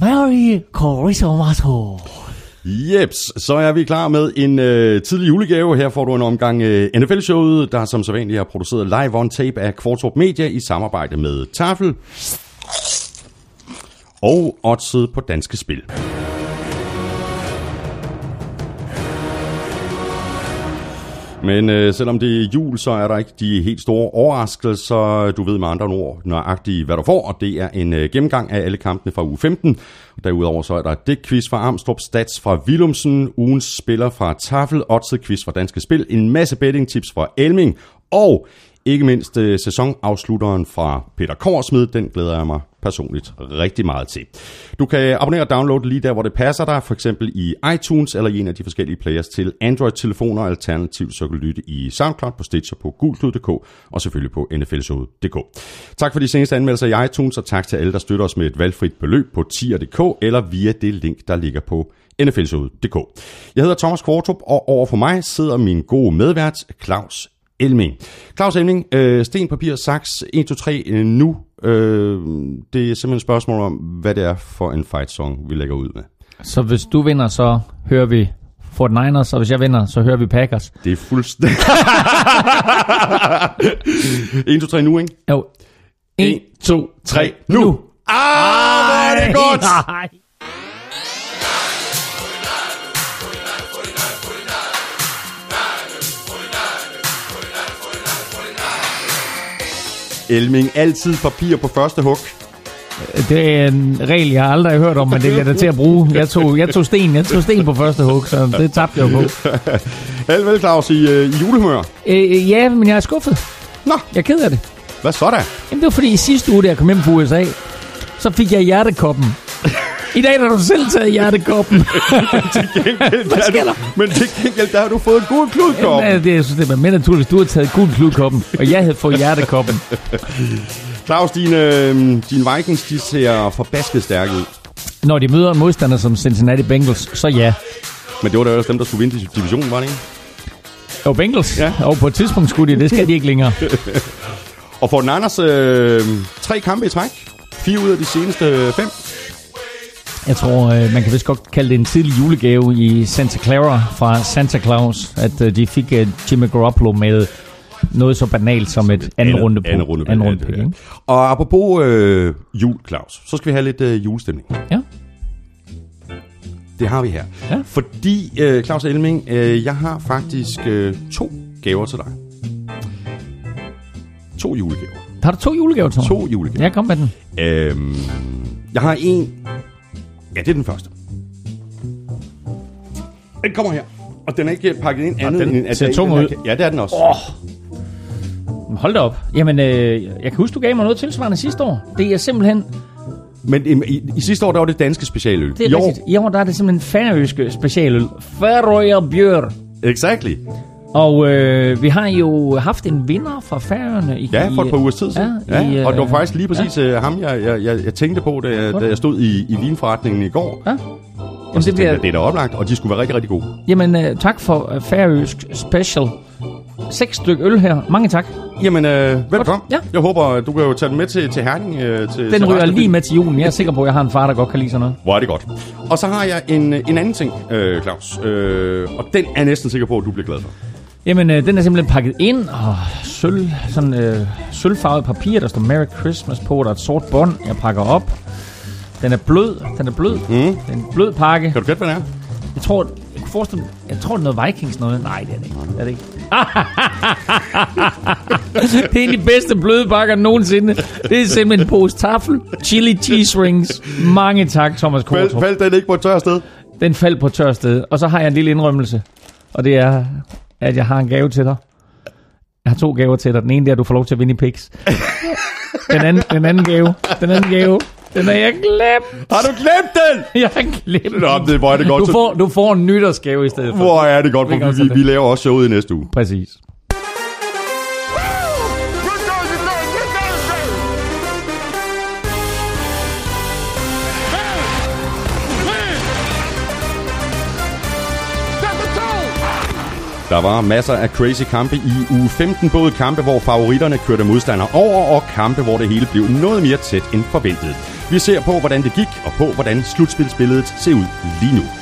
Merry Christmas. Jeps, så er vi klar med en øh, tidlig julegave. Her får du en omgang øh, NFL-showet, der som sædvanligt er produceret live on tape af Kvartrup Media i samarbejde med Tafel og Odset på Danske Spil. Men øh, selvom det er jul, så er der ikke de helt store overraskelser. Du ved med andre ord nøjagtigt, hvad du får, og det er en øh, gennemgang af alle kampene fra uge 15. Derudover så er der det quiz fra Armstrong, Stats fra Willumsen, ugens spiller fra Tafel, Odset quiz fra Danske Spil, en masse betting tips fra Elming, og ikke mindst øh, sæsonafslutteren fra Peter Korsmed, den glæder jeg mig personligt rigtig meget til. Du kan abonnere og downloade lige der, hvor det passer dig, for eksempel i iTunes eller i en af de forskellige players til Android-telefoner, alternativt så kan du lytte i SoundCloud, på Stitcher, på gulklud.dk og selvfølgelig på nflshowet.dk. Tak for de seneste anmeldelser i iTunes, og tak til alle, der støtter os med et valgfrit beløb på tier.dk eller via det link, der ligger på nflshowet.dk. Jeg hedder Thomas Kvartrup, og over for mig sidder min gode medvært, Claus Elming. Claus Elming, øh, sten, papir, saks, 1, 2, 3, øh, nu. Øh, det er simpelthen et spørgsmål om, hvad det er for en fight song, vi lægger ud med. Så hvis du vinder, så hører vi Fort Niners, og hvis jeg vinder, så hører vi Packers. Det er fuldstændig... 1, 2, 3, nu, ikke? Jo. 1, 2, 3, nu! nu. Ah, det er godt! Nej. Elming, altid papir på første hug. Det er en regel, jeg aldrig har hørt om, men det bliver der til at bruge. Jeg tog, jeg tog sten, jeg tog sten på første hug, så det tabte jeg jo på. Alt vel, Claus, i, øh, i julehumør. Øh, ja, men jeg er skuffet. Nå, Jeg er ked af det. hvad så da? Jamen, det var fordi i sidste uge, da jeg kom hjem fra USA, så fik jeg hjertekoppen. I dag har du selv taget hjertekoppen. Hvad sker der? Men til gengæld, der har du fået en god kludkop. Jamen, det, jeg synes, det var mere naturligt, hvis du havde taget gul kludkoppen, og jeg havde fået hjertekoppen. Claus, dine, øh, dine Vikings, de ser forbasket stærke ud. Når de møder en modstander som Cincinnati Bengals, så ja. Men det var da ellers dem, der skulle vinde divisionen, var det ikke? Og Bengals, Ja. og på et tidspunkt skulle de, det skal de ikke længere. Og for den Anders, øh, tre kampe i træk. Fire ud af de seneste fem. Jeg tror, øh, man kan vist godt kalde det en tidlig julegave i Santa Clara fra Santa Claus, at øh, de fik øh, Jimmy Garoppolo med noget så banalt som et anden runde på. Anden runde, anden runde ja? Og apropos øh, jul, Claus, så skal vi have lidt øh, julestemning. Ja. Det har vi her. Ja. Fordi, øh, Claus Elming, øh, jeg har faktisk øh, to gaver til dig. To julegaver. Har du to julegaver til mig? To julegaver. Jeg kom med den. Øhm, jeg har en... Ja, det er den første. Den kommer her. Og den er ikke pakket ind andet den end... at ser der er tung en, den ud. Ja, det er den også. Oh. Hold da op. Jamen, øh, jeg kan huske, du gav mig noget tilsvarende sidste år. Det er simpelthen... Men i, i, i sidste år, der var det danske specialøl. Det er I år, rigtigt. I år, der er det simpelthen færøske specialøl. Færøer Bjør. Exactly. Og øh, vi har jo haft en vinder fra Færøerne i... Ja, for et par ugers tid siden. Ja, Ja, i, og det var øh, faktisk lige præcis ja. ham, jeg, jeg, jeg, jeg tænkte på, da, jeg- da jeg stod i, i vinforretningen i går. Ja. Og Jamen, det bliver, det er da oplagt, og de skulle være rigtig, rigtig gode. jamen øh, tak for øh, færøsk special. Seks stykker øl her. Mange tak. Jamen, øh, velkommen. Ja. Jeg håber, du kan jo tage den med til, til Herning. Øh, til, Den ryger lige med til julen. Jeg er sikker på, at jeg har en far, der godt kan lide sådan noget. Hvor er det godt. Og så har jeg en, en anden ting, øh, Claus. Øh, og den er jeg næsten sikker på, at du bliver glad for. Jamen, øh, den er simpelthen pakket ind, og sølv, sådan, øh, sølvfarvet papir, der står Merry Christmas på, der er et sort bånd, jeg pakker op. Den er blød, den er blød. Mm. Det er en blød pakke. Kan du gætte, hvad det er? Jeg tror, jeg kan forestille mig, jeg tror, det er noget Vikings noget. Nej, det er det ikke. Det er det ikke. det er en af de bedste bløde pakker nogensinde. Det er simpelthen en pose tafel, chili cheese rings. Mange tak, Thomas Fald, Kortrup. faldt den ikke på et tør sted? Den faldt på tør sted. Og så har jeg en lille indrømmelse. Og det er, at jeg har en gave til dig. Jeg har to gaver til dig. Den ene der, du får lov til at vinde i Pix. Den anden, den anden gave. Den anden gave. Den har jeg glemt. Har du glemt den? Jeg har glemt. Nå, det hvor er det godt. Du får, du får en nytårsgave i stedet for. Hvor er det godt, Vi for vi, vi det. laver også showet i næste uge. Præcis. Der var masser af crazy kampe i uge 15. Både kampe, hvor favoritterne kørte modstandere over, og kampe, hvor det hele blev noget mere tæt end forventet. Vi ser på, hvordan det gik, og på, hvordan slutspilsbilledet ser ud lige nu.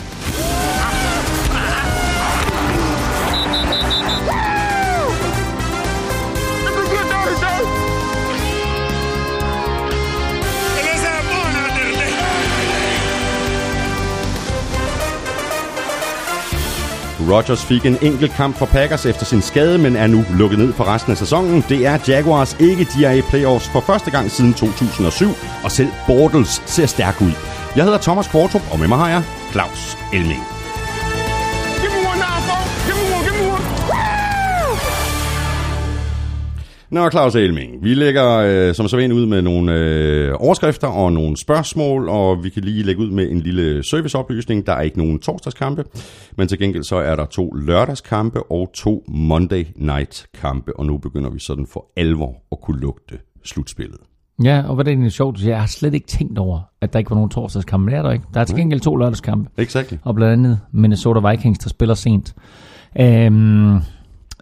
Rodgers fik en enkelt kamp for Packers efter sin skade, men er nu lukket ned for resten af sæsonen. Det er Jaguars ikke, de er i playoffs for første gang siden 2007, og selv Bortles ser stærk ud. Jeg hedder Thomas Kvartrup, og med mig har jeg Claus Elming. Nå, Claus Elming, vi lægger øh, som så ind ud med nogle øh, overskrifter og nogle spørgsmål, og vi kan lige lægge ud med en lille serviceoplysning. Der er ikke nogen torsdagskampe, men til gengæld så er der to lørdagskampe og to Monday Night kampe, og nu begynder vi sådan for alvor at kunne lugte slutspillet. Ja, og hvad det er egentlig sjovt, jeg har slet ikke tænkt over, at der ikke var nogen torsdagskampe, men det er der ikke. Der er til gengæld to lørdagskampe. Exactly. Og blandt andet Minnesota Vikings, der spiller sent. Øhm,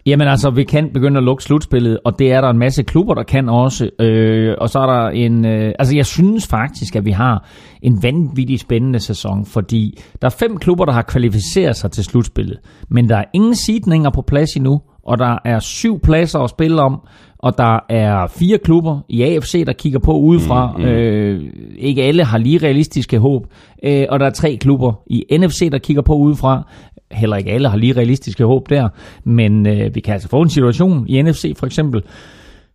Jamen altså, vi kan begynde at lukke slutspillet, og det er der en masse klubber, der kan også. Øh, og så er der en... Øh, altså, jeg synes faktisk, at vi har en vanvittig spændende sæson, fordi der er fem klubber, der har kvalificeret sig til slutspillet. Men der er ingen sidninger på plads endnu, og der er syv pladser at spille om, og der er fire klubber i AFC, der kigger på udefra. Mm, mm. Øh, ikke alle har lige realistiske håb. Øh, og der er tre klubber i NFC, der kigger på udefra heller ikke alle har lige realistiske håb der, men øh, vi kan altså få en situation i NFC for eksempel,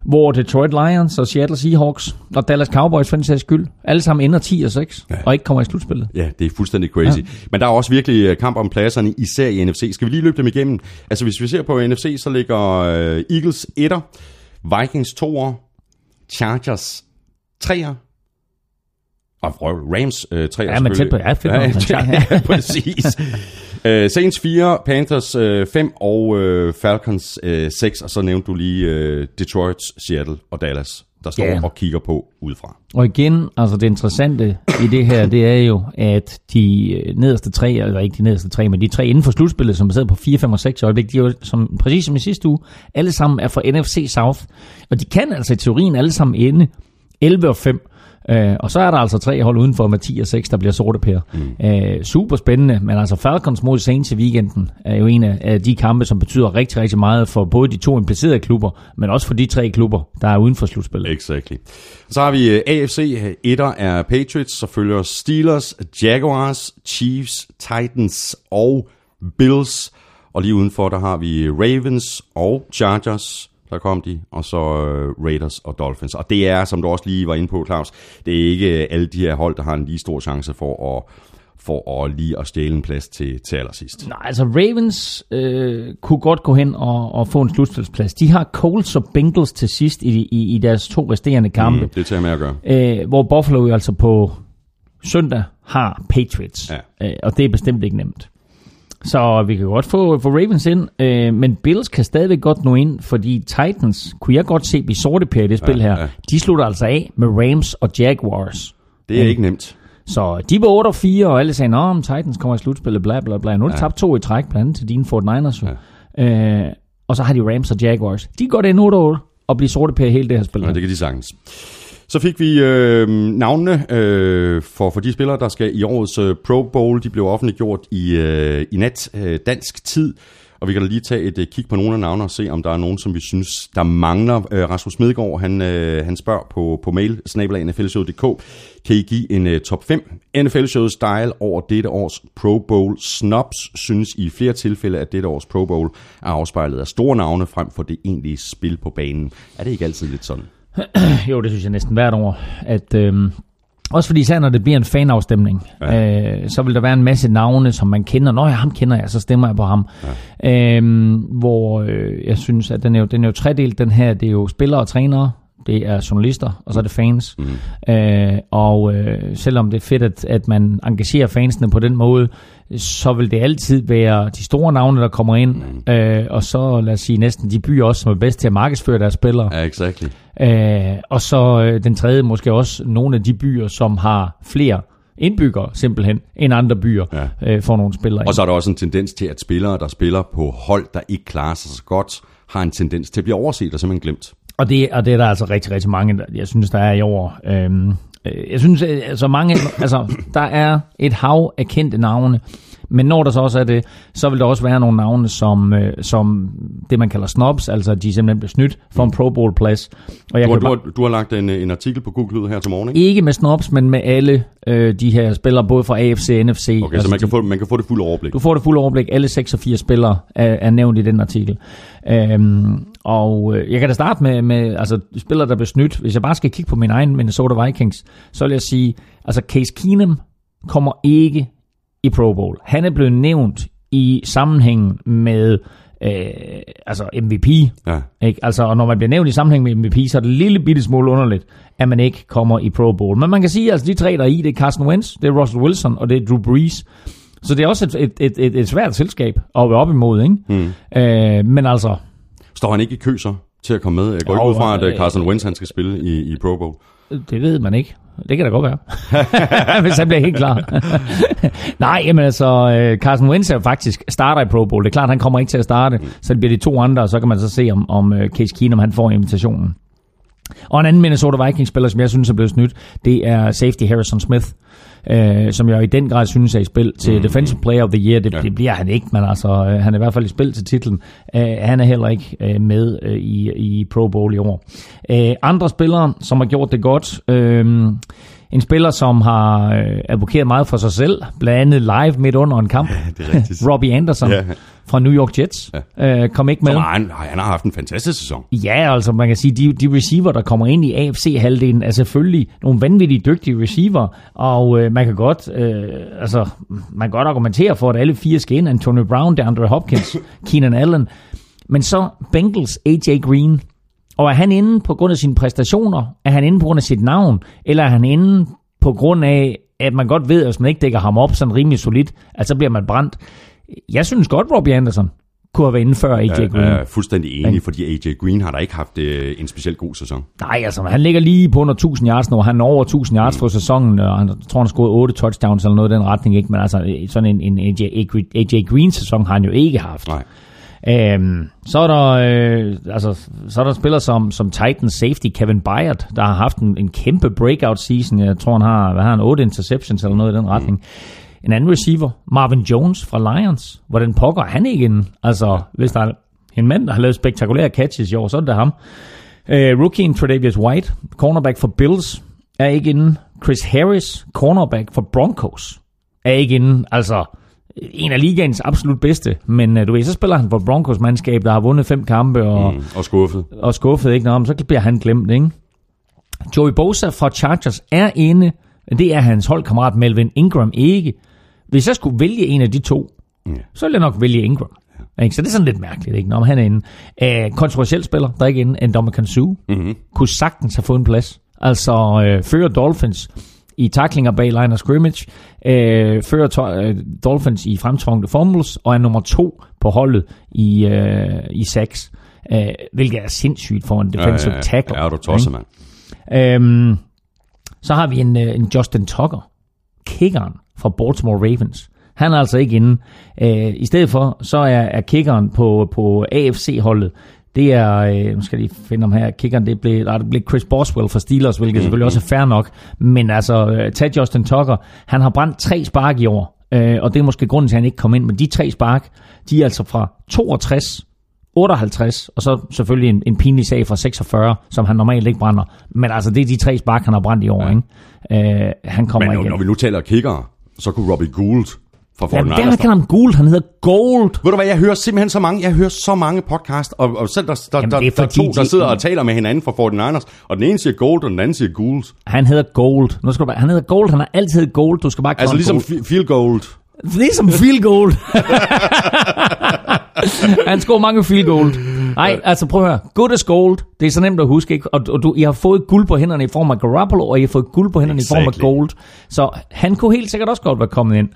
hvor Detroit Lions og Seattle Seahawks og Dallas Cowboys for den sags skyld, alle sammen ender 10 og 6, ja. og ikke kommer i slutspillet. Ja, det er fuldstændig crazy. Ja. Men der er også virkelig øh, kamp om pladserne, især i NFC. Skal vi lige løbe dem igennem? Altså hvis vi ser på NFC, så ligger uh, Eagles 1'er, Vikings 2'er, Chargers 3'er, og Rams uh, 3'er Ja, men tæt på, ja, fedt ja, ja, ja, præcis. Uh, Saints 4, Panthers uh, 5 og uh, Falcons uh, 6, og så nævnte du lige uh, Detroit, Seattle og Dallas, der står yeah. og kigger på udefra. Og igen, altså det interessante i det her, det er jo, at de nederste tre, eller ikke de nederste tre, men de tre inden for slutspillet, som sidder på 4, 5 og 6 øjeblik, de er jo som, præcis som i sidste uge, alle sammen er fra NFC South. Og de kan altså i teorien alle sammen ende 11 og 5. Øh, og så er der altså tre hold udenfor med 10 og 6, der bliver sorte pære. Mm. Øh, super spændende, men altså Falcons mod Saints i weekenden er jo en af de kampe, som betyder rigtig, rigtig meget for både de to implicerede klubber, men også for de tre klubber, der er uden for slutspillet. Exactly. Så har vi øh, AFC, etter er Patriots, så følger Steelers, Jaguars, Chiefs, Titans og Bills. Og lige udenfor, der har vi Ravens og Chargers, der kom de, og så uh, Raiders og Dolphins. Og det er, som du også lige var inde på, Claus, det er ikke øh, alle de her hold, der har en lige stor chance for at for at lige at stjæle en plads til, til allersidst. Nej, altså Ravens øh, kunne godt gå hen og, og få en slutspilsplads. De har Colts og Bengals til sidst i, i, i deres to resterende kampe. Mm, det tager med at gøre. Øh, hvor Buffalo jo altså på søndag har Patriots. Ja. Øh, og det er bestemt ikke nemt. Så vi kan godt få, få Ravens ind, øh, men Bills kan stadigvæk godt nå ind, fordi Titans, kunne jeg godt se blive sorte på i det spil ja, her, ja. de slutter altså af med Rams og Jaguars. Det er ja. ikke nemt. Så de var 8 og 4, og alle sagde, at om Titans kommer i slutspillet, bla bla bla. Nu er de ja. tabt to i træk, blandt andet til dine Fort Niners. Ja. Øh, og så har de Rams og Jaguars. De går det ind 8 8 og bliver sorte på hele det her spil. Ja, det kan de sagtens. Så fik vi øh, navnene øh, for, for de spillere, der skal i årets øh, Pro Bowl. De blev offentliggjort i, øh, i nat øh, dansk tid. Og vi kan da lige tage et øh, kig på nogle af navnene og se, om der er nogen, som vi synes, der mangler. Øh, Rasmus Medgaard, han, øh, han spørger på, på mail, snabelag.nflshowet.dk, kan I give en øh, top 5 NFL Show style over dette års Pro Bowl snobs? Synes i flere tilfælde, at dette års Pro Bowl er afspejlet af store navne frem for det egentlige spil på banen. Er det ikke altid lidt sådan? jo, det synes jeg næsten hvert år, at... Øhm, også fordi især når det bliver en fanafstemning, ja. øh, så vil der være en masse navne, som man kender. Når jeg ham kender jeg, så stemmer jeg på ham. Ja. Øhm, hvor øh, jeg synes, at den er, jo, den er jo tredelt, den her. Det er jo spillere og trænere, det er journalister, og så er det fans. Mm. Øh, og øh, selvom det er fedt, at, at man engagerer fansene på den måde, så vil det altid være de store navne, der kommer ind, mm. øh, og så lad os sige næsten de byer også, som er bedst til at markedsføre deres spillere. Ja, exactly. Øh, og så øh, den tredje måske også nogle af de byer, som har flere indbyggere simpelthen, end andre byer ja. øh, får nogle spillere Og så er der også en tendens til, at spillere, der spiller på hold, der ikke klarer sig så godt, har en tendens til at blive overset og simpelthen glemt. Og det, og det er der altså rigtig, rigtig mange, jeg synes, der er i år. Øhm, Øh, Jeg synes, øh, altså mange, altså, der er et hav af kendte navne, men når der så også er det, så vil der også være nogle navne, som, øh, som det man kalder snobs, altså de simpelthen bliver snydt for en Pro Bowl plads. Og jeg Du har, kan du, har, du har lagt en, en artikel på Google her til morgen, ikke? ikke med snobs, men med alle øh, de her spillere, både fra AFC og NFC. Okay, så man kan, få, man kan få det fulde overblik. Du får det fulde overblik. Alle 86 spillere er, er nævnt i den artikel. Øhm, og øh, jeg kan da starte med, med altså, spillere, der blev snydt. Hvis jeg bare skal kigge på min egen Minnesota Vikings, så vil jeg sige, altså Case Keenum kommer ikke i Pro Bowl. Han er blevet nævnt i sammenhæng med øh, altså MVP. Ja. Ikke? Altså, og når man bliver nævnt i sammenhæng med MVP, så er det en lille bitte smule underligt, at man ikke kommer i Pro Bowl. Men man kan sige, at altså, de tre, der er i, det er Carson Wentz, det er Russell Wilson, og det er Drew Brees. Så det er også et, et, et, et, et svært selskab at være op imod, ikke? Mm. Øh, men altså, Står han ikke i kø så til at komme med? Jeg går Jo, ikke ud fra, at øh, Carson Wentz han skal spille i, i Pro Bowl. det ved man ikke. Det kan da godt være, hvis han bliver helt klar. Nej, jamen altså, øh, Carson Wentz er faktisk starter i Pro Bowl. Det er klart, han kommer ikke til at starte, så det bliver de to andre, og så kan man så se, om, om øh, Case Keenum han får invitationen. Og en anden Minnesota Vikings-spiller, som jeg synes er blevet snydt, det er safety Harrison Smith, øh, som jeg i den grad synes er i spil til mm, Defensive Player of the Year. Det, Ja. ja. det bliver han ikke, men altså, øh, han er i hvert fald i spil til titlen. Øh, han er heller ikke øh, med øh, i, i Pro Bowl i år. Øh, andre spillere, som har gjort det godt, øh, en spiller, som har øh, advokeret meget for sig selv, blandt andet live midt under en kamp, Det er. Robbie Anderson Ja. Fra New York Jets, øh, kom ikke med. Som han, han har haft en fantastisk sæson. Ja, altså man kan sige, de, de receiver, der kommer ind i AFC-halvdelen, er selvfølgelig nogle vanvittigt dygtige receiver, og øh, man kan godt øh, altså, man kan godt argumentere for, at alle fire skal ind, Antonio Brown, DeAndre Hopkins, Keenan Allen, men så Bengals AJ Green, og er han inde på grund af sine præstationer, er han inde på grund af sit navn, eller er han inde på grund af, at man godt ved, at hvis man ikke dækker ham op sådan rimelig solidt, at så bliver man brændt. Jeg synes godt, Robbie Anderson kunne have været inde før AJ Jeg Green. er fuldstændig enig, fordi AJ Green har da ikke haft øh, en specielt god sæson. Nej, altså han ligger lige på under 1000 yards nu. Han er over 1000 yards for sæsonen, og han jeg tror, han har scoret 8 touchdowns eller noget i den retning. Ikke? Men altså sådan en, en AJ, AJ Green-sæson har han jo ikke haft. Nej. Øhm, så er der øh, altså, så er der spillere som, som Titans safety Kevin Byard, der har haft en, en kæmpe breakout season. Jeg tror, han har, hvad har han, 8 interceptions eller noget i den retning. En anden receiver, Marvin Jones fra Lions. Hvordan pokker er han ikke inde? Altså, hvis der er en mand, der har lavet spektakulære catches i år, så er det ham. Uh, rookien Tredavious White, cornerback for Bills, er ikke inde. Chris Harris, cornerback for Broncos, er ikke inde. Altså, en af ligaens absolut bedste. Men uh, du ved, så spiller han for Broncos mandskab, der har vundet fem kampe og. Mm, og skuffet. og skuffet, ikke? Nå, men så bliver han glemt, ikke? Joey Bosa fra Chargers er inde. Det er hans holdkammerat Melvin Ingram ikke. Hvis jeg skulle vælge en af de to, Ja. så ville jeg nok vælge Ingram. Ikke? Så det er sådan lidt mærkeligt, ikke? Når han er inde. Uh, kontroversiel spiller, der er ikke inde, Ndamukong Suh, Mm-hmm. kunne sagtens have fået en plads. Altså øh, fører Dolphins i tacklinger bag line of scrimmage, øh, fører to- øh, Dolphins i fremtvungne fumbles, og er nummer to på holdet i, øh, i sacks, øh, hvilket er sindssygt for en defensive tackle. Ja, er du tosset, mand. Øhm, så har vi en, øh, en Justin Tucker, kickeren fra Baltimore Ravens. Han er altså ikke inde. Øh, I stedet for, så er, er kickeren på, på AFC-holdet, det er, øh, nu skal jeg lige finde ham her, kickeren, det blev, nej, det blev Chris Boswell fra Steelers, hvilket selvfølgelig også er fair nok. Men altså, øh, tag Justin Tucker, han har brændt tre spark i år, øh, og det er måske grunden til, at han ikke kom ind. Men de tre spark, de er altså fra 62 58, og så selvfølgelig en, en pinlig sag fra 46, som han normalt ikke brænder. Men altså, det er de tre spark, han har brændt i år, ja. ikke? Øh, han kommer Men igen. når vi nu taler kickere, så kunne Robbie Gould fra Jamen, 49ers... der kan ham Gold, han hedder Gold. Ved du hvad, jeg hører simpelthen så mange, jeg hører så mange podcast, og, og selv der, der, Jamen, der, er der er fordi, to, der de- sidder og taler med hinanden fra 49ers, og den ene siger Gold, og den anden siger Gould. Han hedder Gold. Nu skal du bare, han hedder Gold, han har altid heddet Gold. Du skal bare Altså ligesom Gold. fi- Field Gold. Ligesom field goal. Han scorer mange field goal. Nej, altså prøv at høre. Good as gold. Det er så nemt at huske, ikke? Og, og du, I har fået guld på hænderne i form af Garoppolo, og I har fået guld på hænderne exactly. i form af gold. Så han kunne helt sikkert også godt være kommet ind.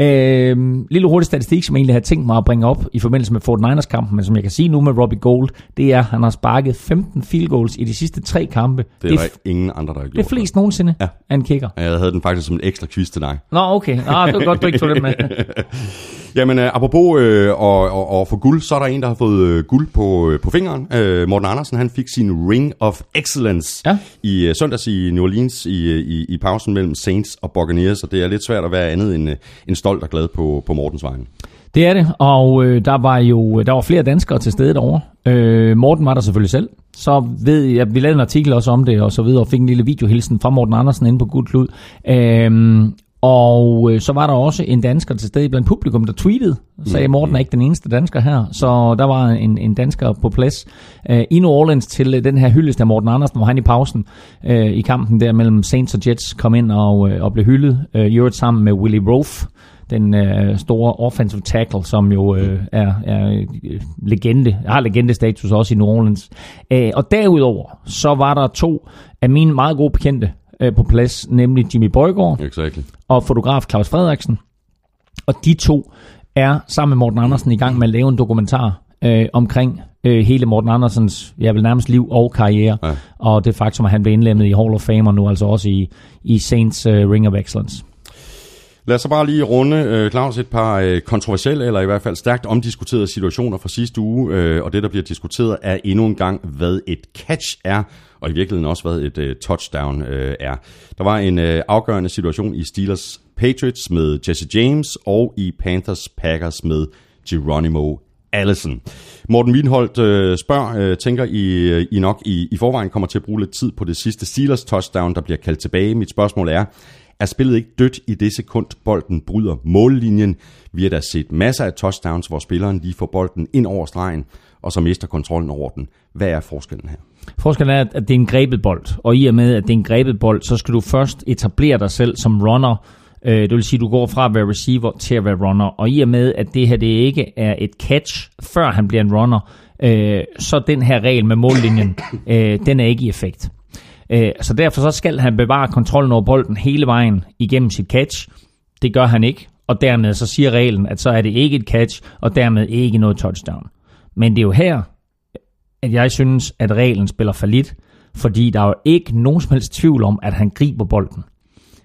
Øh, lille hurtig statistik, som jeg egentlig har tænkt mig at bringe op i forbindelse med Fort Niners kampen, men som jeg kan sige nu med Robbie Gold, det er, at han har sparket 15 field goals i de sidste tre kampe. Det er, det er ingen andre, der har gjort Det er flest nogensinde ja. af en kicker. Jeg havde den faktisk som en ekstra quiz til dig. Nå, okay. Nå, det var godt, du ikke tog det med. Jamen, uh, apropos uh, og, og, og få guld, så er der en, der har fået uh, guld på, uh, på fingeren. Uh, Morten Andersen, han fik sin Ring of Excellence ja. i uh, søndags i New Orleans i, i, i pausen mellem Saints og Buccaneers, så det er lidt svært at være andet end, uh, end stolt og glad på, på Mortens vegne. Det er det, og øh, der var jo der var flere danskere til stede derovre. Øh, Morten var der selvfølgelig selv. Så ved jeg, vi lavede en artikel også om det, og så videre, og fik en lille videohilsen fra Morten Andersen inde på Gud Klud. Øh, og øh, så var der også en dansker til stede blandt publikum, der tweetede, sagde Morten er ikke den eneste dansker her, så der var en, en dansker på plads øh, i New Orleans til øh, den her hyldest af Morten Andersen, hvor han i pausen øh, i kampen der mellem Saints og Jets kom ind og, øh, og blev hyldet, øh, gjort sammen med Willie Rofe, den øh, store offensive tackle, som jo øh, er, er øh, legende, har legendestatus også i New Orleans. Øh, og derudover, så var der to af mine meget gode bekendte øh, på plads, nemlig Jimmy Bøjgaard exactly. og fotograf Claus Frederiksen. Og de to er sammen med Morten Andersen i gang med at lave en dokumentar øh, omkring øh, hele Morten Andersens, jeg vil nærmest liv og karriere, ja. og det faktum, at han blev indlemmet i Hall of Fame, og nu altså også i, i Saints øh, Ring of Excellence. Lad os så bare lige runde, øh, Claus, et par øh, kontroversielle, eller i hvert fald stærkt omdiskuterede situationer fra sidste uge, øh, og det, der bliver diskuteret, er endnu en gang, hvad et catch er, og i virkeligheden også, hvad et øh, touchdown øh, er. Der var en øh, afgørende situation i Steelers Patriots med Jesse James, og i Panthers Packers med Geronimo Allison. Morten Wienholdt øh, spørger, øh, tænker I, øh, I nok i, i forvejen kommer til at bruge lidt tid på det sidste Steelers touchdown, der bliver kaldt tilbage. Mit spørgsmål er, er spillet ikke dødt i det sekund, bolden bryder mållinjen. Vi har da set masser af touchdowns, hvor spilleren lige får bolden ind over stregen, og så mister kontrollen over den. Hvad er forskellen her? Forskellen er, at det er en grebet bold, og i og med, at det er en grebet bold, så skal du først etablere dig selv som runner. Øh, det vil sige, at du går fra at være receiver til at være runner. Og i og med, at det her det ikke er et catch, før han bliver en runner, øh, så den her regel med mållinjen, øh, den er ikke i effekt. Øh, så derfor så skal han bevare kontrollen over bolden hele vejen igennem sit catch. Det gør han ikke, og dermed så siger reglen, at så er det ikke et catch, og dermed ikke noget touchdown. Men det er jo her, at jeg synes, at reglen spiller for lidt, fordi der er jo ikke nogen som helst tvivl om, at han griber bolden.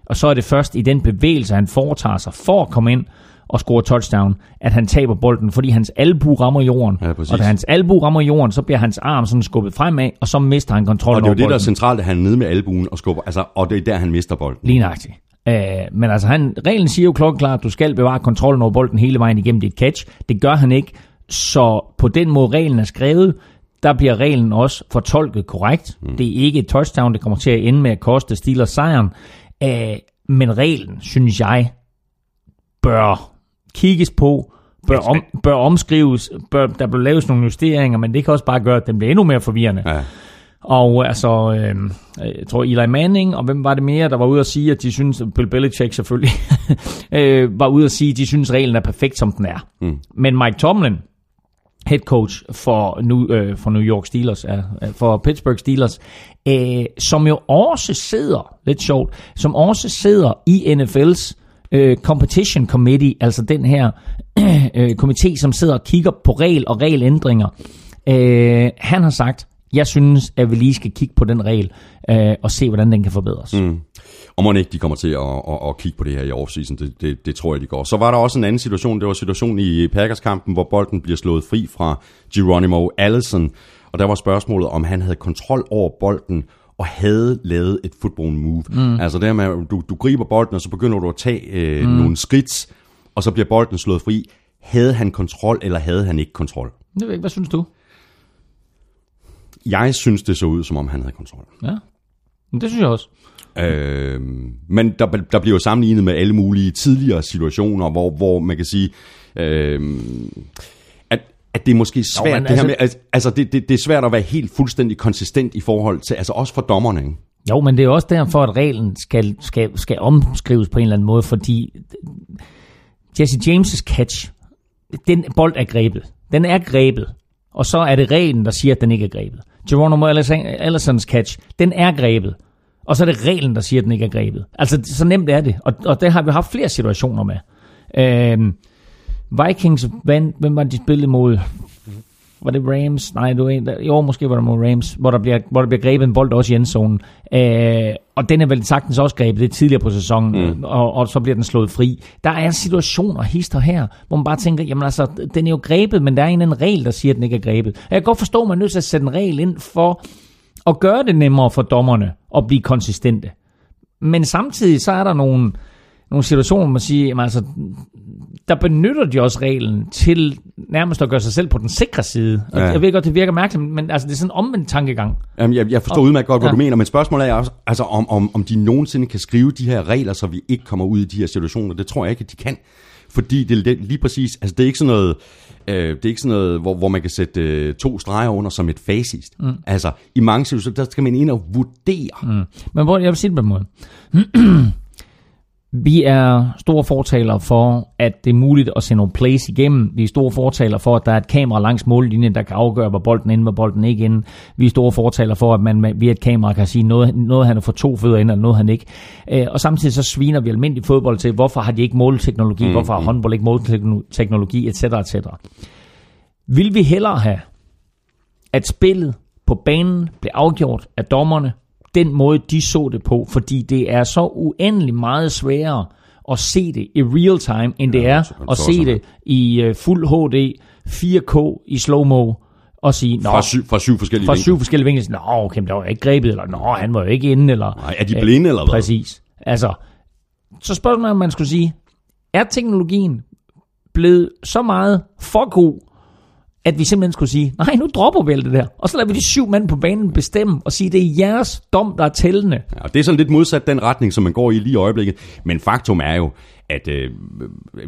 Og så er det først i den bevægelse, han foretager sig for at komme ind og score touchdown, at han taber bolden, fordi hans albu rammer jorden. Ja, og da hans albu rammer jorden, så bliver hans arm sådan skubbet fremad, og så mister han kontrollen over bolden. Og det er jo det, der er centralt, at han er nede med albuen og skubber, altså, og det er der, han mister bolden. Lige nøjagtigt. Uh, men altså, han, reglen siger jo klokkeklart, at du skal bevare kontrollen over bolden hele vejen igennem dit catch. Det gør han ikke, så på den måde reglen er skrevet, der bliver reglen også fortolket korrekt. Mm. Det er ikke et touchdown, det kommer til at ende med at koste Steelers sejren. Uh, men reglen, synes jeg, bør kigges på, bør, om, bør omskrives, bør, der bør laves nogle justeringer, men det kan også bare gøre, at den bliver endnu mere forvirrende. Ja. Og altså, øh, jeg tror Eli Manning, og hvem var det mere, der var ude at sige, at de synes, Bill Belichick selvfølgelig, øh, var ude at sige, at de synes, at reglen er perfekt, som den er. Mm. Men Mike Tomlin, head coach for, New, øh, for New York Steelers, øh, for Pittsburgh Steelers, øh, som jo også sidder, lidt sjovt, som også sidder i NFL's øh, Competition Committee, altså den her øh, komité, som sidder og kigger på regel og regelændringer. Øh, han har sagt, jeg synes, at vi lige skal kigge på den regel øh, og se, hvordan den kan forbedres. Mm. Og må ikke de kommer til at, at, at kigge på det her i offseason, det, det, det tror jeg, de går. Så var der også en anden situation, det var situationen i Packers-kampen, hvor bolden bliver slået fri fra Geronimo Allison, og der var spørgsmålet, om han havde kontrol over bolden, og havde lavet et football move. Mm. Altså det med, at du, du griber bolden, og så begynder du at tage øh, mm. nogle skridt, og så bliver bolden slået fri. Havde han kontrol, eller havde han ikke kontrol? Det ved ikke. Hvad synes du? Jeg synes, det så ud, som om han havde kontrol. Ja, men det synes jeg også. Øh, men der, der bliver jo sammenlignet med alle mulige tidligere situationer, hvor, hvor man kan sige... Øh, at det er måske svært, jo, det altså, her med, altså det, det, det er svært at være helt fuldstændig konsistent i forhold til, altså også for dommerne, ikke? Jo, men det er også derfor, at reglen skal, skal, skal omskrives på en eller anden måde, fordi Jesse James' catch, den bold er grebet. Den er grebet. Og så er det reglen, der siger, at den ikke er grebet. Geronimo Allisons catch, den er grebet. Og så er det reglen, der siger, at den ikke er grebet. Altså, så nemt er det. Og, og det har vi haft flere situationer med. Øh, Vikings vandt, hvem var de spillet mod? Var det Rams? Nej, en, der, jo, måske var det mod Rams, hvor der bliver, hvor der bliver grebet en bold også i endzonen. Øh, og den er vel sagtens også grebet lidt tidligere på sæsonen, mm. og, og så bliver den slået fri. Der er situationer, hister her, hvor man bare tænker, jamen altså, den er jo grebet, men der er en anden regel, der siger, at den ikke er grebet. Jeg kan godt forstå, at man er nødt til at sætte en regel ind for at gøre det nemmere for dommerne at blive konsistente. Men samtidig så er der nogle, nogle situationer, hvor man siger, jamen altså, der benytter de også reglen til nærmest at gøre sig selv på den sikre side. Og Ja. Jeg ved godt, det virker mærkeligt, men altså, det er sådan en omvendt tankegang. Jamen, jeg, jeg forstår udmærket godt, hvad Ja. du mener, men spørgsmålet er også, altså, om, om, om de nogensinde kan skrive de her regler, så vi ikke kommer ud i de her situationer. Det tror jeg ikke, at de kan. Fordi det er lige præcis, altså det er ikke sådan noget, øh, det er ikke sådan noget, hvor, hvor man kan sætte øh, to streger under som et facit. Mm. Altså, i mange situationer, der skal man ind og vurdere. Mm. Men hvor, jeg vil sige det på en måde. Vi er store fortalere for, at det er muligt at se nogle plays igennem. Vi er store fortalere for, at der er et kamera langs mållinjen, der kan afgøre, hvor bolden er inde, hvor bolden ikke inde. Vi er store fortalere for, at man via et kamera kan sige, noget, noget han er for to fødder ind, og noget han ikke. Øh, Og samtidig så sviner vi almindelig fodbold til, hvorfor har de ikke målteknologi, mm, hvorfor har håndbold ikke målteknologi, etc. etc. Vil vi hellere have, at spillet på banen blev afgjort af dommerne, den måde de så det på, fordi det er så uendelig meget sværere at se det i real time, end det Ja, er så- at se det i uh, fuld HD, 4K i slow-mo, og sige, Nå, Fra, syv, fra syv forskellige fra vinkler. syv forskellige vinkler, Nå, okay, der var ikke grebet, eller Nå, han var jo ikke inde, eller... Nej, er de blinde eller hvad? Præcis. Altså, så spørgsmålet er, om man skulle sige, er teknologien blevet så meget for god, at vi simpelthen skulle sige, nej, nu dropper vi alt det der. Og så lader vi de syv mænd på banen bestemme og sige, det er jeres dom, der er tællende. Ja, og det er sådan lidt modsat den retning, som man går i lige i øjeblikket. Men faktum er jo, at øh,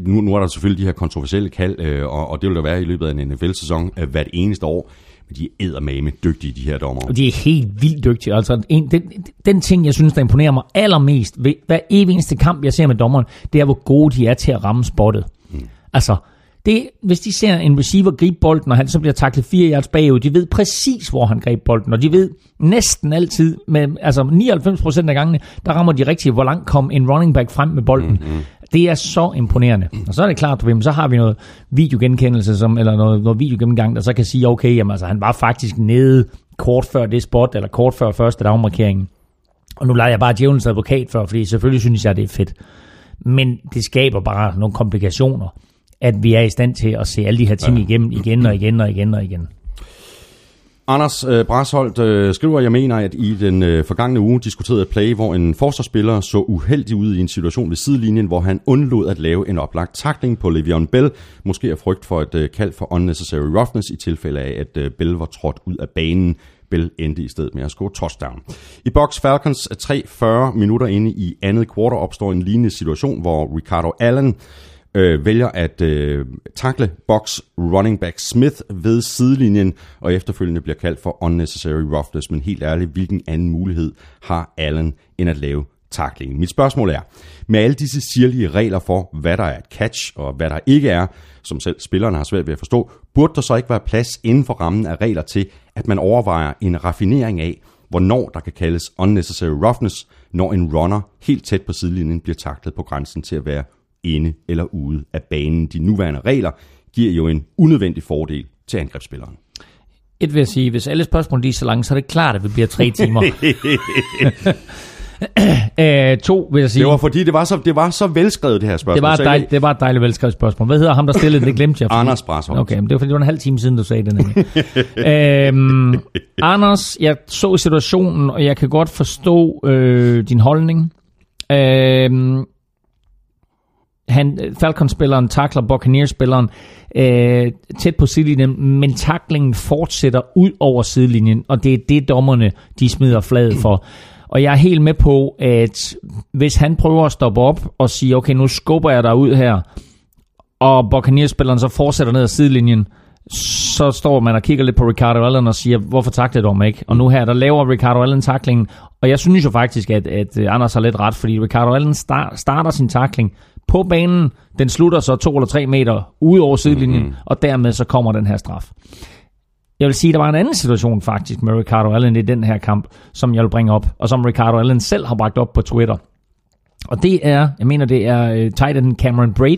nu, nu er der selvfølgelig de her kontroversielle kald, øh, og, og det vil der være i løbet af en NFL-sæson øh, hvert eneste år. Men de er eddermame dygtige, de her dommer. Og de er helt vildt dygtige. Altså, en, den, den ting, jeg synes, der imponerer mig allermest ved hver evig eneste kamp, jeg ser med dommeren, det er, hvor gode de er til at ramme spottet. Mm. Altså, det, hvis de ser en receiver gribe bolden, og han så bliver taklet 4 yards bagud, de ved præcis, hvor han greb bolden, og de ved næsten altid, med, altså 99% af gangene, der rammer de rigtigt, hvor langt kom en running back frem med bolden. Mm-hmm. Det er så imponerende. Og så er det klart, du ved, så har vi noget videogenkendelse, som, eller noget, noget videogennemgang, der så kan sige, okay, jamen, altså, han var faktisk nede kort før det spot, eller kort før første dagmarkeringen. Og nu leger jeg bare djævelens advokat for, fordi selvfølgelig synes jeg, det er fedt. Men det skaber bare nogle komplikationer, at vi er i stand til at se alle de her ting igennem igen og igen og igen og igen. Anders øh, Brasholdt øh, skriver, jeg mener, at i den øh, forgangne uge diskuterede et play, hvor en forsvarsspiller så uheldig ud i en situation ved sidelinjen, hvor han undlod at lave en oplagt takling på Le'Veon Bell, måske af frygt for et øh, kald for unnecessary roughness i tilfælde af, at øh, Bell var trådt ud af banen. Bell endte i stedet med at score touchdown. I box Falcons 3-40 minutter inde i andet kvartal opstår en lignende situation, hvor Ricardo Allen øh, vælger at øh, takle box running back Smith ved sidelinjen, og efterfølgende bliver kaldt for unnecessary roughness, men helt ærligt, hvilken anden mulighed har Allen end at lave taklingen? Mit spørgsmål er, med alle disse sirlige regler for, hvad der er et catch og hvad der ikke er, som selv spillerne har svært ved at forstå, burde der så ikke være plads inden for rammen af regler til, at man overvejer en raffinering af, hvornår der kan kaldes unnecessary roughness, når en runner helt tæt på sidelinjen bliver taklet på grænsen til at være inde eller ude af banen. De nuværende regler giver jo en unødvendig fordel til angrebsspilleren. Et vil jeg sige, hvis alle spørgsmål lige er så lange, så er det klart, at det bliver tre timer. øh, to vil jeg sige, Det var fordi, det var så, det var så velskrevet, det her spørgsmål. det var, et Så jeg- dejligt, det var et dejligt velskrevet spørgsmål. Hvad hedder ham, der stillede det? Det glemte jeg. fordi- Anders Brasholdt. Okay, men det var fordi, det var en halv time siden, du sagde det øhm, Anders, jeg så situationen, og jeg kan godt forstå øh, din holdning. Øhm, han, øh, Falcon-spilleren takler Buccaneers-spilleren øh, tæt på sidelinjen, men taklingen fortsætter ud over sidelinjen, og det er det, dommerne de smider fladet for. Og jeg er helt med på, at hvis han prøver at stoppe op og sige, okay, nu skubber jeg dig ud her, og Buccaneers-spilleren så fortsætter ned ad sidelinjen, så står man og kigger lidt på Ricardo Allen og siger, hvorfor taklede du mig ikke? Og nu her, der laver Ricardo Allen taklingen, og jeg synes jo faktisk, at, at Anders har lidt ret, fordi Ricardo Allen star- starter sin takling på banen, den slutter så to eller tre meter ude over sidelinjen, mm-hmm. og dermed så kommer den her straf. Jeg vil sige, der var en anden situation faktisk med Ricardo Allen i den her kamp, som jeg vil bringe op, og som Ricardo Allen selv har bragt op på Twitter. Og det er, jeg mener, det er tight end Cameron Braid,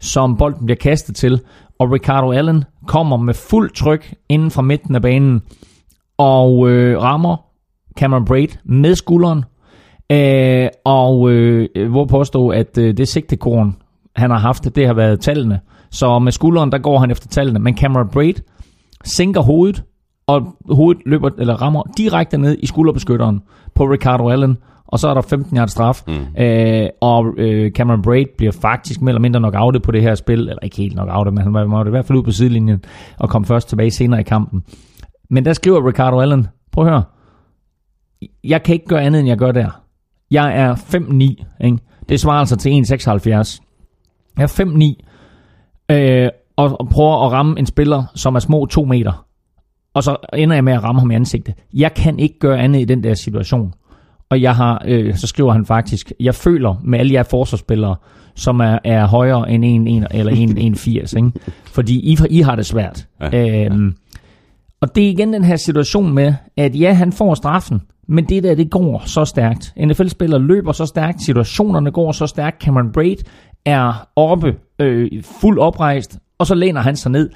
som bolden bliver kastet til, og Ricardo Allen kommer med fuld tryk inden fra midten af banen, og øh, rammer Cameron Braid med skulderen, øh, og øh, hvor påstå, at øh, det sigtekorn, han har haft, det har været tallene. Så med skulderen, der går han efter tallene, men Cameron Braid sænker hovedet, og hovedet løber, eller rammer direkte ned i skulderbeskytteren på Ricardo Allen, og så er der 15 yards straf, mm. øh, og øh, Cameron Braid bliver faktisk mere eller mindre nok outet på det her spil, eller ikke helt nok outet, men han var i hvert fald ud på sidelinjen, og kom først tilbage senere i kampen. Men der skriver Ricardo Allen, prøv at høre, jeg kan ikke gøre andet, end jeg gør der. Jeg er 5'9, ikke? det svarer altså til 1,76. Jeg er 5'9, øh, og, prøver at ramme en spiller, som er små 2 meter, og så ender jeg med at ramme ham i ansigtet. Jeg kan ikke gøre andet i den der situation. Og jeg har, øh, så skriver han faktisk, jeg føler med alle jer forsvarsspillere, som er, er højere end 1, 1 eller 1,80, ikke? fordi I, I har det svært. Ja, øhm, Og det er igen den her situation med, at ja, han får straffen, men det der, det går så stærkt. NFL-spiller løber så stærkt, situationerne går så stærkt, Cameron Braid er oppe, øh, fuld oprejst, og så læner han sig ned.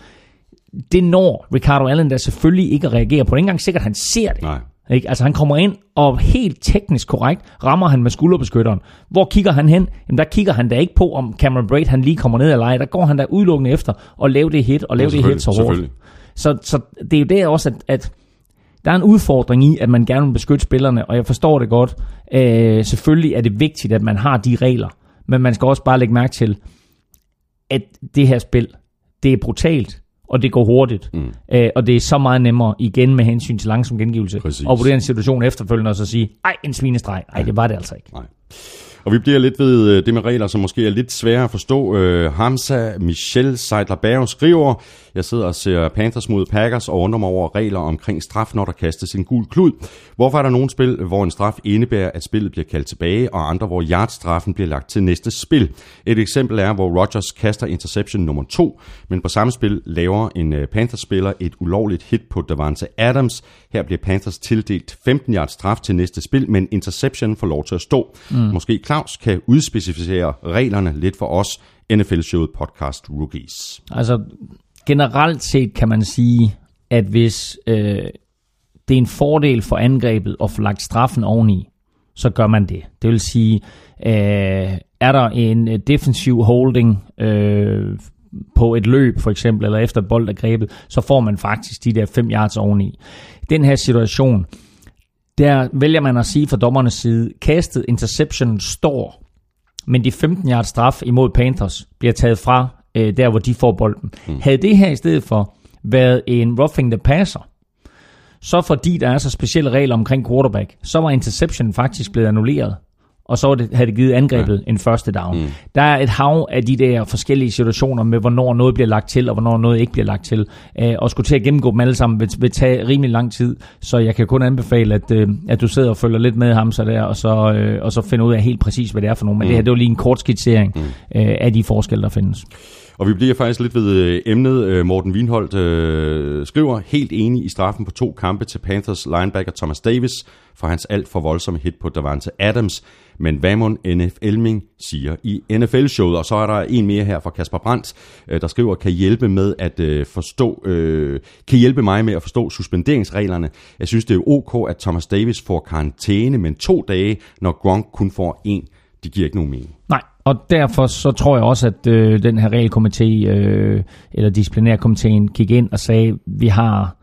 Det når Ricardo Allen der selvfølgelig ikke at reagere på. Det er ikke engang sikkert, at han ser det. Nej. Ikke? Altså han kommer ind, og helt teknisk korrekt rammer han med skulderbeskytteren. Hvor kigger han hen? Jamen der kigger han da ikke på, om Cameron Braid han lige kommer ned eller ej. Der går han da udelukkende efter at lave det hit, og lave Ja, det hit så hårdt. Så, så det er jo der også, at, at der er en udfordring i, at man gerne vil beskytte spillerne, og jeg forstår det godt. Øh, selvfølgelig er det vigtigt, at man har de regler, men man skal også bare lægge mærke til, at det her spil, det er brutalt, og det går hurtigt, mm. øh, og det er så meget nemmere igen med hensyn til langsom gengivelse, Præcis. og vurdere en situation efterfølgende og så sige, ej, en svinestreg. Ej, det var det altså ikke. Nej. Og vi bliver lidt ved øh, det med regler, som måske er lidt svære at forstå. Øh, Hamza Michel Seidler skriver, jeg sidder og ser Panthers mod Packers og undrer mig over regler omkring straf, når der kastes en gul klud. Hvorfor er der nogle spil, hvor en straf indebærer, at spillet bliver kaldt tilbage, og andre, hvor yardstraffen bliver lagt til næste spil? Et eksempel er, hvor Rodgers kaster interception nummer to, men på samme spil laver en øh, Panthers-spiller et ulovligt hit på Davante Adams. Her bliver Panthers tildelt 15 yards straf til næste spil, men interception får lov til at stå. Mm. Måske Claus kan udspecificere reglerne lidt for os, NFL-showet podcast Rookies. Altså, generelt set kan man sige, at hvis øh, det er en fordel for angrebet at få lagt straffen oveni, så gør man det. Det vil sige, øh, er der en øh, defensiv holding øh, på et løb for eksempel, eller efter bold er grebet, så får man faktisk de der 5 yards oveni. Den her situation, der vælger man at sige fra dommernes side, kastet interception står, men de 15 yards straf imod Panthers bliver taget fra øh, der, hvor de får bolden. Mm. Havde det her i stedet for været en roughing the passer, så fordi der er så specielle regler omkring quarterback, så var interception faktisk blevet annulleret. Og så det, havde det givet angrebet ja. en første down. Mm. Der er et hav af de der forskellige situationer med, hvornår noget bliver lagt til, og hvornår noget ikke bliver lagt til. Øh, og skulle til at gennemgå dem alle sammen vil, vil tage rimelig lang tid. Så jeg kan kun anbefale, at, øh, at du sidder og følger lidt med ham så der, og så, øh, og så finder ud af helt præcis, hvad det er for nogle. Men mm. det her, det var lige en kort skitsering mm. øh, af de forskelle, der findes. Og vi bliver faktisk lidt ved øh, emnet. Øh, Morten Wienholdt øh, skriver, helt enig i straffen på to kampe til Panthers linebacker Thomas Davis for hans alt for voldsomme hit på Davante Adams. Men hvad må NFL-ming siger i NFL-showet? Og så er der en mere her fra Kasper Brandt, øh, der skriver, kan hjælpe med at øh, forstå, øh, kan hjælpe mig med at forstå suspenderingsreglerne. Jeg synes, det er ok, at Thomas Davis får karantæne, men to dage, når Gronk kun får en. Det giver ikke nogen mening. Nej, og derfor så tror jeg også, at øh, den her regelkomité, øh, eller disciplinærkomiteen, gik ind og sagde, vi har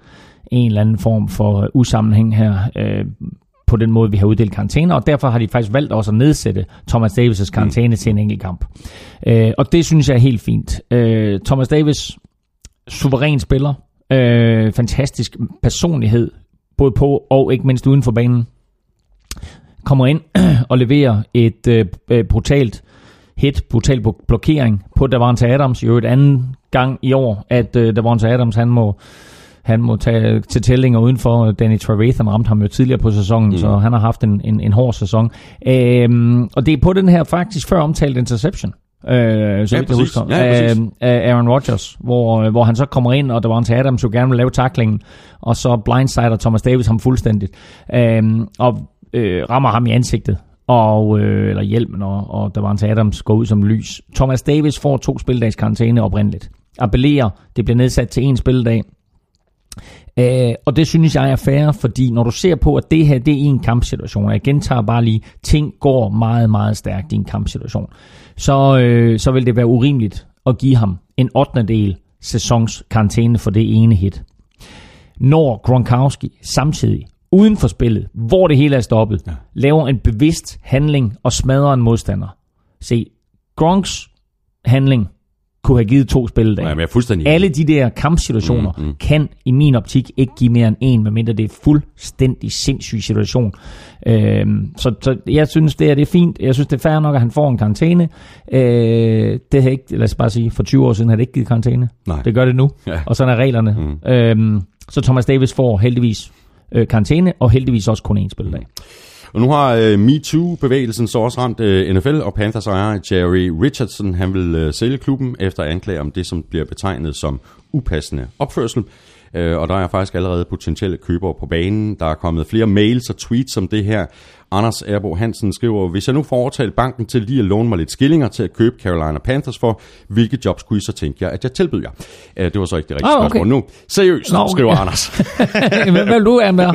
en eller anden form for usammenhæng her øh, på den måde, vi har uddelt karantæner, og derfor har de faktisk valgt også at nedsætte Thomas Davis' karantæne mm. til en enkelt kamp. Øh, og det synes jeg er helt fint. Øh, Thomas Davis, suveræn spiller, øh, fantastisk personlighed, både på og ikke mindst uden for banen, kommer ind og leverer et øh, øh, brutalt hit, brutal blo- blokering på Davante Adams, jo et anden gang i år, at øh, Davante Adams, han må han må tage til tællinger udenfor. Danny Trevathan ramte ham jo tidligere på sæsonen, mm. så han har haft en, en, en hård sæson. Øhm, og det er på den her faktisk før omtalt interception. Øh, så Ja, vidt jeg husker, Ja, af, præcis. af Aaron Rodgers, hvor, hvor han så kommer ind, og Davante Adams jo gerne vil lave taklingen, og så blindsider Thomas Davis ham fuldstændigt, øhm, og øh, rammer ham i ansigtet og, øh, eller hjelmen, og, og der var en Adams går ud som lys. Thomas Davis får to spildags karantæne oprindeligt. Appellerer, det bliver nedsat til en spildag. Øh, og det synes jeg er fair, fordi når du ser på, at det her det er en kampsituation, og jeg gentager bare lige, ting går meget, meget stærkt i en kampsituation, så, øh, så vil det være urimeligt at give ham en 8. del sæsons karantæne for det ene hit. Når Gronkowski samtidig uden for spillet, hvor det hele er stoppet, ja. laver en bevidst handling og smadrer en modstander. Se, Gronks handling kunne have givet to spildage. Ja, men jeg er fuldstændig Alle de der kampsituationer mm, mm. kan i min optik ikke give mere end en, medmindre det er fuldstændig sindssyg situation. Øhm, så, så jeg synes, det er, det er fint. Jeg synes, det er fair nok, at han får en karantæne. Øh, det har ikke, lad os bare sige, for 20 år siden har det ikke givet karantæne. Nej. Det gør det nu, ja. og sådan er reglerne. Mm. Øhm, så Thomas Davis får heldigvis øh, karantæne, og heldigvis også kun én spilledag. Og nu har øh, MeToo-bevægelsen så også ramt øh, NFL, og Panthers ejer Jerry Richardson, han vil øh, sælge klubben efter anklager om det, som bliver betegnet som upassende opførsel. Øh, og der er faktisk allerede potentielle købere på banen. Der er kommet flere mails og tweets om det her. Anders Erbo Hansen skriver, hvis jeg nu får overtalt banken til lige at låne mig lidt skillinger til at købe Carolina Panthers for, hvilke jobs kunne I så tænke jer, at jeg tilbyder jer? Uh, det var så ikke det rigtige oh, okay. spørgsmål nu. Seriøst, Nå, okay. skriver Anders. Hvad vil du er med?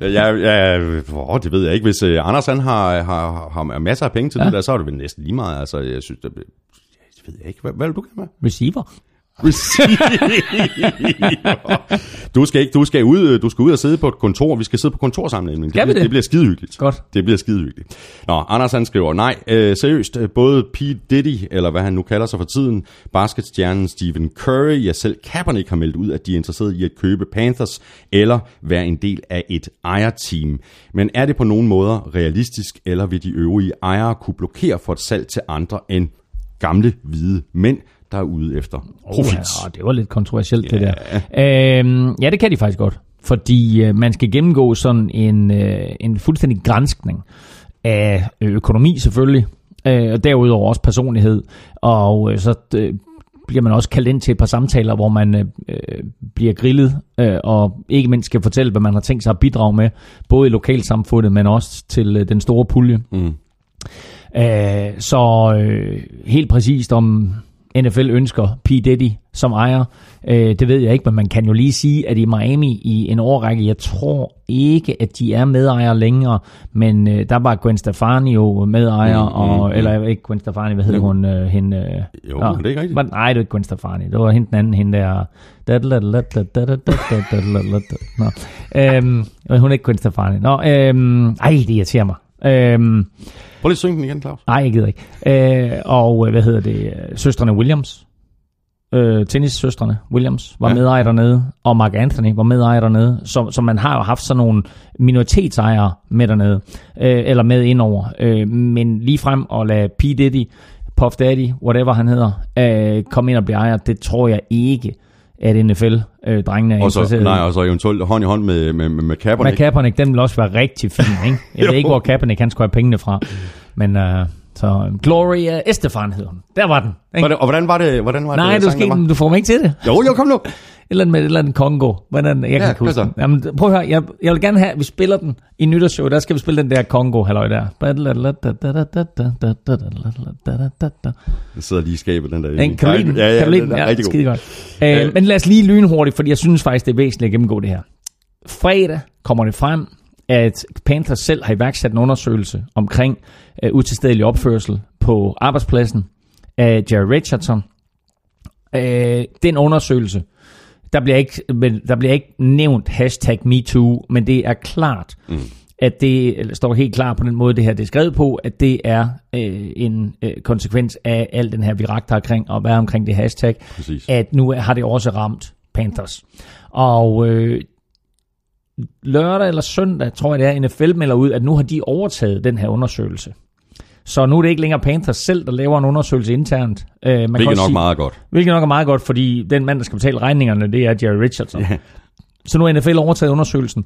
ja, ja, oh, det ved jeg ikke. Hvis uh, Anders han har, har, har masser af penge til ja. det der, så er det vel næsten lige meget. Altså, jeg synes, det, jeg ved jeg ikke. Hvad, hvad vil du gerne med? Receiver. du skal ikke, du skal ud, du skal ud og sidde på et kontor. Vi skal sidde på kontorsamlingen. Det, det? det bliver skidehyggeligt. Godt. Det bliver skidehyggeligt. Nå, Anders han skriver, nej, øh, seriøst, både Pete Diddy, eller hvad han nu kalder sig for tiden, basketstjernen Stephen Curry, ja selv Kaepernick har meldt ud, at de er interesseret i at købe Panthers, eller være en del af et ejerteam. Men er det på nogen måder realistisk, eller vil de øvrige ejere kunne blokere for et salg til andre end gamle hvide mænd, der er ude efter profit. Oh, ja, det var lidt kontroversielt ja. det der. Øhm, ja, det kan de faktisk godt. Fordi øh, man skal gennemgå sådan en, øh, en fuldstændig grænskning af økonomi selvfølgelig, øh, og derudover også personlighed. Og øh, så øh, bliver man også kaldt ind til et par samtaler, hvor man øh, bliver grillet, øh, og ikke mindst skal fortælle, hvad man har tænkt sig at bidrage med, både i lokalsamfundet, men også til øh, den store pulje. Mm. Øh, så øh, helt præcist om NFL ønsker P. Diddy som ejer. Øh, det ved jeg ikke, men man kan jo lige sige, at i Miami i en årrække, jeg tror ikke, at de er medejer længere, men øh, der var Gwen Stefani jo medejer, mm, og, mm, eller ikke Gwen Stefani, hvad hedder mm. hun? Øh, hende, øh, jo, nå, det er ikke rigtigt. Men, nej, det var ikke Gwen Stefani, det var hende den anden, hende der... Nå, øhm, hun er ikke Gwen Stefani. Nå, øhm, ej, det irriterer mig. Øhm, Prøv lige at synge den igen, Claus. Nej, jeg gider ikke. Øh, og hvad hedder det? Søstrene Williams. Øh, tennissøstrene Williams var ja. medejer dernede, og Mark Anthony var medejer dernede. Så, så man har jo haft sådan nogle minoritetsejere med dernede, øh, eller med indover. Øh, men lige frem og lade P. Diddy, Puff Daddy, whatever han hedder, øh, komme ind og blive ejer, det tror jeg ikke at NFL-drengene øh, er og så, interesseret Nej, og så eventuelt hånd i hånd med, med, med, med Kaepernick. Med Kaepernick, den vil også være rigtig fin, ikke? Jeg ved ikke, hvor Kaepernick han skulle have pengene fra. Men uh, så Gloria Estefan hedder hun. Der var den. Ikke? Og hvordan var det? Hvordan var Nej, det, du, skal ikke, du får mig ikke til det. Jo, jo, kom nu eller med et eller andet Kongo. Hvordan, jeg kan ja, ikke huske den. Jamen, prøv at høre, jeg, jeg vil gerne have, at vi spiller den i nytårsshow, der skal vi spille den der Kongo, halløj der. Den sidder lige i skabet, den der. Den, kan du lide den? Ja, ja, kan du lide den? Ja, skide godt. Øh, men lad os lige lynhurtigt, fordi jeg synes faktisk, det er væsentligt at gennemgå det her. Fredag kommer det frem, at Panthers selv har iværksat en undersøgelse omkring uh, utilstedelig opførsel på arbejdspladsen af Jerry Richardson. Uh, den undersøgelse der bliver ikke, der bliver ikke nævnt hashtag MeToo, men det er klart, mm. at det står helt klart på den måde, det her det er skrevet på, at det er øh, en øh, konsekvens af al den her virak, der er omkring, og hvad omkring det hashtag, Præcis. at nu har det også ramt Panthers. Og øh, lørdag eller søndag, tror jeg det er, NFL melder ud, at nu har de overtaget den her undersøgelse. Så nu er det ikke længere Panthers selv, der laver en undersøgelse internt. Uh, man hvilket nok sige, meget godt. Hvilket nok er meget godt, fordi den mand, der skal betale regningerne, det er Jerry Richardson. Yeah. Så nu er NFL overtaget undersøgelsen.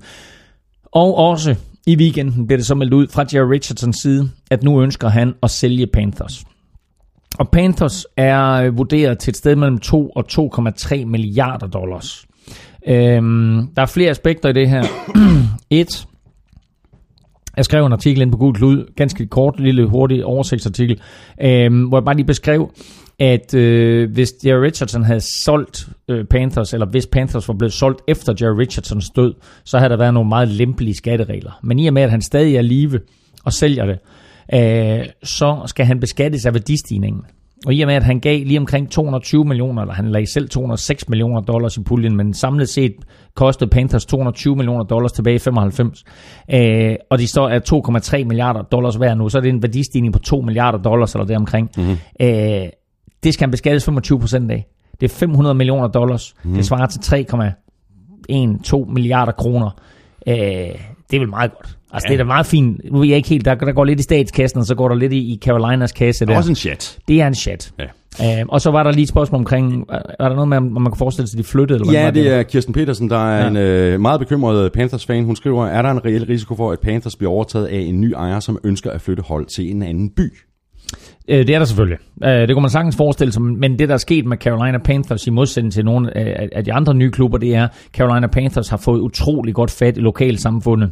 Og også i weekenden bliver det så meldt ud fra Jerry Richardsons side, at nu ønsker han at sælge Panthers. Og Panthers er vurderet til et sted mellem 2 og 2,3 milliarder dollars. Øhm, der er flere aspekter i det her. Et, Jeg skrev en artikel ind på Google Klud, ganske kort, lille, hurtig oversigtsartikel, øhm, hvor jeg bare lige beskrev, at øh, hvis Jerry Richardson havde solgt øh, Panthers, eller hvis Panthers var blevet solgt efter Jerry Richardsons død, så havde der været nogle meget lempelige skatteregler. Men i og med, at han stadig er live og sælger det, øh, så skal han beskattes af værdistigningen. Og i og med, at han gav lige omkring 220 millioner, eller han lagde selv 206 millioner dollars i puljen, men samlet set kostede Panthers 220 millioner dollars tilbage i 95, øh, og de står af 2,3 milliarder dollars hver nu, så er det en værdistigning på 2 milliarder dollars eller deromkring. Mm-hmm. Øh, det skal han beskattes 25 procent af. Det er 500 millioner dollars. Mm. Det svarer til 3,1-2 milliarder kroner. Øh, det er vel meget godt. Altså, ja. det er da meget fint. Nu er jeg ikke helt, der, der går lidt i statskassen, og så går der lidt i, i Carolinas kasse der. Også en chat. Det er en chat. Ja. Øh, og så var der lige et spørgsmål omkring, er der noget med, om man kan forestille sig, at de flyttede? Eller ja, det er Kirsten Petersen, der er ja. en øh, meget bekymret Panthers-fan. Hun skriver, er der en reel risiko for, at Panthers bliver overtaget af en ny ejer, som ønsker at flytte hold til en anden by? Øh, det er der selvfølgelig. Øh, det kunne man sagtens forestille sig, men det der er sket med Carolina Panthers i modsætning til nogle af de andre nye klubber, det er, at Carolina Panthers har fået utrolig godt fat i lokalsamfundet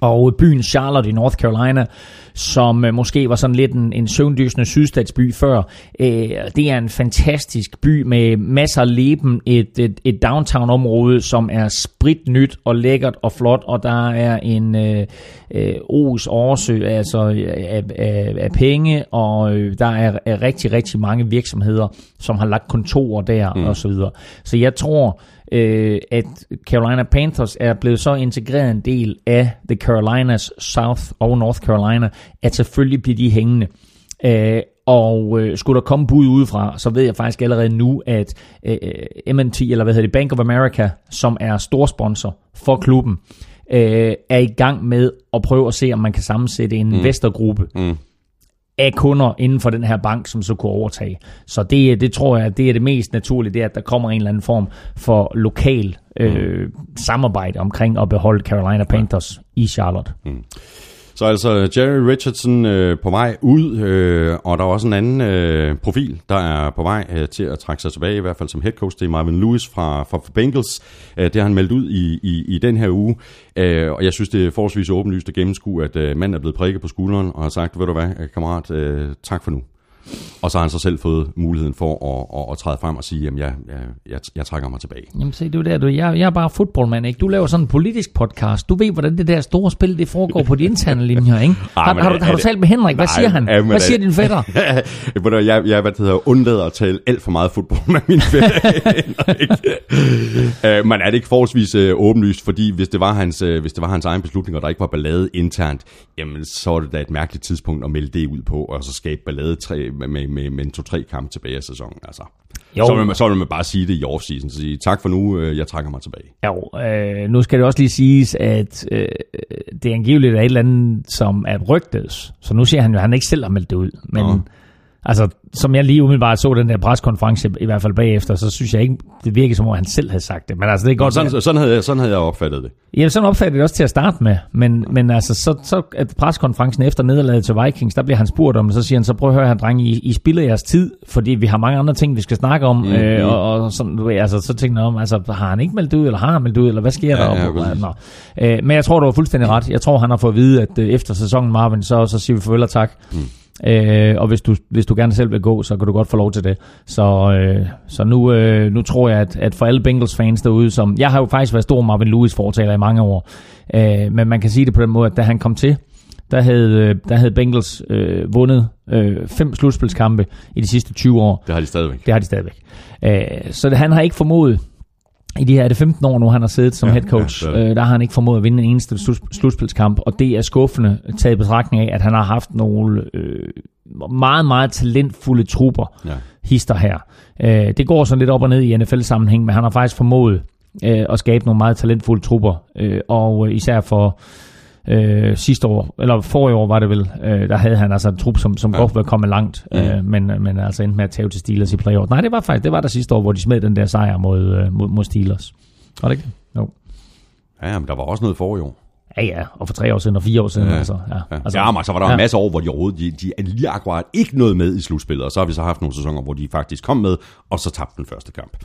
og byen Charlotte i North Carolina, som øh, måske var sådan lidt en, en søvndysende sydstatsby før. Øh, det er en fantastisk by med masser af leben, et, et, et downtown-område, som er spritnyt og lækkert og flot, og der er en øh, øh, O's årsø altså, af, af, af penge, og øh, der er, er rigtig, rigtig mange virksomheder, som har lagt kontorer der mm. og så videre. Så jeg tror, øh, at Carolina Panthers er blevet så integreret en del af The Carolinas South og North Carolina, at selvfølgelig bliver de hængende. Øh, og øh, skulle der komme bud udefra, så ved jeg faktisk allerede nu, at øh, M&T, eller hvad hedder det, Bank of America, som er storsponsor for klubben, øh, er i gang med at prøve at se, om man kan sammensætte en mm. investorgruppe. Mm af kunder inden for den her bank, som så kunne overtage. Så det, det tror jeg, det er det mest naturlige, det er, at der kommer en eller anden form for lokal øh, mm. samarbejde omkring at beholde Carolina Panthers ja. i Charlotte. Mm. Så altså Jerry Richardson øh, på vej ud, øh, og der er også en anden øh, profil, der er på vej øh, til at trække sig tilbage, i hvert fald som head coach. Det er Marvin Lewis fra, fra Bengals. Øh, det har han meldt ud i, i, i den her uge. Øh, og jeg synes, det er forholdsvis åbenlyst at gennemskue, at øh, manden er blevet prikket på skulderen og har sagt, ved du hvad, øh, kammerat, øh, tak for nu. Og så har han så selv fået muligheden for at, at, at træde frem og sige, at jeg, jeg, jeg, jeg trækker mig tilbage. Jamen se, du der, du, jeg, jeg er bare fodboldmand, ikke? Du laver sådan en politisk podcast. Du ved, hvordan det der store spil, det foregår på de interne linjer, ikke? Har, Ej, har, du, har du talt med Henrik? Hvad nej, siger han? Ja, hvad siger din fætter? jeg, jeg hvad det hedder, undlader at tale alt for meget fodbold med min fætter. uh, men er det ikke forholdsvis uh, åbenlyst, fordi hvis det, var hans, uh, hvis det var hans egen beslutning, og der ikke var ballade internt, jamen så er det da et mærkeligt tidspunkt at melde det ud på, og så skabe ballade tre, med, med, med, med en to-tre kampe tilbage af sæsonen. Altså. Jo. Så, vil man, så vil man bare sige det i offseason, så sige tak for nu, øh, jeg trækker mig tilbage. Jo, øh, nu skal det også lige siges, at øh, det er angiveligt er et eller andet, som er rygtet. Så nu siger han jo, at han ikke selv har meldt det ud. Men Nå. Altså, som jeg lige umiddelbart så den der preskonference, i hvert fald bagefter, så synes jeg ikke, det virker som om han selv havde sagt det. Men altså, det er godt. Sådan, sådan, havde jeg, sådan havde jeg opfattet det. Ja, sådan opfattede det også til at starte med. Men, men altså, så, så at preskonferencen efter nederlaget til Vikings, der bliver han spurgt om, så siger han, så prøv at høre her, drenge, I, I spiller jeres tid, fordi vi har mange andre ting, vi skal snakke om. Mm, øh. Og, og sådan, du ved, altså, så tænker jeg om, altså, har han ikke meldt ud, eller har han meldt ud, eller hvad sker ja, der? Ja, Nå. Øh, men jeg tror, du har fuldstændig ret. Jeg tror, han har fået at vide, at øh, efter sæsonen, Marvin, så, så siger vi farvel og tak. Mm. Øh, og hvis du, hvis du gerne selv vil gå, så kan du godt få lov til det. Så, øh, så nu, øh, nu tror jeg, at, at for alle Bengals fans derude, som jeg har jo faktisk været stor Marvin Lewis fortaler i mange år, øh, men man kan sige det på den måde, at da han kom til, der havde, øh, der havde Bengals øh, vundet øh, fem slutspilskampe i de sidste 20 år. Det har de stadigvæk. Det har de stadigvæk. Øh, så det, han har ikke formået i de her er det 15 år nu, han har siddet som ja, head coach. Ja, øh, der har han ikke formået at vinde en eneste slutspilskamp, og det er skuffende taget i betragtning af, at han har haft nogle øh, meget, meget talentfulde trupper, ja. hister her. Øh, det går sådan lidt op og ned i NFL-sammenhæng, men han har faktisk formået øh, at skabe nogle meget talentfulde trupper, øh, og især for øh, sidste år, eller forrige år var det vel, øh, der havde han altså en trup, som, som ja. godt var kommet langt, mm. øh, men, men altså endte med at tage til Steelers i playoff. Nej, det var faktisk, det var der sidste år, hvor de smed den der sejr mod, øh, mod, mod Steelers. Var det ikke? Jo. Ja, men der var også noget forrige år. Ja, ja, og for tre år siden og fire år siden. Ja, altså, ja. Ja. Altså, ja, men så var der ja. en masse år, hvor de overhovedet de, de er lige akkurat ikke noget med i slutspillet, og så har vi så haft nogle sæsoner, hvor de faktisk kom med, og så tabte den første kamp.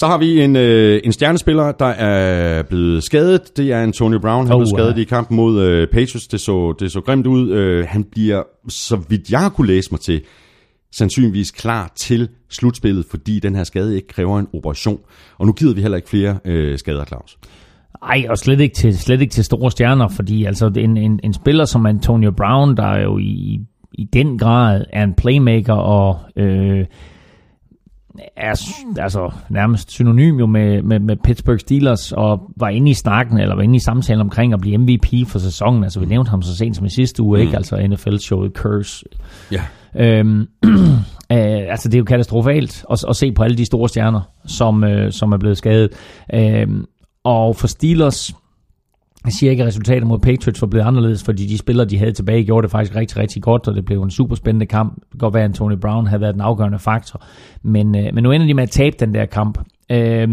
Så har vi en, øh, en stjernespiller, der er blevet skadet. Det er Antonio Brown. Han Oh, blev skadet ja. i kampen mod øh, Patriots. Det så, det så grimt ud. Øh, han bliver, så vidt jeg kunne læse mig til, sandsynligvis klar til slutspillet, fordi den her skade ikke kræver en operation. Og nu gider vi heller ikke flere øh, skader, Claus. Ej, og slet ikke til, slet ikke til store stjerner, fordi altså en, en, en spiller som Antonio Brown, der er jo i, i den grad er en playmaker og øh, er altså nærmest synonym jo med, med, med Pittsburgh Steelers, og var inde i snakken, eller var inde i samtalen omkring at blive MVP for sæsonen. Altså vi nævnte ham så sent som i sidste uge, mm. ikke? Altså NFL-showet Curse. Ja. Øhm, øh, altså det er jo katastrofalt at, at se på alle de store stjerner, som, øh, som er blevet skadet. Øhm, og for Steelers, jeg siger ikke, at resultatet mod Patriots var blevet anderledes, fordi de spillere, de havde tilbage, gjorde det faktisk rigtig, rigtig godt, og det blev en super spændende kamp. Det kan godt være, at Anthony Brown havde været den afgørende faktor. Men, øh, men nu ender de med at tabe den der kamp. Øh,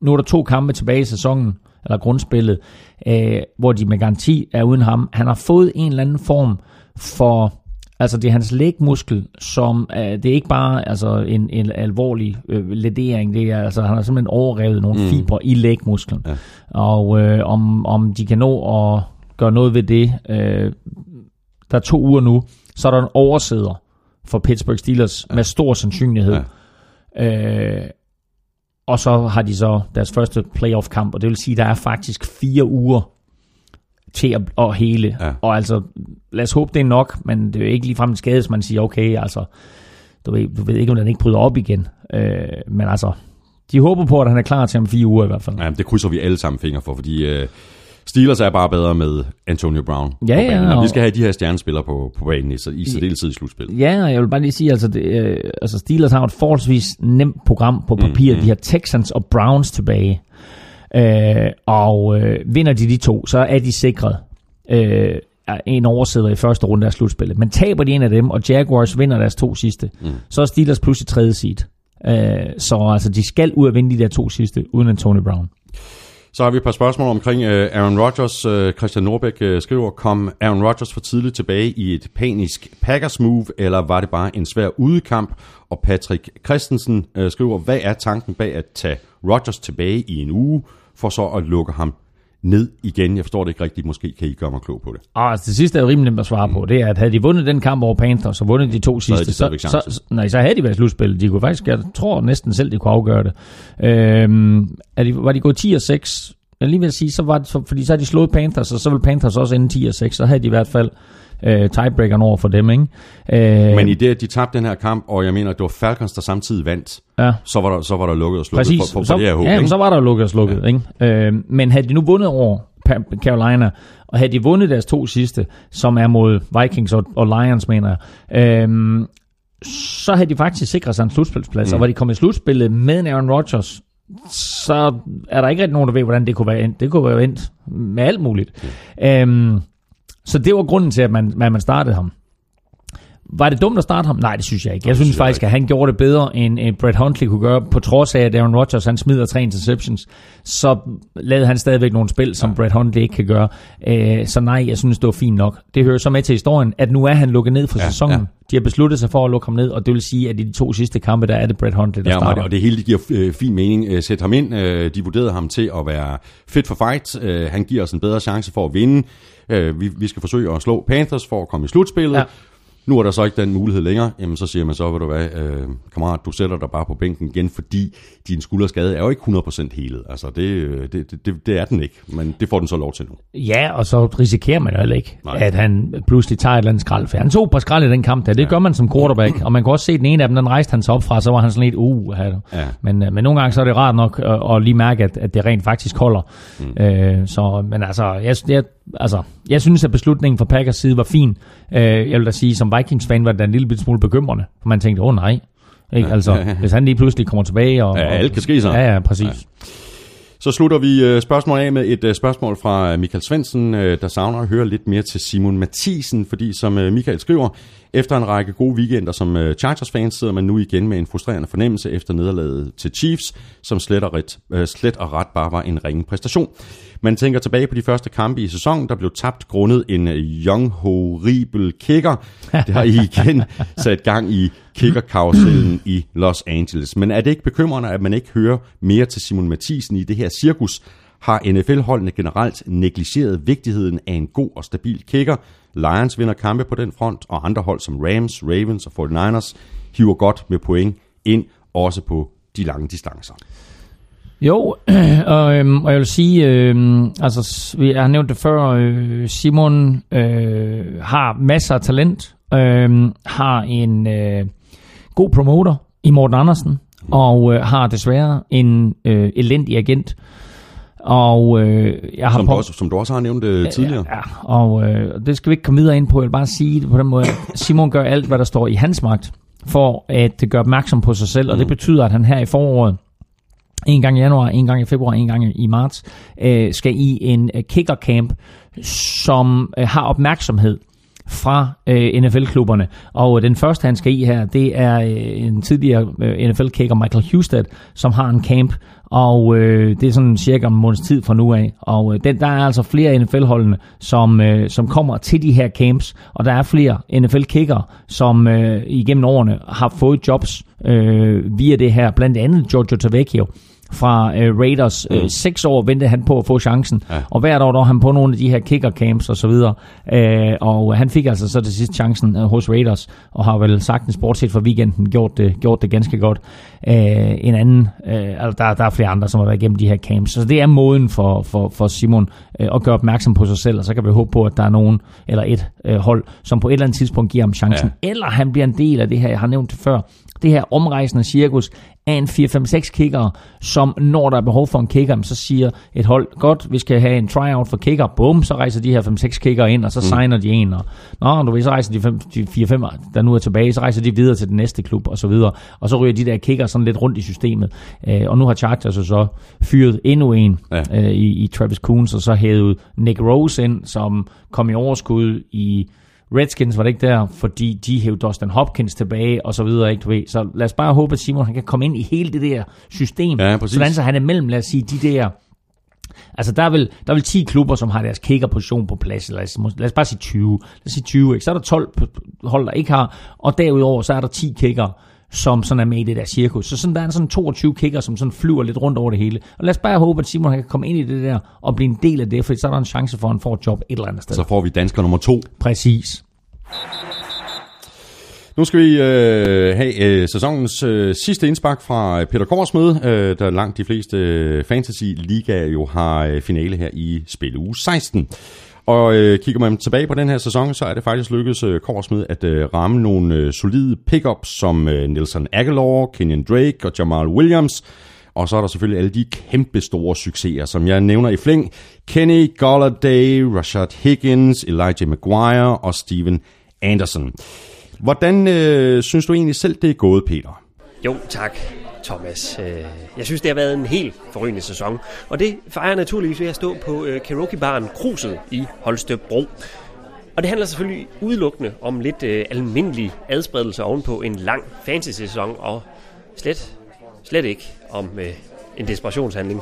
nu er der to kampe tilbage i sæsonen, eller grundspillet, øh, hvor de med garanti er uden ham. Han har fået en eller anden form for... Altså det er hans lægmuskel, som øh, det er ikke bare altså en, en alvorlig øh, ledering, det er altså han har simpelthen overrevet nogle mm. fibre i lægmusklen. Ja. Og øh, om, om de kan nå at gøre noget ved det, øh, der er to uger nu, så er der en oversider for Pittsburgh Steelers ja. med stor sandsynlighed. Ja. Øh, og så har de så deres første playoff-kamp, og det vil sige, at der er faktisk fire uger til at, at hele. Ja. Og altså, lad os håbe, det er nok, men det er jo ikke ligefrem en skade, som man siger, okay, altså, du ved, du ved ikke, om den ikke bryder op igen. Øh, men altså, de håber på, at han er klar til om fire uger i hvert fald. Ja, det krydser vi alle sammen fingre for, fordi øh, Steelers er bare bedre med Antonio Brown Ja, på ja, banen, og og- vi skal have de her stjernespillere på, på banen i, i særdeleshed i slutspillet. Ja, og jeg vil bare lige sige, altså, det, øh, altså Steelers har et forholdsvis nemt program på papiret. Mm, mm. De har Texans og Browns tilbage. Øh, og øh, vinder de de to, så er de sikret øh, en oversider i første runde af slutspillet. Men taber de en af dem, og Jaguars vinder deres to sidste, mm. så er Steelers pludselig tredje seed. Øh, så altså, de skal ud og vinde de der to sidste, uden Antonio Brown. Så har vi et par spørgsmål omkring øh, Aaron Rodgers. Øh, Christian Norbæk øh, skriver, kom Aaron Rodgers for tidligt tilbage i et panisk Packers move, eller var det bare en svær udekamp? Og Patrick Christensen øh, skriver, hvad er tanken bag at tage Rodgers tilbage i en uge, for så at lukke ham ned igen? Jeg forstår det ikke rigtigt. Måske kan I gøre mig klog på det. Og altså, det sidste er jo rimelig nemt at svare på. Det er, at havde de vundet den kamp over Panthers, og vundet de to havde sidste, så, så, så, nej, så havde de været slutspillet. De kunne faktisk, jeg tror næsten selv, de kunne afgøre det. Øhm, er de, var de gået 10 og 6? Jeg er lige at sige, så var det, så, fordi så har de slået Panthers, og så vil Panthers også ende 10 og 6, så havde de i hvert fald øh, tiebreakeren over for dem, ikke? Øh, Men i det, at de tabte den her kamp, og jeg mener, at det var Falcons, der samtidig vandt, ja. så var der, så var der lukket og slukket Præcis. for, for, for så, det her håb. ja, ikke? så var der lukket og slukket. Ja. Ikke? Øh, men havde de nu vundet over Carolina, og havde de vundet deres to sidste, som er mod Vikings og, og Lions, mener jeg, øh, så havde de faktisk sikret sig en slutspilsplads. Mm. Og var de kommet i slutspillet med en Aaron Rodgers, så er der ikke rigtig nogen, der ved, hvordan det kunne være endt. Det kunne være endt med alt muligt. Mm. Øhm, så det var grunden til, at man, at man startede ham. Var det dumt at starte ham? Nej, det synes jeg ikke. Jeg det synes synes jeg faktisk, at han gjorde det bedre, end, end Brett Huntley kunne gøre, på trods af, at Aaron Rodgers han smider tre interceptions, så lavede han stadigvæk nogle spil, som ja. Brett Huntley ikke kan gøre. Øh, så nej, jeg synes, det var fint nok. Det hører så med til historien, at nu er han lukket ned for Ja, sæsonen. ja. De har besluttet sig for at lukke ham ned, og det vil sige, at i de to sidste kampe, der er det Brett Huntley, der Ja, starter. og det hele det giver øh, fin mening. Øh, sæt ham ind. Øh, de vurderede ham til at være fit for fight. Øh, han giver os en bedre chance for at vinde. Øh, vi, vi skal forsøge at slå Panthers for at komme i slutspillet. Ja. Nu er der så ikke den mulighed længere. Jamen, så siger man så, ved du hvad, øh, kammerat, du sætter dig bare på bænken igen, fordi din skulderskade er jo ikke 100% helet. Altså, det, øh, det, det, det, det er den ikke, men det får den så lov til nu. Ja, og så risikerer man jo heller ikke, Nej. at han pludselig tager et eller andet skrald. For han tog par skrald i den kamp der. Det ja. gør man som quarterback. Og man kan også se, at den ene af dem, den rejste han sig op fra, så var han sådan lidt, uh. Ja. Men, øh, men nogle gange så er det rart nok at, at lige mærke, at, at det rent faktisk holder. Mm. Øh, så, men altså jeg, jeg, altså, jeg synes, at beslutningen fra Packers side var fin. Øh, jeg vil da sige, som Vikings-fan var det en lille bit smule bekymrende. For man tænkte, åh oh, nej. Ikke? Altså, hvis han lige pludselig kommer tilbage. Og, Ja, alt kan ske så. Ja, ja, præcis. Ja. Så slutter vi øh, spørgsmålet af med et øh, spørgsmål fra Michael Svendsen, øh, der savner at høre lidt mere til Simon Mathisen, fordi som Michael skriver, efter en række gode weekender som Chargers-fans sidder man nu igen med en frustrerende fornemmelse efter nederlaget til Chiefs, som slet og, ret, slet og ret bare var en ringe præstation. Man tænker tilbage på de første kampe i sæsonen, der blev tabt grundet en young horrible kicker. Det har I igen sat gang i kicker i Los Angeles. Men er det ikke bekymrende, at man ikke hører mere til Simon Mathisen i det her cirkus? Har NFL-holdene generelt negligeret vigtigheden af en god og stabil kicker? Lions vinder kampe på den front, og andre hold som Rams, Ravens og 49ers hiver godt med point ind, også på de lange distancer. Jo, og, øhm, og jeg vil sige, øhm, altså jeg har nævnt det før, øh, Simon øh, har masser af talent, øh, har en øh, god promoter i Morten Andersen, og øh, har desværre en øh, elendig agent. Og øh, jeg har som, på, du også, som du også har nævnt øh, tidligere. Ja, og øh, det skal vi ikke komme videre ind på. Jeg vil bare sige det på den måde. Simon gør alt, hvad der står i hans magt, for at gøre opmærksom på sig selv. Og det mm. betyder, at han her i foråret en gang i januar, en gang i februar, en gang i marts, øh, skal i en øh, kicker camp, som øh, har opmærksomhed fra øh, NFL-klubberne. Og øh, den første, han skal i her, det er øh, en tidligere øh, NFL-kicker, Michael Husted, som har en camp, og øh, det er sådan cirka en måneds tid fra nu af. Og øh, den, der er altså flere NFL-holdene, som, øh, som kommer til de her camps, og der er flere NFL-kicker, som øh, igennem årene har fået jobs øh, via det her, blandt andet Giorgio Tavecchio, fra øh, Raiders. Øh, mm. Øh, seks år ventede han på at få chancen, ja. og hvert år var han på nogle af de her kicker camps og så videre. Øh, og han fik altså så til sidst chancen øh, hos Raiders, og har vel sagtens bortset fra weekenden gjort det, gjort det ganske godt. Øh, en anden, øh, altså der, der er flere andre, som har været igennem de her camps. Så det er måden for, for, for Simon øh, at gøre opmærksom på sig selv, og så kan vi håbe på, at der er nogen, eller et øh, hold, som på et eller andet tidspunkt giver ham chancen. Ja. Eller han bliver en del af det her, jeg har nævnt det før, det her omrejsende cirkus af en 4-5-6 kicker, som når der er behov for en kicker, så siger et hold, godt, vi skal have en tryout for kicker, bum, så rejser de her 5-6 kicker ind, og så mm. signer de en, og nå, du ved, så rejser de, de 4-5, der nu er tilbage, så rejser de videre til den næste klub, og så videre, og så ryger de der kicker sådan lidt rundt i systemet, øh, og nu har Chargers så fyret endnu en ja. øh, i, i Travis Coons, og så hævet Nick Rose ind, som kom i overskud i Redskins var det ikke der, fordi de hævde Dustin Hopkins tilbage, og så videre, ikke du ved. Så lad os bare håbe, at Simon han kan komme ind i hele det der system, ja, sådan så han er mellem, lad os sige, de der Altså, der er, vel, der er vel 10 klubber, som har deres kickerposition på plads. Lad os, lad os bare sige 20. Lad os sige 20, ikke? Så er der 12 hold, der ikke har. Og derudover, så er der 10 kicker, som sådan er med i det der cirkus. Så sådan, der er sådan 22 kicker, som sådan flyver lidt rundt over det hele. Og lad os bare håbe, at Simon kan komme ind i det der og blive en del af det, for så er der en chance for, at han får et job et eller andet sted. Så får vi dansker nummer to. Præcis. Nu skal vi øh, have øh, sæsonens øh, sidste indspark fra Peter Kors møde, øh, der langt de fleste øh, fantasy-ligaer jo har øh, finale her i spil uge 16. Og øh, kigger man tilbage på den her sæson, så er det faktisk lykkedes øh, med at øh, ramme nogle øh, solide pickups som øh, Nelson Aguilar, Kenyon Drake og Jamal Williams. Og så er der selvfølgelig alle de kæmpe store succeser, som jeg nævner i flæng. Kenny Golladay, Rashad Higgins, Elijah Maguire og Steven Anderson. Hvordan øh, synes du egentlig selv, det er gået, Peter? Jo, tak. Thomas. Øh, jeg synes, det har været en helt forrygende sæson, og det fejrer naturligvis ved at stå på øh, karaokebaren Kruset i Holstebro. Og det handler selvfølgelig udelukkende om lidt øh, almindelig adspredelse ovenpå en lang fantasy-sæson, og slet, slet ikke om øh, en desperationshandling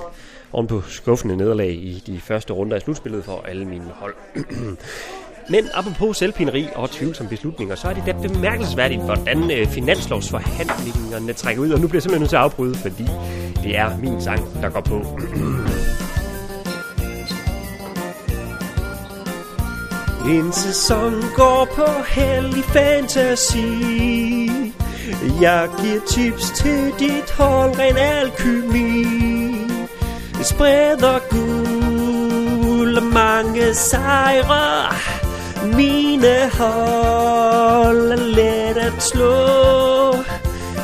ovenpå skuffende nederlag i de første runder af slutspillet for alle mine hold. Men apropos selvpineri og tvivlsomme beslutninger, så er det da bemærkelsesværdigt, hvordan øh, finanslovsforhandlingerne trækker ud. Og nu bliver jeg simpelthen nødt til at afbryde, fordi det er min sang, der går på. En sæson går på heldig fantasi Jeg giver tips til dit hold, ren alkymi Spreder guld og mange sejre mine hold er let at slå.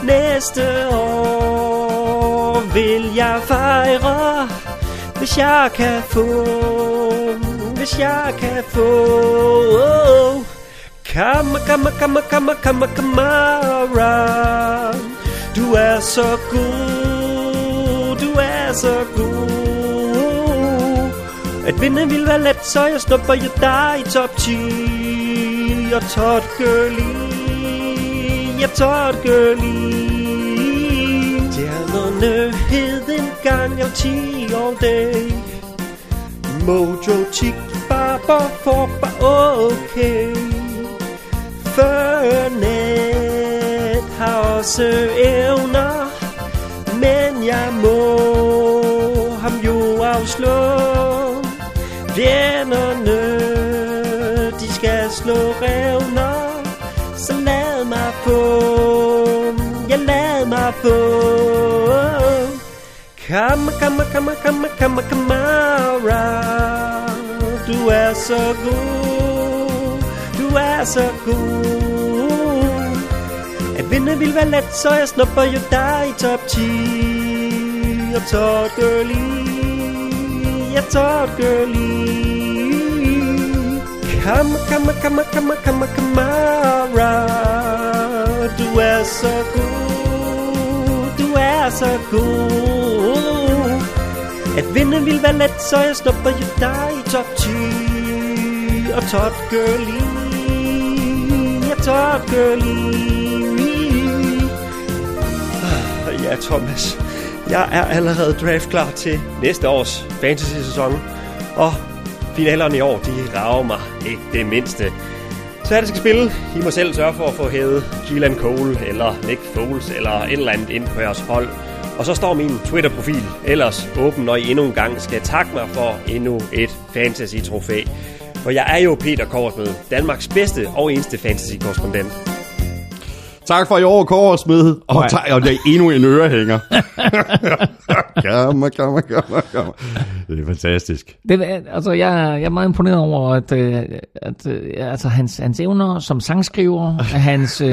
Næste år vil jeg fejre Hvis jeg kan få Hvis jeg kan få. Kamma, kamma, kamma, kamma, kamma, kamara Du er så god Du er så god. At vinde vil være let, så jeg snupper jo dig i top 10 Og Todd Gurley Ja, Todd Gurley Stjernerne hed en gang af 10 all day Mojo Chick Barber for bare okay. Fernet har også evner Men jeg må ham jo afslå. Fjenderne De skal slå revner. Så lad mig få Jeg lad mig få. Come, come, come, come, come, Kamara Du er så god Du er så god. At vinde vil være let Så jeg snupper jo dig i top 10 Og Todd Gurley Ja, Todd Gurley Come, come, come, come, come, Kamara Du er så god Du er så god. At vinde vil være let Så jeg stopper jo dig i top 10 Og top Todd Gurley Ja, Todd Gurley Ah, Ja, Thomas. Jeg er allerede draft klar til næste års fantasy-sæson Og finalerne i år, de rager mig ikke det mindste så er det skal spille. I må selv sørge for at få hævet Keelan Cole eller Nick Foles eller et eller andet ind på jeres hold. Og så står min Twitter-profil ellers åben, når I endnu en gang skal takke mig for endnu et fantasy-trofæ. For jeg er jo Peter Korsmed, Danmarks bedste og eneste fantasy-korrespondent. Tak for i år, Kåresmed. Og, tak, og det er endnu en ørehænger. Kommer, kommer, kommer, kommer. Det er fantastisk. Det, altså, jeg, jeg er meget imponeret over, at, øh, at øh, altså, hans, hans evner som sangskriver, hans øh,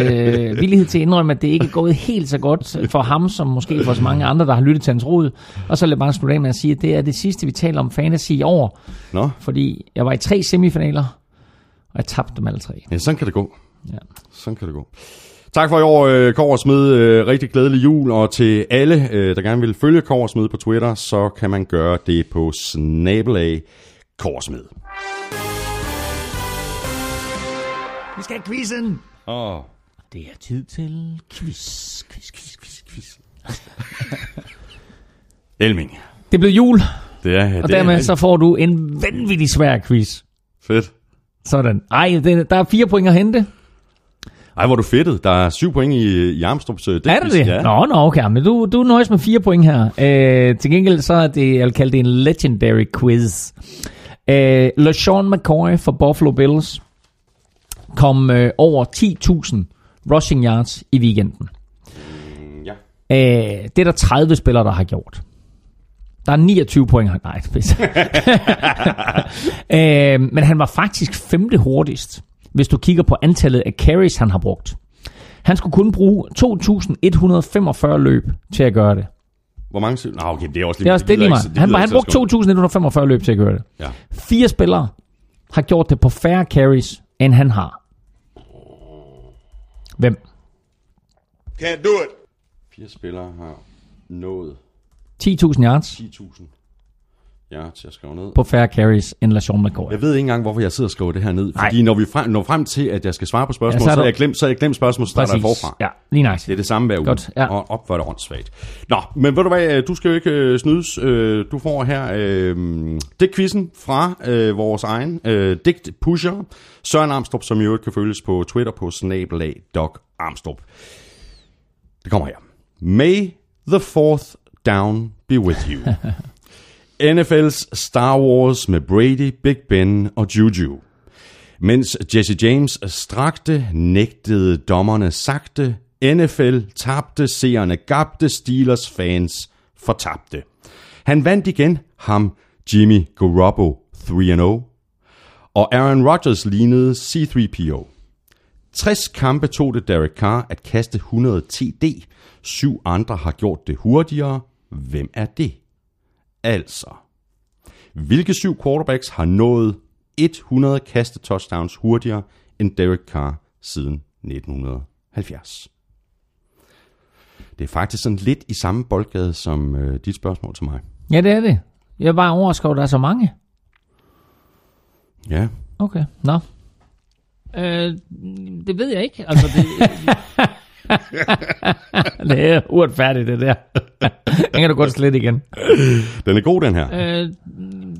villighed til at indrømme, at det ikke er gået helt så godt for ham, som måske for så mange andre, der har lyttet til hans råd. Og så vil jeg bare slutte af med at sige, at det er det sidste, vi taler om fantasy i år. Nå, Fordi jeg var i tre semifinaler, og jeg tabte dem alle tre. ja, sådan kan det gå. Ja. Sådan kan det gå. Tak for i år, øh, Kåresmed. Øh, Rigtig glædelig jul, og til alle, øh, der gerne vil følge Kåresmed på Twitter, så kan man gøre det på snabelag Kåresmed. Vi skal have quizzen! Åh, Det er tid til quiz, quiz, quiz, quiz, quiz. Elming. Det blev jul, Det er, og det dermed er så får du en vanvittig svær quiz. fedt. Sådan. Ej, det, der er fire point at hente. Ej, hvor du fedtet. Der er syv point i, i Armstrongs øh, Er det det? Ja. Nå, nå, okay. Men du, du nøjes med fire point her. Øh, til gengæld så er det, jeg vil kalde det en legendary quiz. Øh, LeSean McCoy for Buffalo Bills kom øh, over 10.000 rushing yards i weekenden. Ja. Øh, det er der 30 spillere, der har gjort. Der er 29 point. her. Nej, pis. øh, men han var faktisk femte hurtigst, hvis du kigger på antallet af carries, han har brugt. Han skulle kun bruge 2.145 løb til at gøre det. Hvor mange... Nå, okay, det er også Det er også det er lige meget. Han, han brugte 2.145 løb til at gøre det. Ja. Fire spillere har gjort det på færre carries, end han har. Hvem? Can't do it. Fire spillere har nået 10.000 yards 10.000. Ja, til at skrive ned. på færre carries, end LaShawn McCoy. Jeg ved ikke engang, hvorfor jeg sidder og skriver det her ned. Nej. Fordi når vi frem, når frem til, at jeg skal svare på spørgsmål, Ja, så så, er så, du- har jeg glemt, så jeg glemt spørgsmål, så starter jeg forfra. Ja, lige nice. Det er det samme hver uge. Godt, ja. Og op var det åndssvagt. Nå, men ved du hvad, du skal jo ikke øh, snydes. Øh, Du får her øh, digtquizzen fra øh, vores egen øh, digtpusher, Søren Armstrong, som i øvrigt kan følges på Twitter på snabelag Doc Armstrong. Det kommer her. May the fourth down be with you. NFL's Star Wars med Brady, Big Ben og Juju. Mens Jesse James strakte, nægtede dommerne sagte, NFL tabte, seerne gabte, Steelers fans fortabte. Han vandt igen, ham Jimmy Garoppolo 3-0, og Aaron Rodgers lignede C3PO. 60 kampe tog det Derek Carr at kaste 110 D. Syv andre har gjort det hurtigere. Hvem er det? Altså, hvilke syv quarterbacks har nået 100 kaste touchdowns hurtigere end Derek Carr siden 1970? Det er faktisk sådan lidt i samme boldgade som øh, dit spørgsmål til mig. Ja, det er det. Jeg er bare overrasket over, at der er så mange. Ja. Okay, nå. Øh, det ved jeg ikke. Altså, det, det er uretfærdigt, det der. Den kan du godt slet igen. Den er god, den her. Øh,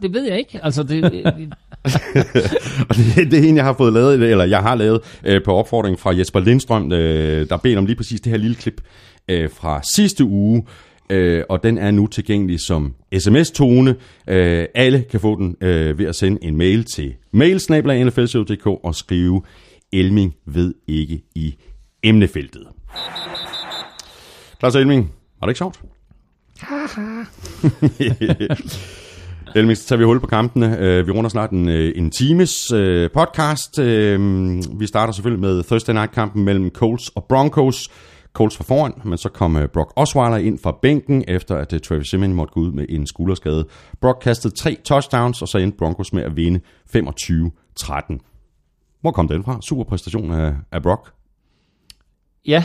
det ved jeg ikke. Altså, det, Og det, det er en, jeg har fået lavet, eller jeg har lavet øh, på opfordring fra Jesper Lindstrøm, øh, der beder om lige præcis det her lille klip øh, fra sidste uge, øh, og den er nu tilgængelig som sms-tone. Øh, alle kan få den øh, ved at sende en mail til mailsnabla.nflshow.dk og skrive Elming ved ikke i emnefeltet. Lars Elming, var det ikke sjovt? Elming, så tager vi hul på kampene. Øh, Vi runder snart en, øh, en times øh, podcast. Vi starter selvfølgelig med Thursday Night-kampen mellem Colts og Broncos. Colts var foran, men så kom Brock Osweiler ind fra bænken, efter at Travis Simeon måtte gå ud med en skulderskade. Brock kastede tre touchdowns, og så endte Broncos med at vinde 25-13. Hvor kom den fra? Super præstation af, af Brock. Ja,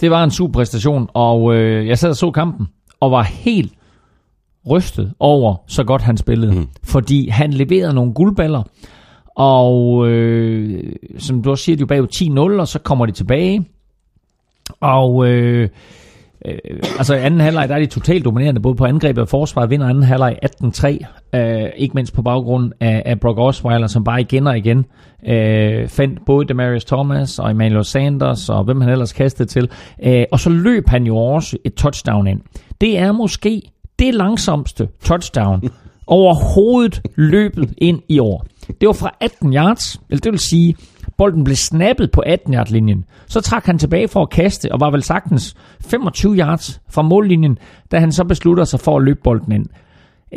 det var en super præstation, og øh, jeg sad og så kampen, og var helt rystet over, så godt han spillede. Mm. Fordi han leverede nogle guldballer, og øh, som du også siger, de er jo bagud 10-0, og så kommer de tilbage. Og øh, øh, altså i anden halvleg, der er de totalt dominerende, både på angrebet og forsvaret, vinder anden halvleg 18-3, øh, ikke mindst på baggrund af, af Brock Osweiler, som bare igen og igen øh, fandt både Demarius Thomas og Emmanuel Sanders, og hvem han ellers kastede til, øh, og så løb han jo også et touchdown ind. Det er måske det langsomste touchdown overhovedet løbet ind i år. Det var fra 18 yards, eller det vil sige, bolden blev snappet på 18 yard linjen. Så trak han tilbage for at kaste, og var vel sagtens 25 yards fra mållinjen, da han så beslutter sig for at løbe bolden ind.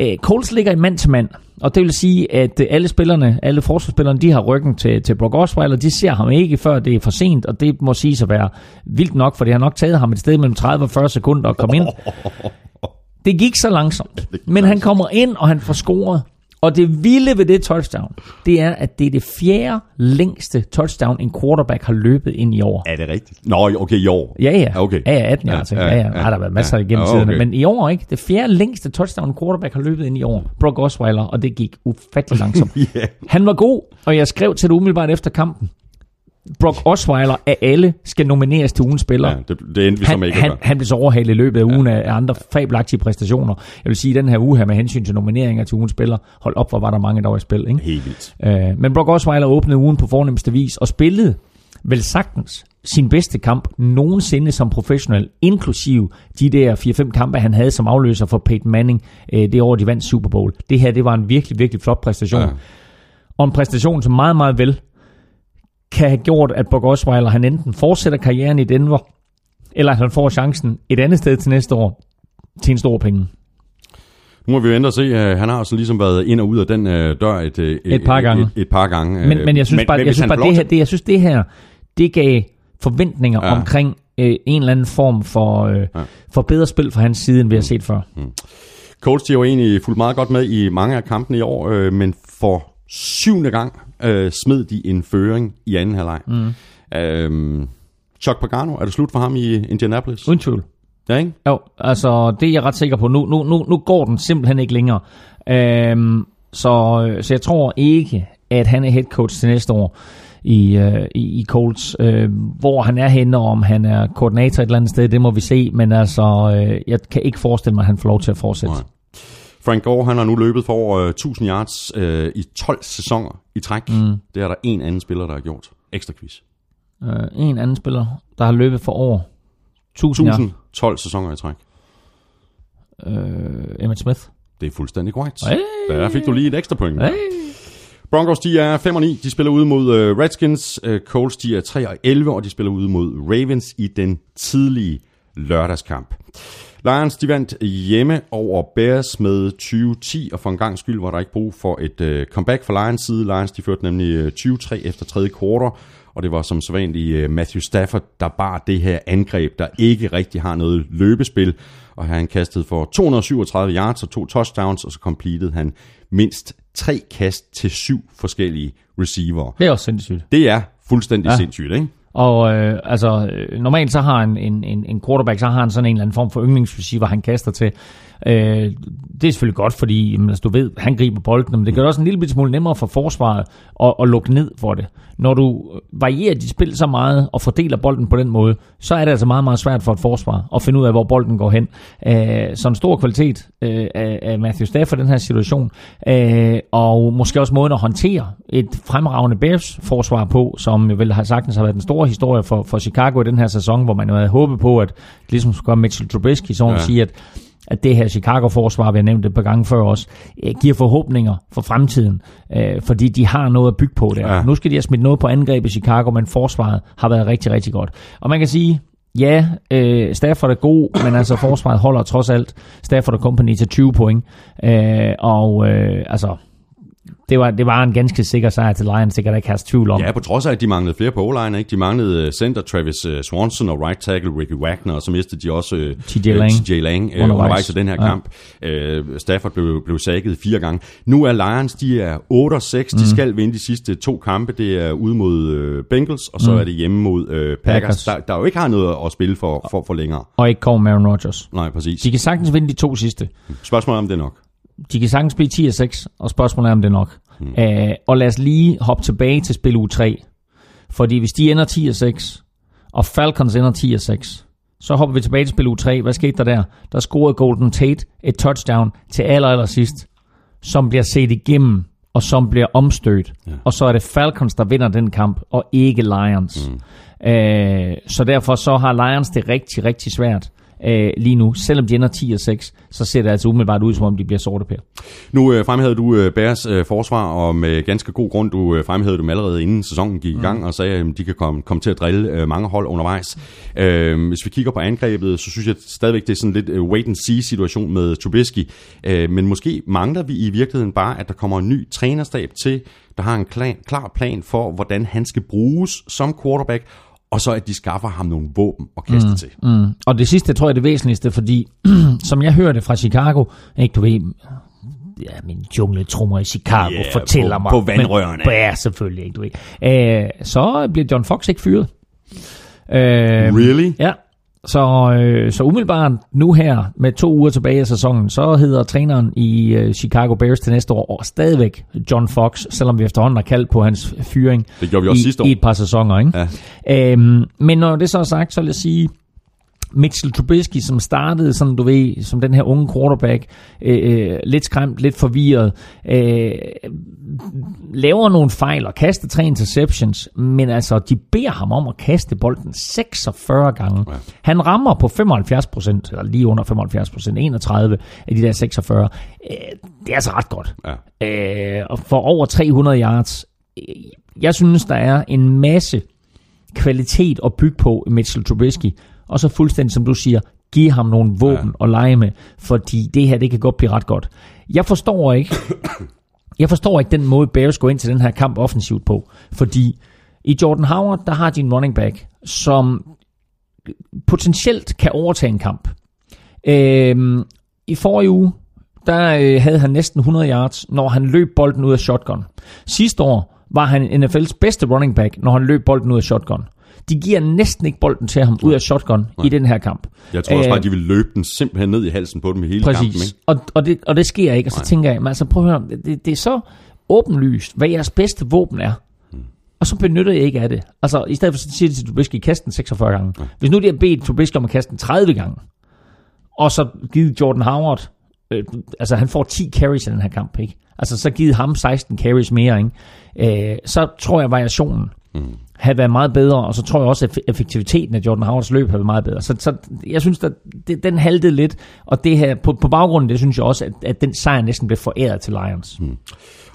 Øh, Coles ligger i mand til mand, og det vil sige, at øh, alle spillerne, alle forsvarsspillerne, de har ryggen til, til Brock Osweiler, de ser ham ikke, før det er for sent, og det må sige at være vildt nok, for det har nok taget ham et sted mellem 30 og 40 sekunder at komme ind. Det gik så langsomt, men han kommer ind, og han får scoret. Og det vilde ved det touchdown, det er, at det er det fjerde længste touchdown, en quarterback har løbet ind i år. Er det rigtigt? Nå, okay, i år. Ja, ja. Okay. Ja, ja, 18 Ja, år. Ja, ja, ja, ja. ja. Der har været masser Ja. igennem Ja, okay. Men i år ikke. Det fjerde længste touchdown, en quarterback har løbet ind i år. Brock Osweiler, og det gik ufattelig langsomt. Ja. Han var god, og jeg skrev til det umiddelbart efter kampen. Brock Osweiler af alle skal nomineres til ugens spiller. Ja, det, det endte vi så han, med ikke at han, han blev så overhalet i løbet af ugen af af andre fabelagtige præstationer. Jeg vil sige, at den her uge her med hensyn til nomineringer til ugens spiller, hold op, hvor var der mange, der var i spil. Ikke? Helt vildt. Øh, men Brock Osweiler åbnede ugen på fornemmeste vis og spillede vel sagtens sin bedste kamp nogensinde som professionel, inklusiv de der 4-5 kampe, han havde som afløser for Peyton Manning øh, det år, de vandt Super Bowl. Det her, det var en virkelig, virkelig flot præstation. Ja. Ja. Og en præstation, som meget, meget vel kan have gjort, at Brock Osweiler, han enten fortsætter karrieren i Denver, eller at han får chancen et andet sted til næste år til en stor penge. Nu må vi jo ændre og se. Uh, han har altså ligesom været ind og ud af den uh, dør et, uh, Et par gange. Et, et par gange. Men, men jeg synes bare, men jeg synes bare det, her, det, jeg synes det her, det gav forventninger Ja. omkring øh, en eller anden form for, øh, Ja. for bedre spil fra hans side, end vi har set før. Colts de har jo egentlig fulgt meget godt med i mange af kampene i år, øh, men for syvende gang øh, smed de en føring i anden halvleg. Mm. Øhm, Chuck Pagano, er det slut for ham i Indianapolis? Uden tvivl. Ja, ikke? Jo, altså det er jeg ret sikker på. Nu, nu, nu, nu går den simpelthen ikke længere. Øhm, så, så jeg tror ikke, at han er head coach til næste år i, øh, i, i Colts. Øh, hvor han er henne, og om han er koordinator et eller andet sted, det må vi se. Men altså, øh, jeg kan ikke forestille mig, at han får lov til at fortsætte. Nej. Frank Gore, han har nu løbet for over øh, 1000 yards øh, i 12 sæsoner i træk. Mm. Det er der en anden spiller, der har gjort. Ekstra quiz. Øh, en anden spiller, der har løbet for over 1000 yards. 1000, 12 sæsoner i træk. Øh, Emmett Smith. Det er fuldstændig korrekt. Hey. Der fik du lige et ekstra point. Hey. Broncos, de er 5 og 9. De spiller ude mod uh, Redskins. Uh, Colts, de er 3 og 11, og de spiller ude mod Ravens i den tidlige lørdagskamp. Lions, de vandt hjemme over Bears med 20-10, og for en gang skyld var der ikke brug for et uh, comeback fra Lions side. Lions, de førte nemlig uh, 20-3 efter tredje kvartal, og det var som sædvanligt uh, Matthew Stafford, der bar det her angreb, der ikke rigtig har noget løbespil, og han kastede for 237 yards og to touchdowns, og så completed han mindst tre kast til syv forskellige receiver. Det er også sindssygt. Det er fuldstændig. Ja. sindssygt, ikke? Og øh, altså, øh, normalt så har en, en, en, en quarterback, så har han sådan en eller anden form for yndlingsreceiver, han kaster til. Øh, det er selvfølgelig godt, fordi jamen, altså, du ved, han griber bolden, men det gør det også en lille smule nemmere for forsvaret at, at lukke ned for det. Når du øh, varierer dit spil så meget og fordeler bolden på den måde, så er det altså meget, meget svært for et forsvar at finde ud af, hvor bolden går hen. Øh, så en stor kvalitet øh, af Matthew Stafford i den her situation, øh, og måske også måden at håndtere et fremragende Bears-forsvar på, som jo vel har sagtens har været den store historie for, for Chicago i den her sæson, hvor man jo havde håbet på, at ligesom skulle Mitchell Trubisky, så ja. sige, at at det her Chicago-forsvar, vi har nævnt det et par gange før også, øh, giver forhåbninger for fremtiden, øh, fordi de har noget at bygge på der. Ja. Nu skal de have smidt noget på angreb i Chicago, men forsvaret har været rigtig, rigtig godt. Og man kan sige, ja, øh, Stafford er god, men altså forsvaret holder trods alt Stafford og Company til 20 point. Øh, og øh, altså, det var, det var en ganske sikker sejr til Lions, det kan der ikke have tvivl om. Ja, på trods af, at de manglede flere på o ikke? De manglede øh, center Travis øh, Swanson og right tackle Ricky Wagner, og så mistede de også uh, TJ Lang, TJ Lang uh, undervejs i den her ja. kamp. Uh, Stafford blev, blev sækket fire gange. Nu er Lions, de er 8-6, mm. de skal vinde de sidste to kampe. Det er ude mod uh, Bengals, og så mm. er det hjemme mod uh, Packers, Packers. Der, der jo ikke har noget at spille for, for, for længere. Og ikke kommer Aaron Rodgers. Nej, præcis. De kan sagtens vinde de to sidste. Spørgsmålet om det er nok de kan sagtens blive 10 6, og spørgsmålet er, om det er nok. Mm. Uh, og lad os lige hoppe tilbage til spil u 3. Fordi hvis de ender 10 6, og Falcons ender 10 6, så hopper vi tilbage til spil u 3. Hvad skete der der? Der scorede Golden Tate et touchdown til aller, aller sidst, som bliver set igennem, og som bliver omstødt. Ja. Og så er det Falcons, der vinder den kamp, og ikke Lions. Mm. Uh, så derfor så har Lions det rigtig, rigtig svært øh, lige nu. Selvom de ender 10 og 6, så ser det altså umiddelbart ud, som om de bliver sorte pære. Nu øh, fremhævede du øh, Bærs øh, forsvar, og med ganske god grund, du øh, fremhævede dem allerede inden sæsonen gik i gang, mm. og sagde, at de kan komme, komme til at drille øh, mange hold undervejs. Øh, hvis vi kigger på angrebet, så synes jeg stadigvæk, det er sådan lidt øh, wait-and-see-situation med Trubisky. Øh, men måske mangler vi i virkeligheden bare, at der kommer en ny trænerstab til, der har en klar plan for, hvordan han skal bruges som quarterback, og så at de skaffer ham nogle våben at kaste mm, til. Mm. Og det sidste tror jeg er det væsentligste, fordi som jeg hørte fra Chicago, ikke du ved, ja, min jungletrummer i Chicago yeah, fortæller på, mig. På vandrørene. Men, ja, selvfølgelig ikke, du ved. Æh, så bliver John Fox ikke fyret. Æh, really? Ja, så, øh, så umiddelbart nu her, med to uger tilbage af sæsonen, så hedder træneren i øh, Chicago Bears til næste år og stadigvæk John Fox, selvom vi efterhånden har kaldt på hans fyring det gjorde vi også i, sidste år. i et par sæsoner. Ikke? Ja. Æm, men når det så er sagt, så vil jeg sige, Mitchell Trubisky, som startede, sådan du ved, som den her unge quarterback, øh, øh, lidt skræmt, lidt forvirret, øh, laver nogle fejl og kaster tre interceptions, men altså, de beder ham om at kaste bolden 46 gange. Ja. Han rammer på 75 procent, eller lige under 75 procent, 31 af de der 46. Øh, det er altså ret godt. Ja. Øh, og for over 300 yards. Jeg synes, der er en masse kvalitet at bygge på Mitchell Trubisky, og så fuldstændig som du siger, give ham nogle våben ja. at lege med, fordi det her, det kan godt blive ret godt. Jeg forstår ikke, jeg forstår ikke den måde, Bears går ind til den her kamp offensivt på, fordi i Jordan Howard, der har de en running back, som potentielt kan overtage en kamp. Øhm, I forrige uge, der øh, havde han næsten 100 yards, når han løb bolden ud af shotgun. Sidste år var han NFL's bedste running back, når han løb bolden ud af shotgun. De giver næsten ikke bolden til ham ud af shotgun Nej. i den her kamp. Jeg tror også bare, at de vil løbe den simpelthen ned i halsen på dem i hele præcis. kampen. Ikke? Og, og, det, og det sker ikke, og så Nej. tænker jeg, altså prøv at høre, det, det er så åbenlyst, hvad jeres bedste våben er. Hmm. Og så benytter jeg ikke af det. Altså, i stedet for at sige det til Trubisky, kaste den 46 gange. Ja. Hvis nu de har bedt Trubisky om at kaste den 30 gange, og så givet Jordan Howard, øh, altså han får 10 carries i den her kamp, ikke? Altså så givet ham 16 carries mere, ikke? Øh, så tror jeg variationen mm have været meget bedre, og så tror jeg også, at effektiviteten af Jordan Howards løb har været meget bedre. Så, så jeg synes, at det, den haltede lidt, og det her, på, på baggrunden det synes jeg også, at, at den sejr næsten blev foræret til Lions. Hmm.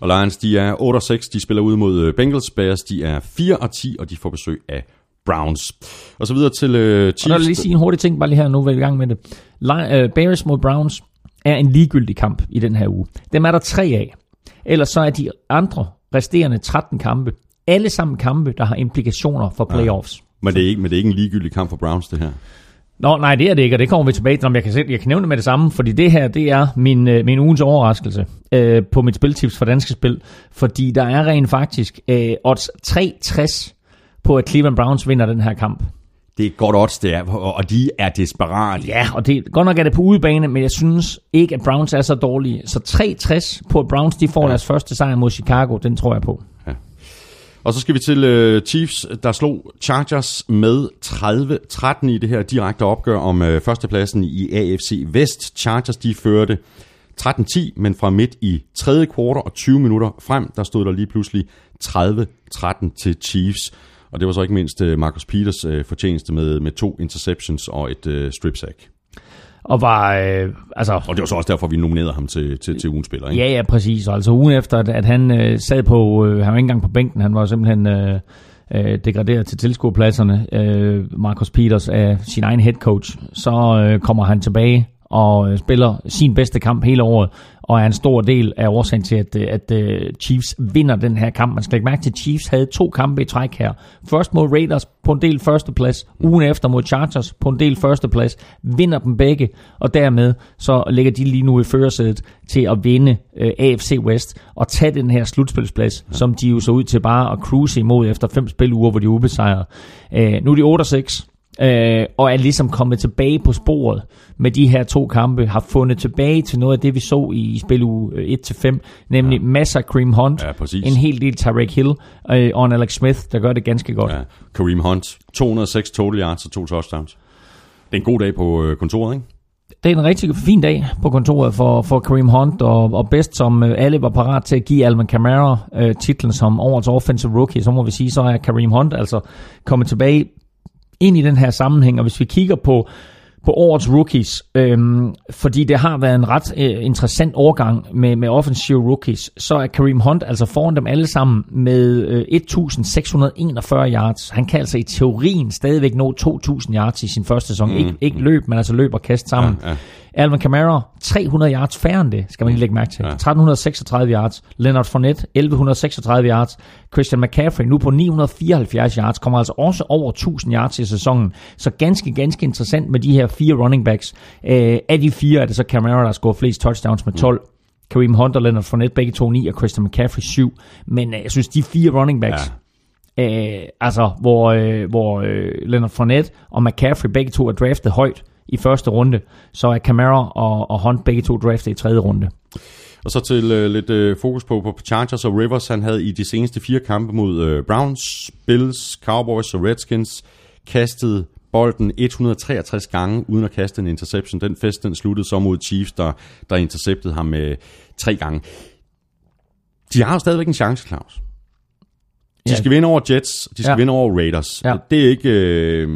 Og Lions, de er 8-6, de spiller ud mod øh, Bengals, Bears, de er 4-10, og de får besøg af Browns. Og så videre til uh, Chiefs. Og der vil lige sige en hurtig ting, bare lige her, nu er vi i gang med det. uh, Bears mod Browns er en ligegyldig kamp i den her uge. Dem er der tre af. Ellers så er de andre resterende 13 kampe alle sammen kampe, der har implikationer for playoffs. Ja. Men det, er ikke, men det er ikke en ligegyldig kamp for Browns, det her? Nå, nej, det er det ikke, og det kommer vi tilbage til, om jeg kan, jeg kan nævne det med det samme, fordi det her, det er min, øh, min ugens overraskelse øh, på mit spiltips for danske spil, fordi der er rent faktisk øh, odds 360 på, at Cleveland Browns vinder den her kamp. Det er godt odds, det er, og de er desperate. Ja, og det, godt nok er det på udebane, men jeg synes ikke, at Browns er så dårlige. Så 3-60 på, at Browns de får ja. deres første sejr mod Chicago, den tror jeg på. Og så skal vi til øh, Chiefs, der slog Chargers med 30-13 i det her direkte opgør om øh, førstepladsen i AFC Vest. Chargers de førte 13-10, men fra midt i tredje kvartal og 20 minutter frem, der stod der lige pludselig 30-13 til Chiefs. Og det var så ikke mindst øh, Marcus Peters øh, fortjeneste med, med to interceptions og et øh, strip sack. Og var, øh, altså, Og det var så også derfor, vi nominerede ham til, til, til ugens spiller. Ikke? Ja, ja, præcis. Og Altså ugen efter, at, at han øh, sad på, øh, han var ikke engang på bænken, han var simpelthen øh, øh, degraderet til tilskuerpladserne, øh, Marcus Peters af sin egen head coach, så øh, kommer han tilbage og øh, spiller sin bedste kamp hele året, og er en stor del af årsagen til, at, øh, at øh, Chiefs vinder den her kamp. Man skal lægge mærke til, at Chiefs havde to kampe i træk her. Først mod Raiders på en del førsteplads, ugen efter mod Chargers på en del førsteplads, vinder dem begge, og dermed så ligger de lige nu i førersædet til at vinde øh, AFC West og tage den her slutspilsplads, ja. som de jo så ud til bare at cruise imod efter fem spiluger, hvor de er ubesejrede. Øh, nu er de 8 6 øh, og er ligesom kommet tilbage på sporet med de her to kampe, har fundet tilbage til noget af det, vi så i spil uge 1-5, nemlig ja. masser af Cream Hunt, Ja, præcis. en hel del Tarek Hill øh, og en Alex Smith, der gør det ganske godt. Ja. Ja. Kareem Hunt, 206 total yards og to touchdowns. Det er en god dag på øh, kontoret, ikke? Det er en rigtig fin dag på kontoret for, for Kareem Hunt, og, og bedst som øh, alle var parat til at give Alvin Kamara øh, titlen som årets offensive rookie, så må vi sige, så er Kareem Hunt altså kommet tilbage ind i den her sammenhæng, og hvis vi kigger på på årets rookies, øhm, fordi det har været en ret øh, interessant årgang med, med offensive rookies, så er Kareem Hunt altså foran dem alle sammen med øh, 1641 yards. Han kan altså i teorien stadigvæk nå 2000 yards i sin første sæson. Mm. Ikke, ikke løb, men altså løb og kast sammen. Ja, ja. Alvin Kamara, 300 yards færre end det, skal man lige lægge mærke til. Ja. 1336 yards. Leonard Fournette, 1136 yards. Christian McCaffrey, nu på 974 yards, kommer altså også over 1000 yards i sæsonen. Så ganske, ganske interessant med de her fire running backs. Øh, af de fire er det så Kamara, der scorer flest touchdowns med 12. Kareem Hunt og Leonard Fournette, begge to 9, og Christian McCaffrey 7. Men øh, jeg synes, de fire running backs, Øh, altså, hvor, øh, hvor øh, Leonard Fournette og McCaffrey begge to er draftet højt i første runde, så er Camara og, og Hunt begge to draftet i tredje runde. Og så til øh, lidt øh, fokus på, på Chargers og Rivers. Han havde i de seneste fire kampe mod øh, Browns, Bills, Cowboys og Redskins kastet bolden 163 gange uden at kaste en interception. Den fest den sluttede så mod Chiefs, der, der interceptede ham med tre gange. De har jo stadigvæk en chance, Claus. De Ja. skal vinde over Jets, de skal Ja. vinde over Raiders. Ja. Det, er ikke, øh,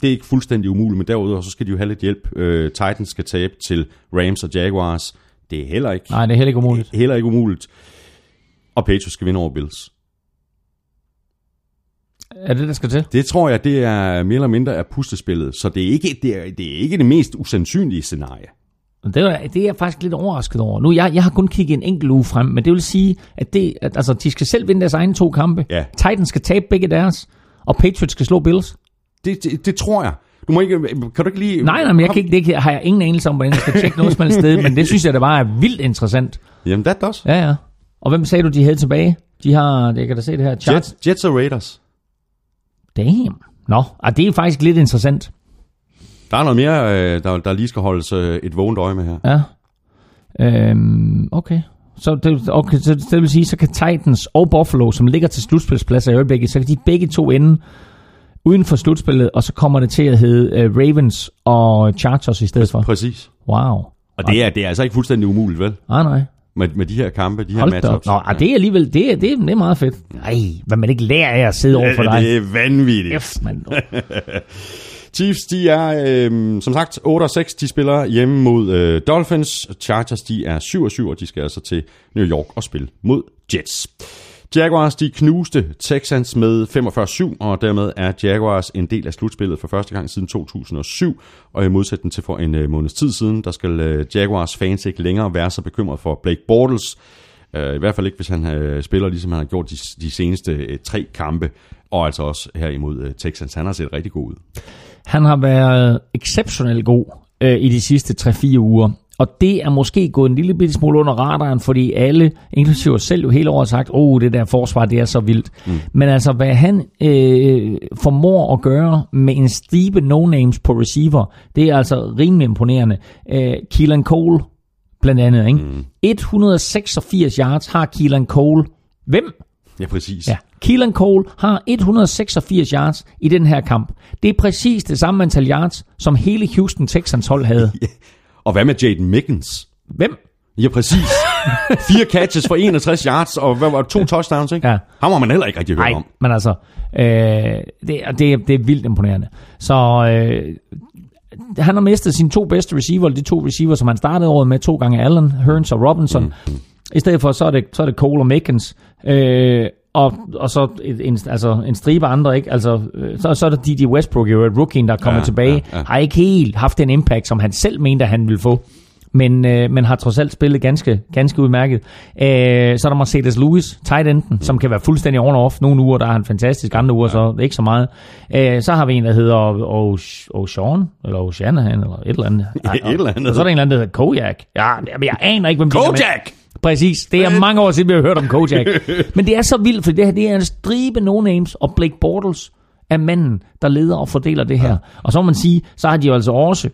det er ikke fuldstændig umuligt, men derudover så skal de jo have lidt hjælp. Øh, Titans skal tabe til Rams og Jaguars. Det er heller ikke, Nej, det er heller ikke umuligt. heller ikke umuligt. Og Patriots skal vinde over Bills. Er det, der skal til? Det tror jeg, det er mere eller mindre af pustespillet. Så det er ikke det, er, det, er ikke det mest usandsynlige scenarie. Det er, det er jeg faktisk lidt overrasket over. Nu, jeg, jeg har kun kigget en enkelt uge frem, men det vil sige, at, det, at altså, de skal selv vinde deres egne to kampe. Ja. Titans skal tabe begge deres, og Patriots skal slå Bills. Det, det, det tror jeg. Du må ikke, kan du ikke lige... Nej, nej, men jeg kan ikke, det har jeg ingen anelse om, hvordan jeg skal tjekke noget som helst sted, men det synes jeg, det bare er vildt interessant. Jamen, that does. Ja, ja. Og hvem sagde du, de havde tilbage? De har, jeg kan da se det her. Jets, Jets og Raiders. Damn. Nå, ah, det er faktisk lidt interessant. Der er noget mere, øh, der, der lige skal holdes øh, et vågent øje med her. Ja. Øhm, okay. Så det, okay, så det vil sige, så kan Titans og Buffalo, som ligger til slutspilspladser i øjeblikket, så kan de begge to ende uden for slutspillet, og så kommer det til at hedde uh, Ravens og Chargers i stedet for. Præcis. Wow. Og det er, det er altså ikke fuldstændig umuligt, vel? Ah, nej. Med, med de her kampe, de her Hold op. matchups. Nå, ah, det er alligevel, det er, det, er, det er meget fedt. Nej, hvad man ikke lærer af at sidde over for dig. det er vanvittigt. F, man. Chiefs, de er øh, som sagt 8-6. De spiller hjemme mod øh, Dolphins. Chargers, de er 7-7, og de skal altså til New York og spille mod Jets. Jaguars, de knuste Texans med 45-7, og dermed er Jaguars en del af slutspillet for første gang siden 2007. Og i modsætning til for en øh, måneds tid siden, der skal øh, Jaguars fans ikke længere være så bekymret for Blake Bortles. Øh, I hvert fald ikke, hvis han øh, spiller, ligesom han har gjort de, de seneste øh, tre kampe. Og altså også her imod Texans. Han har set rigtig god ud. Han har været exceptionelt god øh, i de sidste 3-4 uger. Og det er måske gået en lille bitte smule under radaren, fordi alle, inklusive os selv, jo hele året har sagt, åh, oh, det der forsvar, det er så vildt. Mm. Men altså, hvad han øh, formår at gøre med en stribe no-names på receiver, det er altså rimelig imponerende. Øh, Keelan Cole, blandt andet, ikke? Mm. 186 yards har Keelan Cole. Hvem? Ja, præcis. Ja. Keelan Cole har 186 yards i den her kamp. Det er præcis det samme antal yards, som hele Houston Texans hold havde. Og hvad med Jaden Mickens? Hvem? Ja, præcis. Fire catches for 61 yards, og hvad var to touchdowns, ikke? Ja. Ham har man heller ikke rigtig hørt Nej, om. men altså, øh, det, er- det, det er vildt imponerende. Så øh, han har mistet sine to bedste receiver, de to receiver, som han startede året med, to gange Allen, Hearns og Robinson. Mm. I stedet for, så er det, så er det Cole og Mickens. Øh, og, og så en, altså en stribe andre, ikke? Altså, øh, så, så er der DJ Westbrook, jo, rookien, der er kommet Ja, tilbage. ja, ja. Har ikke helt haft den impact, som han selv mente, at han ville få. Men, øh, men har trods alt spillet ganske, ganske udmærket. Øh, så er der Mercedes Lewis, tight enden, mm. som kan være fuldstændig on-off. Nogle uger, der er han fantastisk, andre uger, så ikke så meget. Øh, så har vi en, der hedder Osh- Ocean, eller Oceanahan, eller et eller andet. Et eller andet. Og så er der en eller anden, der hedder Kojak. Ja, men jeg aner ikke, hvem de er, men- Kojak! Præcis. Det er mange år siden, vi har hørt om Kojak. Men det er så vildt, for det her det er en stribe no-names, og Blake Bortles er manden, der leder og fordeler det her. Og så må man sige, så har de jo altså også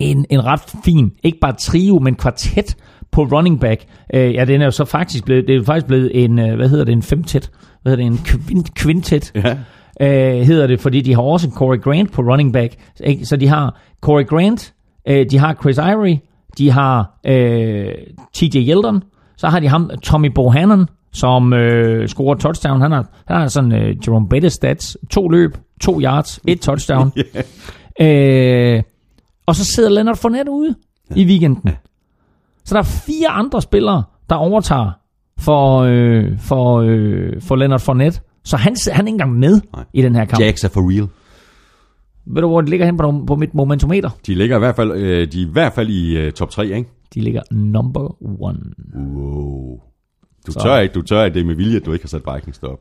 en, en ret fin, ikke bare trio, men kvartet på running back. Øh, ja, den er jo så faktisk blevet, det er faktisk blevet en, øh, hvad hedder det, en femtet, hvad hedder det, en kvint, kvintet, Ja. øh, hedder det, fordi de har også Corey Grant på running back. Ikke? Så de har Corey Grant, øh, de har Chris Ivory, de har øh, TJ Yeldon, så har de ham, Tommy Bohannon, som øh, scorer touchdown. Han har, han har sådan øh, Jerome Bettis stats. To løb, to yards, et touchdown. øh, og så sidder Leonard Fournette ude i weekenden. Så der er fire andre spillere, der overtager for, øh, for, øh, for Leonard Fournette. Så han, han er ikke engang med Nej. i den her kamp. Jax er for real. Ved du, hvor det ligger hen på, på mit momentometer? De ligger i hvert fald, øh, de er i, hvert fald i uh, top 3, ikke? De ligger number one. Wow. Du Så- tør ikke, du tør ikke, det er med vilje, at du ikke har sat Vikings derop.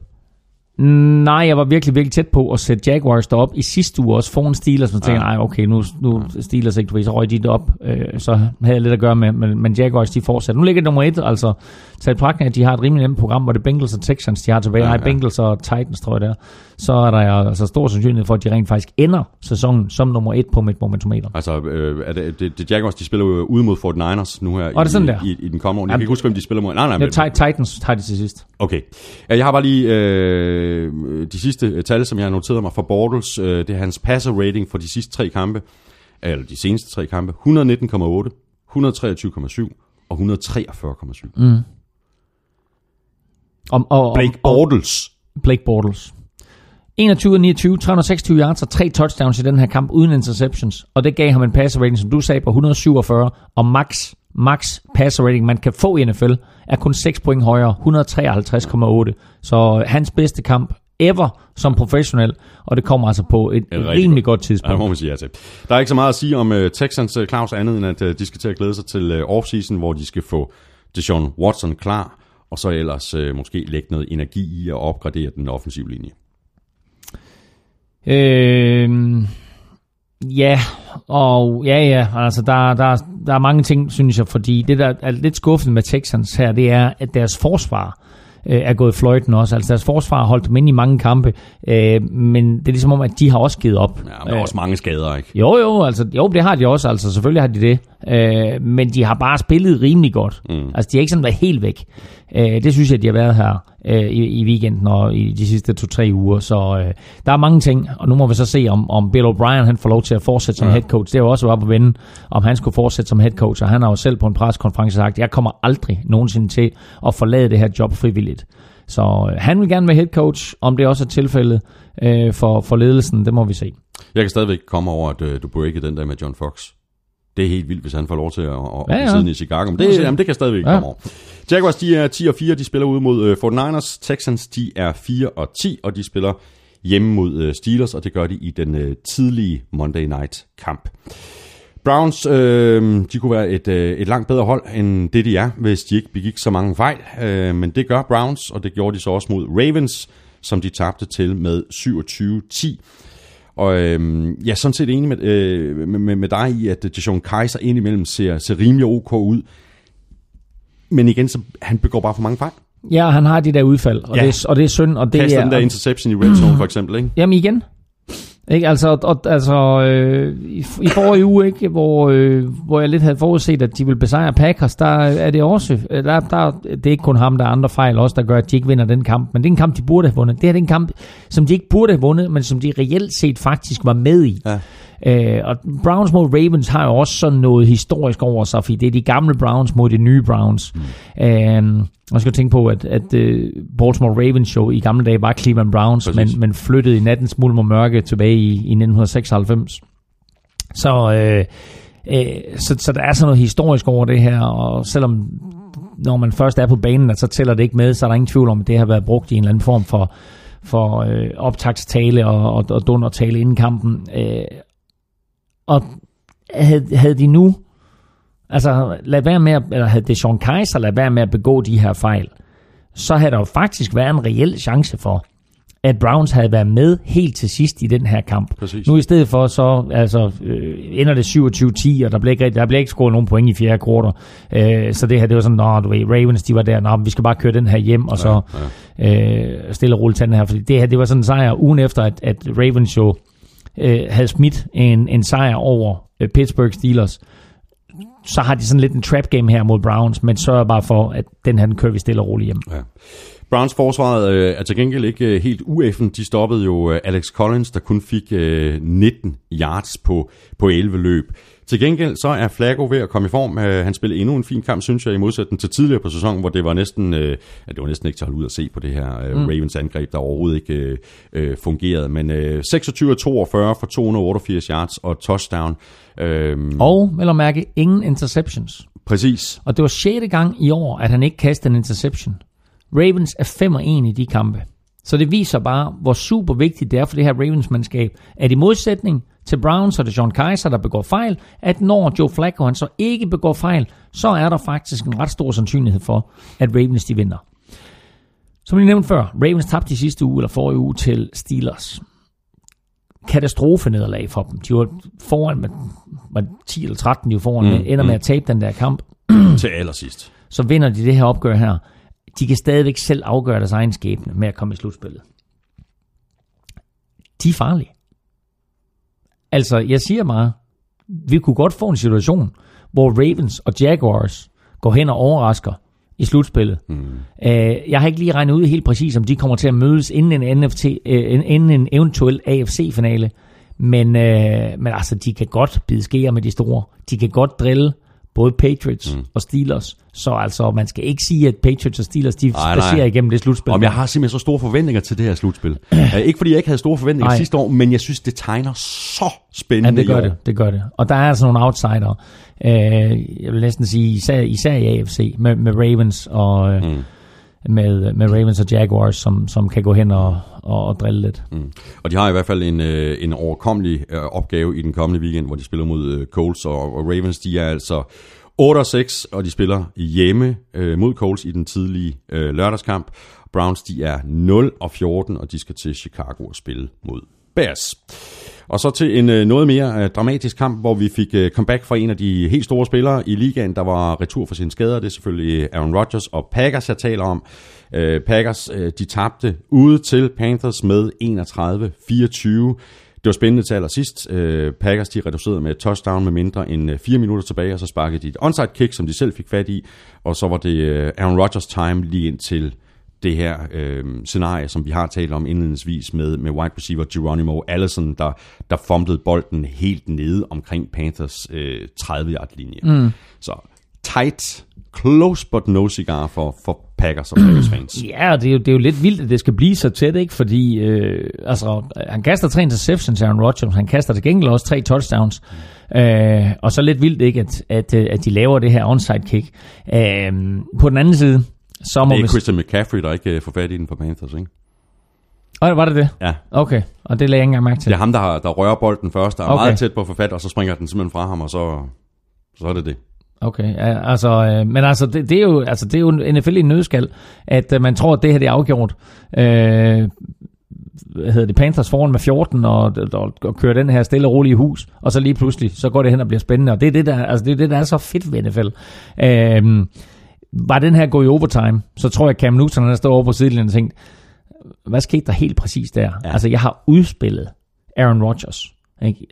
Nej, jeg var virkelig, virkelig tæt på at sætte Jaguars derop i sidste uge også foran Steelers, så tænkte nej, okay, nu, nu Steelers ikke, du ved, så røg de derop, øh, så havde jeg lidt at gøre med, men, men Jaguars, de fortsætter. Nu ligger nummer et, altså, til betragtning, at de har et rimelig nemt program, hvor det er Bengals og Texans, de har tilbage, Ja, nej, ja. Bengals og Titans, tror jeg det er, så er der altså stor sandsynlighed for, at de rent faktisk ender sæsonen som nummer et på mit momentometer. Altså, øh, er det, det, det Jaguars, de spiller jo ude mod 49ers nu her er det i, sådan der? i, i, den kommende år. Jeg kan ikke huske, hvem de spiller mod. Nej, nej, Ja, men, Ti- Titans tager de til sidst. Okay. Ja, Jeg har bare lige øh, de sidste øh, tal, som jeg har noteret mig for Bortles. Øh, det er hans passer rating for de sidste tre kampe, eller de seneste tre kampe. 119,8, 123,7 og 143,7. Mm. Og, og, Blake Bortles. Blake Bortles. 21 af 29, 326 yards og tre touchdowns i den her kamp uden interceptions. Og det gav ham en passer rating, som du sagde, på 147. Og max, max passer rating, man kan få i NFL, er kun 6 point højere, 153,8. Så hans bedste kamp ever som professionel, og det kommer altså på et rigtig rimelig godt. godt tidspunkt. Ja, det må man sige ja til. Der er ikke så meget at sige om uh, Texans, uh, Claus, andet end at uh, de skal til at glæde sig til uh, offseason, hvor de skal få Deshaun Watson klar, og så ellers uh, måske lægge noget energi i at opgradere den offensive linje. Øh, ja, og ja, ja, altså der, der, der er mange ting, synes jeg, fordi det, der er lidt skuffende med Texans her, det er, at deres forsvar øh, er gået fløjten også. Altså deres forsvar har holdt dem inde i mange kampe, øh, men det er ligesom om, at de har også givet op. Ja, der er Øh, også mange skader, ikke? jo, jo, altså, jo, det har de også, altså selvfølgelig har de det. Øh, men de har bare spillet rimelig godt. Mm. Altså, de har ikke sådan været helt væk. Øh, det synes jeg, de har været her øh, i, i weekenden og i de sidste to-tre uger. Så øh, der er mange ting, og nu må vi så se, om, om Bill O'Brien han får lov til at fortsætte som ja. head coach. Det er jo også op at vende, om han skulle fortsætte som head coach. Og han har jo selv på en preskonference sagt, jeg kommer aldrig nogensinde til at forlade det her job frivilligt. Så øh, han vil gerne være head coach, om det også er tilfældet øh, for, for ledelsen, det må vi se. Jeg kan stadigvæk komme over, at øh, du breakede den der med John Fox. Det er helt vildt, hvis han får lov til at, at, Ja, ja, sidde i Chicago. Men det, jamen, det kan stadigvæk Ja. komme over. Jaguars, de er 10 og 4, de spiller ude mod øh, 49ers. Texans, de er 4 og 10, og de spiller hjemme mod øh, Steelers, og det gør de i den øh, tidlige Monday Night kamp. Browns, øh, de kunne være et, øh, et langt bedre hold, end det de er, hvis de ikke begik så mange fejl. Øh, men det gør Browns, og det gjorde de så også mod Ravens, som de tabte til med 27-10. Og øh, jeg er sådan set enig med, øh, med, med, dig i, at Deshaun Kaiser indimellem ser, ser rimelig ok ud. Men igen, så han begår bare for mange fejl. Ja, han har de der udfald, og, Ja. ja. det, er- og det er synd. Og det Kaster er, den der interception i red zone for eksempel, ikke? Jamen igen. Ikke? Altså, og, altså øh, i, i forrige uge, ikke, hvor, øh, hvor jeg lidt havde forudset, at de ville besejre Packers, der er det også, øh, der, der, det er ikke kun ham, der er andre fejl også, der gør, at de ikke vinder den kamp, men det er en kamp, de burde have vundet. Det her det er en kamp, som de ikke burde have vundet, men som de reelt set faktisk var med i. Ja. Øh, og Browns mod Ravens har jo også sådan noget historisk over sig, fordi det er de gamle Browns mod de nye Browns. Mm. Øh, man skal tænke på, at, at uh, Baltimore Ravens jo i gamle dage var Cleveland Browns, men, Præcis. men flyttede i nattens mulm og mørke tilbage i, i 1996. Så, øh, øh, så, så der er sådan noget historisk over det her, og selvom når man først er på banen, så tæller det ikke med, så er der ingen tvivl om, at det har været brugt i en eller anden form for, for øh, optagstale og, og, og dundertale inden kampen. Øh, og havde, havde de nu, altså lad være med, at, eller havde det Sean Kaiser lad være med at begå de her fejl, så havde der jo faktisk været en reel chance for, at Browns havde været med helt til sidst i den her kamp. Præcis. Nu i stedet for, så altså, øh, ender det 27-10, og der bliver ikke, der bliver ikke scoret nogen point i fjerde kvartal. Øh, så det her, det var sådan, nå, du ved, Ravens, de var der, nå, vi skal bare køre den her hjem, og så øh, stille og roligt tage den her. Fordi det her, det var sådan en sejr ugen efter, at, at Ravens jo øh, havde smidt en, en sejr over øh, Pittsburgh Steelers. Så har de sådan lidt en trap game her mod Browns, men sørger bare for, at den her, den kører vi stille og roligt hjem. Ja. Browns forsvaret øh, er til gengæld ikke øh, helt ueffen. De stoppede jo øh, Alex Collins, der kun fik øh, 19 yards på, på 11 løb. Til gengæld så er Flacco ved at komme i form. Øh, han spillede endnu en fin kamp, synes jeg, i modsætning til tidligere på sæsonen, hvor det var næsten, øh, det var næsten ikke til at holde ud at se på det her øh, mm. Ravens angreb, der overhovedet ikke øh, øh, fungerede. Men øh, 26 42 for 288 yards og touchdown. Øh, Og, vel at mærke, ingen interceptions. Præcis. Og det var 6. gang i år, at han ikke kastede en interception. Ravens er 5 og 1 i de kampe. Så det viser bare, hvor super vigtigt det er for det her Ravens-mandskab, at i modsætning til Browns og det John Kaiser, der begår fejl, at når Joe Flacco han så ikke begår fejl, så er der faktisk en ret stor sandsynlighed for, at Ravens de vinder. Som jeg nævnte før, Ravens tabte de sidste uge, eller forrige uge, til Steelers. Katastrofenederlag for dem. De var foran med, med 10 eller 13, de var foran, mm, ender med at tabe den der kamp Til allersidst. så vinder de det her opgør her. De kan stadigvæk selv afgøre deres egen skæbne med at komme i slutspillet. De er farlige. Altså, jeg siger bare, vi kunne godt få en situation, hvor Ravens og Jaguars går hen og overrasker i slutspillet. Mm. Uh, jeg har ikke lige regnet ud helt præcis, om de kommer til at mødes inden en, NFT, uh, inden en eventuel AFC-finale. Men, uh, men altså, de kan godt bide skære med de store. De kan godt drille både Patriots mm. og Steelers. Så altså, man skal ikke sige, at Patriots og Steelers, de nej. spacerer igennem det slutspil. Om jeg har simpelthen så store forventninger til det her slutspil. uh, ikke fordi jeg ikke havde store forventninger Nej. sidste år, men jeg synes, det tegner så Ja, spændende det gør det, det gør det. Og der er altså nogle outsider. Øh, jeg vil næsten sige, især, især i AFC, med, med Ravens og øh, mm med, med Ravens og Jaguars, som, som kan gå hen og, og, og drille lidt. Mm. Og de har i hvert fald en, øh, en overkommelig øh, opgave i den kommende weekend, hvor de spiller mod øh, Colts og, og Ravens. De er altså 8-6, og de spiller hjemme øh, mod Colts i den tidlige øh, lørdagskamp. Browns de er 0 og 14, og de skal til Chicago og spille mod Bears. Og så til en øh, noget mere øh, dramatisk kamp, hvor vi fik øh, comeback fra en af de helt store spillere i ligaen, der var retur for sine skader. Det er selvfølgelig øh, Aaron Rodgers og Packers, jeg taler om. Øh, Packers øh, de tabte ude til Panthers med 31-24. Det var spændende til allersidst. Øh, Packers de reducerede med et touchdown med mindre end øh, 4 minutter tilbage, og så sparkede de et onside kick, som de selv fik fat i, og så var det øh, Aaron Rodgers time lige ind til det her øh, scenarie, som vi har talt om indledningsvis med, med wide receiver Geronimo Allison, der, der fumblede bolden helt nede omkring Panthers øh, 30-yard linje. Mm. Så tight, close but no cigar for, for Packers og Packers fans. Ja, det er, jo, det er jo lidt vildt, at det skal blive så tæt, ikke? Fordi øh, altså, han kaster tre interceptions, Aaron Rodgers. Han kaster til gengæld også tre touchdowns. Øh, og så lidt vildt, ikke? At, at, at de laver det her onside kick. Øh, på den anden side, så må Det vi... er Christian McCaffrey, der ikke øh, får fat i den for Panthers, ikke? Oh, var det det? Ja, Okay, og det lagde jeg ikke engang mærke til. det er ham, der, har- der rører bolden først, der er Okay. meget tæt på at få fat, og så springer den simpelthen fra ham, og så, så er det det. Okay, altså, øh, men altså, det, det, er jo, altså, det er jo NFL i en nødskal, at øh, man tror, at det her det er afgjort. Øh, hvad hedder det, Panthers foran med 14 og, og, og kører den her stille og rolige hus, og så lige pludselig, så går det hen og bliver spændende, og det er det, der, altså det, er, det, der er så fedt ved NFL. Øhm, var den her gå i overtime, så tror jeg, Cam Newton han stod over på sidelinjen og tænkte, hvad skete der helt præcis der? Ja. Altså, jeg har udspillet Aaron Rodgers. Ikke?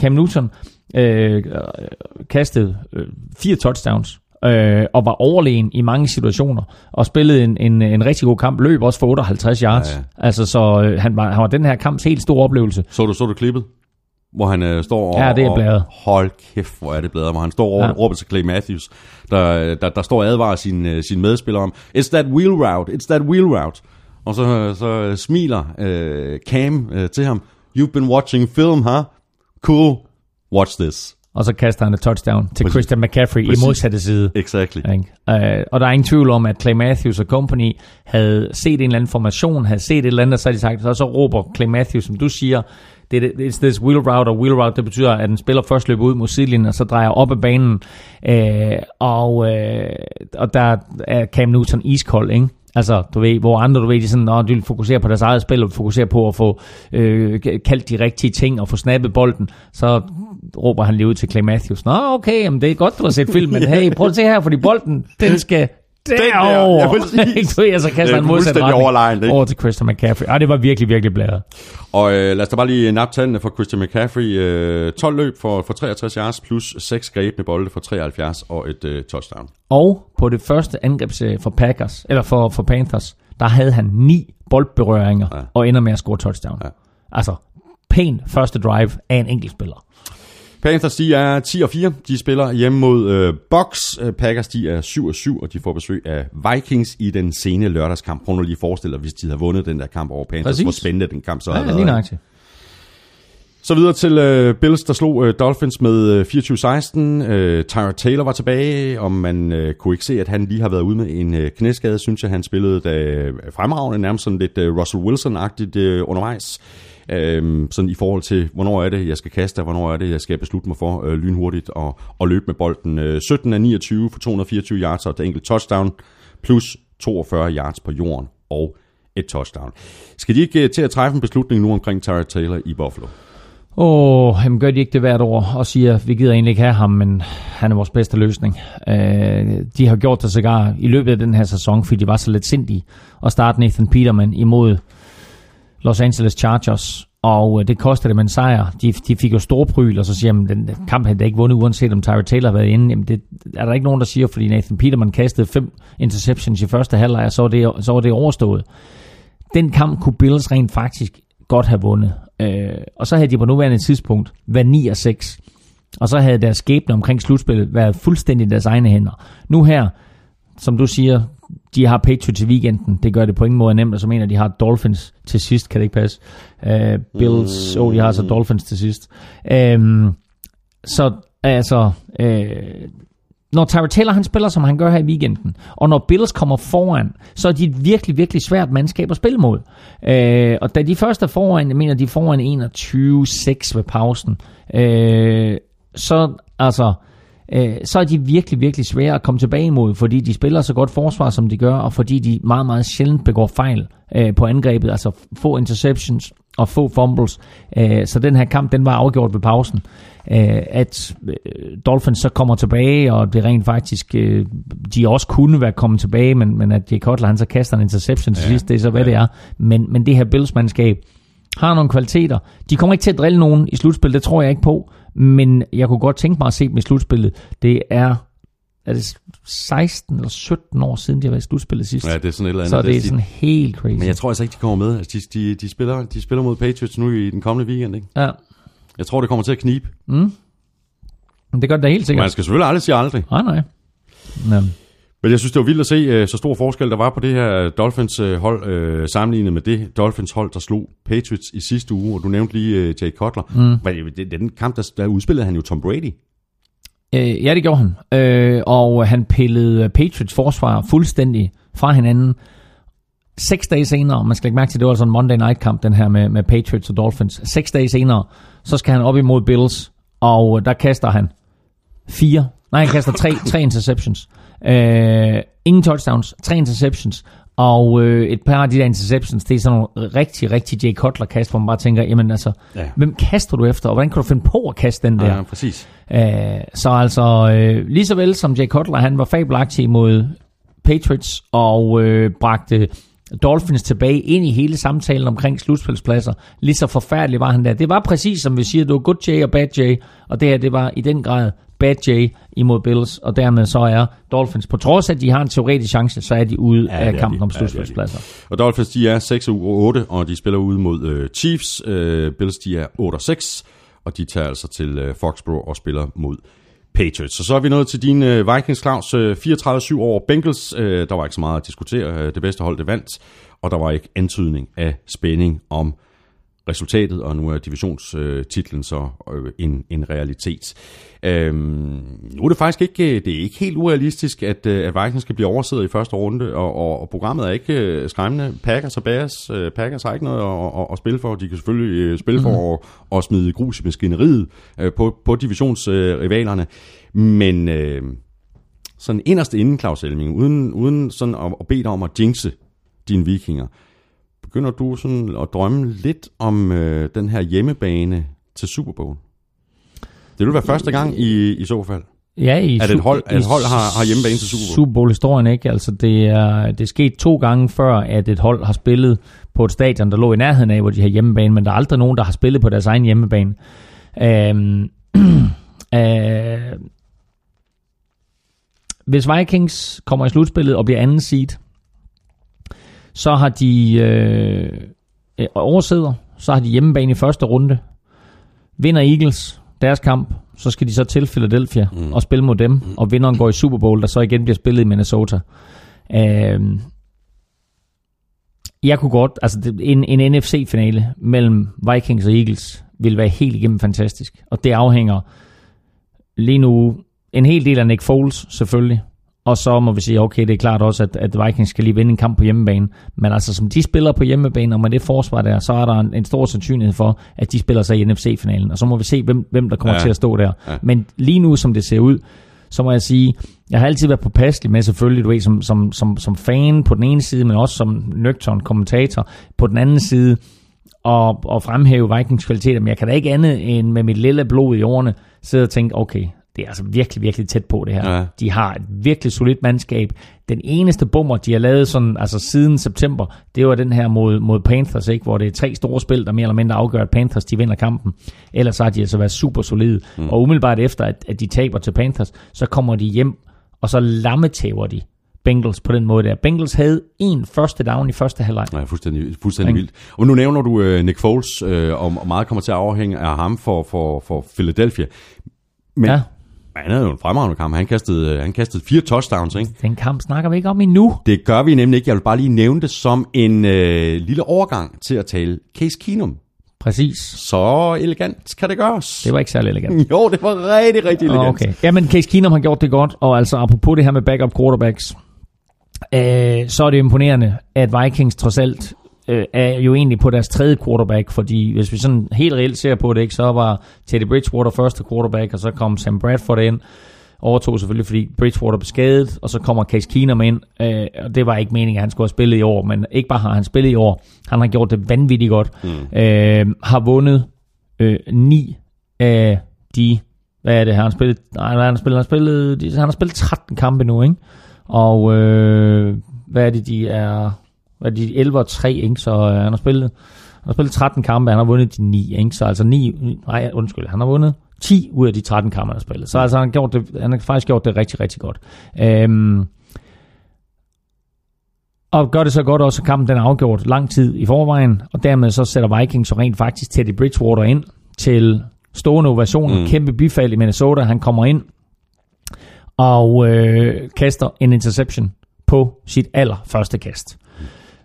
Cam Newton øh, kastede øh, fire touchdowns, øh, og var overlegen i mange situationer, og spillede en, en, en rigtig god kamp, løb også for 58 yards. Ja, ja. Altså, så øh, han, var, han var den her kamps helt store oplevelse. Så du, så du klippet? Hvor han øh, står og... Ja, det er bladet. hold kæft, hvor er det bladet. Hvor han står og ja. råber til Clay Matthews, der, der, der står og advarer sin, øh, sin medspiller om, It's that wheel route, it's that wheel route. Og så, så smiler øh, Cam øh, til ham, You've been watching film, huh? Cool, watch this. Og så kaster han et touchdown til Præcis. Christian McCaffrey Præcis. i modsatte side. Exactly. Uh, og der er ingen tvivl om, at Clay Matthews og company havde set en eller anden formation, havde set et eller andet, og så de sagt, og så råber Clay Matthews, som du siger, det er it's this wheel route, og wheel route, det betyder, at en spiller først løber ud mod sidelinjen, og så drejer op ad banen, uh, og, uh, og der er Cam Newton iskold, ikke? Altså, du ved, hvor andre, du ved, de sådan, Nå, de vil fokusere på deres eget spil, og fokusere på at få øh, kaldt de rigtige ting, og få snappet bolden, så råber han lige ud til Clay Matthews, Nå, okay, jamen, det er godt, du har set filmen, hey, prøv at se her, fordi bolden, den skal derovre. Der, ja, så kaster han modsat retning over til Christian McCaffrey. Ah, det var virkelig, virkelig blæret. Og øh, lad os da bare lige nappe tallene for Christian McCaffrey. Øh, 12 løb for, for 63 yards, plus 6 grebne bolde for 73 og et øh, touchdown. Og på det første angreb for Packers, eller for, for Panthers, der havde han ni boldberøringer ja. og ender med at score touchdown. Ja. Altså, pæn første drive af en enkelt spiller. Panthers de er 10 og 4. De spiller hjemme mod øh, Bucks. Øh, Packers de er 7 og 7, og de får besøg af Vikings i den sene lørdagskamp. Prøv nu lige at forestille dig, hvis de havde vundet den der kamp over Panthers. Præcis. Hvor spændende den kamp så ja, havde været. Så videre til uh, Bills, der slog uh, Dolphins med uh, 24-16. Uh, Tyra Taylor var tilbage, og man uh, kunne ikke se, at han lige har været ude med en uh, knæskade. Synes jeg, han spillede da fremragende, nærmest sådan lidt uh, Russell Wilson-agtigt uh, undervejs. Øhm, sådan i forhold til, hvornår er det, jeg skal kaste, og hvornår er det, jeg skal beslutte mig for øh, lynhurtigt og, og løbe med bolden. Øh, 17 af 29 for 224 yards og et enkelt touchdown, plus 42 yards på jorden og et touchdown. Skal de ikke øh, til at træffe en beslutning nu omkring Tyra Taylor i Buffalo? Åh, oh, gør de ikke det hvert år og siger, vi gider egentlig ikke have ham, men han er vores bedste løsning. Uh, de har gjort det sågar i løbet af den her sæson, fordi de var så lidt sindige at starte Nathan Peterman imod Los Angeles Chargers, og øh, det kostede dem en sejr. De, de fik jo store pryl, og så siger man, den kamp havde ikke vundet, uanset om Tyra Taylor har været inde. Jamen det er der ikke nogen, der siger, fordi Nathan Peterman kastede fem interceptions i første halvleg, så var det, så var det overstået. Den kamp kunne Bills rent faktisk godt have vundet. Øh, og så havde de på nuværende tidspunkt været 9 og 6. Og så havde deres skæbne omkring slutspillet været fuldstændig i deres egne hænder. Nu her, som du siger, de har Patriots i weekenden. Det gør det på ingen måde nemt, og så mener de har Dolphins til sidst. Kan det ikke passe? Uh, Bills, mm. oh, de har så Dolphins til sidst. Um, så altså, uh, når Tyra Taylor han spiller, som han gør her i weekenden, og når Bills kommer foran, så er de et virkelig, virkelig svært mandskab at spille mod. Uh, og da de første er foran, jeg mener, de er foran 21-6 ved pausen, uh, så altså, øh, så er de virkelig, virkelig svære at komme tilbage imod, fordi de spiller så godt forsvar, som de gør, og fordi de meget, meget sjældent begår fejl øh, på angrebet, altså få interceptions og få fumbles. Øh, så den her kamp, den var afgjort ved pausen. Øh, at øh, Dolphins så kommer tilbage, og det rent faktisk, øh, de også kunne være kommet tilbage, men, men at Jay Cutler, han så kaster en interception til ja, sidst, det er så hvad ja. det er. Men, men det her Bills-mandskab har nogle kvaliteter. De kommer ikke til at drille nogen i slutspil, det tror jeg ikke på. Men jeg kunne godt tænke mig at se dem i slutspillet. Det er er det 16 eller 17 år siden, de har været i slutspillet sidst. Ja, det er sådan et eller andet. Så det er sådan helt crazy. Men jeg tror altså ikke, de kommer med. Altså, de, de, de, spiller, de spiller mod Patriots nu i den kommende weekend, ikke? Ja. Jeg tror, det kommer til at knibe. Mm. Det gør det da helt sikkert. Man skal selvfølgelig aldrig sige aldrig. Nej, nej. Men men jeg synes, det var vildt at se, uh, så stor forskel der var på det her Dolphins-hold, uh, sammenlignet med det Dolphins-hold, der slog Patriots i sidste uge, og du nævnte lige Jay Cutler. Mm. det, den kamp, der, der udspillede han jo Tom Brady. Uh, ja, det gjorde han. Uh, og han pillede Patriots forsvar fuldstændig fra hinanden. Seks dage senere, man skal ikke mærke til, det var sådan en Monday Night kamp, den her med, med Patriots og Dolphins. Seks dage senere, så skal han op imod Bills, og der kaster han fire, nej, han kaster tre, tre interceptions. Uh, ingen touchdowns, tre interceptions, Og øh, et par af de der interceptions, det er sådan nogle rigtig, rigtig Jay Cutler kast, hvor man bare tænker, jamen altså, Ja. hvem kaster du efter, og hvordan kan du finde på at kaste den der? Ja, præcis. Øh, så altså, øh, lige så vel som Jay Cutler, han var fabelagtig mod Patriots og øh, bragte Dolphins tilbage ind i hele samtalen omkring slutspilspladser. Lige så forfærdelig var han der. Det var præcis som vi siger, det var good Jay og bad Jay, og det her, det var i den grad bad Jay imod Bills, og dermed så er Dolphins, på trods af, at de har en teoretisk chance, så er de ude Ja, ja, af kampen de. om Ja, er slutspilspladser. Og Dolphins, de er 6 og 8, og de spiller ude mod øh, Chiefs. Øh, Bills, de er 8 og 6, og de tager altså til øh, Foxborough og spiller mod Patriots. Så så er vi nået til din øh, Vikings, Claus. Øh, 34-7 over Bengals. Øh, der var ikke så meget at diskutere. Øh, det bedste hold, det vandt. Og der var ikke antydning af spænding om resultatet, og nu er divisionstitlen så øh, en, en realitet. Øhm, nu er det faktisk ikke, øh, det er ikke helt urealistisk, at, øh, at Vikings skal blive oversiddet i første runde, og, og, og programmet er ikke skræmmende. Packers og Bears, Packers har ikke noget at, at, at spille for. De kan selvfølgelig spille for at, at smide grus i maskineriet på, på divisionsrivalerne, men øh, sådan inderst inden, Claus Elming, uden, uden sådan at, at bede dig om at jinxe dine vikinger, begynder du sådan at drømme lidt om øh, den her hjemmebane til Super Bowl? Det vil være første gang i, i så fald. Ja, i At et hold- at et hold har- har hjemmebane til Super Bowl. Super Bowl-historien, ikke? Altså, det er, det er sket to gange før, at et hold har spillet på et stadion, der lå i nærheden af, hvor de har hjemmebane, men der er aldrig nogen, der har spillet på deres egen hjemmebane. Øhm, øh, hvis Vikings kommer i slutspillet og bliver anden seed, så har de øh, øh, oversidder, så har de hjemmebane i første runde. Vinder Eagles deres kamp, så skal de så til Philadelphia mm. og spille mod dem, mm. og vinderen går i Super Bowl, der så igen bliver spillet i Minnesota. Øhm, jeg kunne godt, altså en, en NFC-finale mellem Vikings og Eagles vil være helt igennem fantastisk, og det afhænger lige nu en hel del af Nick Foles selvfølgelig, og så må vi sige, okay, det er klart også, at, at Vikings skal lige vinde en kamp på hjemmebane. Men altså, som de spiller på hjemmebane, og med det forsvar der, så er der en, en stor sandsynlighed for, at de spiller sig i NFC-finalen. Og så må vi se, hvem, hvem der kommer Ja. til at stå der. Ja. Men lige nu, som det ser ud, så må jeg sige, jeg har altid været påpasselig med selvfølgelig, du ved, som, som, som, som fan på den ene side, men også som nøgtern kommentator på den anden side, og, og fremhæve Vikings kvaliteter, men jeg kan da ikke andet end med mit lille blod i årene sidde og tænke, okay, det er altså virkelig, virkelig tæt på det her. Ja. Ja. De har et virkelig solidt mandskab. Den eneste bummer, de har lavet sådan, altså siden september, det var den her mod, mod Panthers, ikke? hvor det er tre store spil, der mere eller mindre afgør, at Panthers de vinder kampen. Ellers har de altså været super solide. Mm. Og umiddelbart efter, at, at de taber til Panthers, så kommer de hjem, og så lammetæver de Bengals på den måde der. Bengals havde en første down i første halvleg. Nej, fuldstændig, fuldstændig vildt. Og nu nævner du øh, Nick Foles, øh, og og meget kommer til at afhænge af ham for, for, for Philadelphia. Men Ja, han havde jo en fremragende kamp. Han kastede, øh, han kastede fire touchdowns, ikke? den kamp snakker vi ikke om endnu. Det gør vi nemlig ikke. Jeg vil bare lige nævne det som en øh, lille overgang til at tale Case Keenum. Præcis. Så elegant kan det gøres. Det var ikke særlig elegant. Jo, det var rigtig, rigtig elegant. Okay. Jamen, Case Keenum har gjort det godt, og altså apropos det her med backup quarterbacks, øh, så er det imponerende, at Vikings trods alt øh, er jo egentlig på deres tredje quarterback, fordi hvis vi sådan helt reelt ser på det, ikke, så var Teddy Bridgewater første quarterback, og så kom Sam Bradford ind, overtog selvfølgelig, fordi Bridgewater blev skadet, og så kommer Case Keenum ind, øh, og det var ikke meningen, at han skulle have spillet i år, men ikke bare har han spillet i år, han har gjort det vanvittigt godt, mm. øh, har vundet øh, ni af de, hvad er det, har han spillet, nej, hvad har han spillet, han har spillet, han har spillet 13 kampe nu, ikke? Og øh, hvad er det, de er, er de, 11 og 3, ikke? Så øh, han har spillet, han har spillet 13 kampe, han har vundet de 9, ikke? Så altså 9, nej, undskyld, han har vundet 10 ud af de 13 kampe, han har spillet. Så altså, han, har gjort det, han har faktisk gjort det rigtig, rigtig godt. Øhm, og gør det så godt også, at kampen den er afgjort lang tid i forvejen, og dermed så sætter Vikings så rent faktisk Teddy Bridgewater ind til stående ovationer, mm. kæmpe bifald i Minnesota. Han kommer ind og øh, kaster en interception på sit allerførste kast.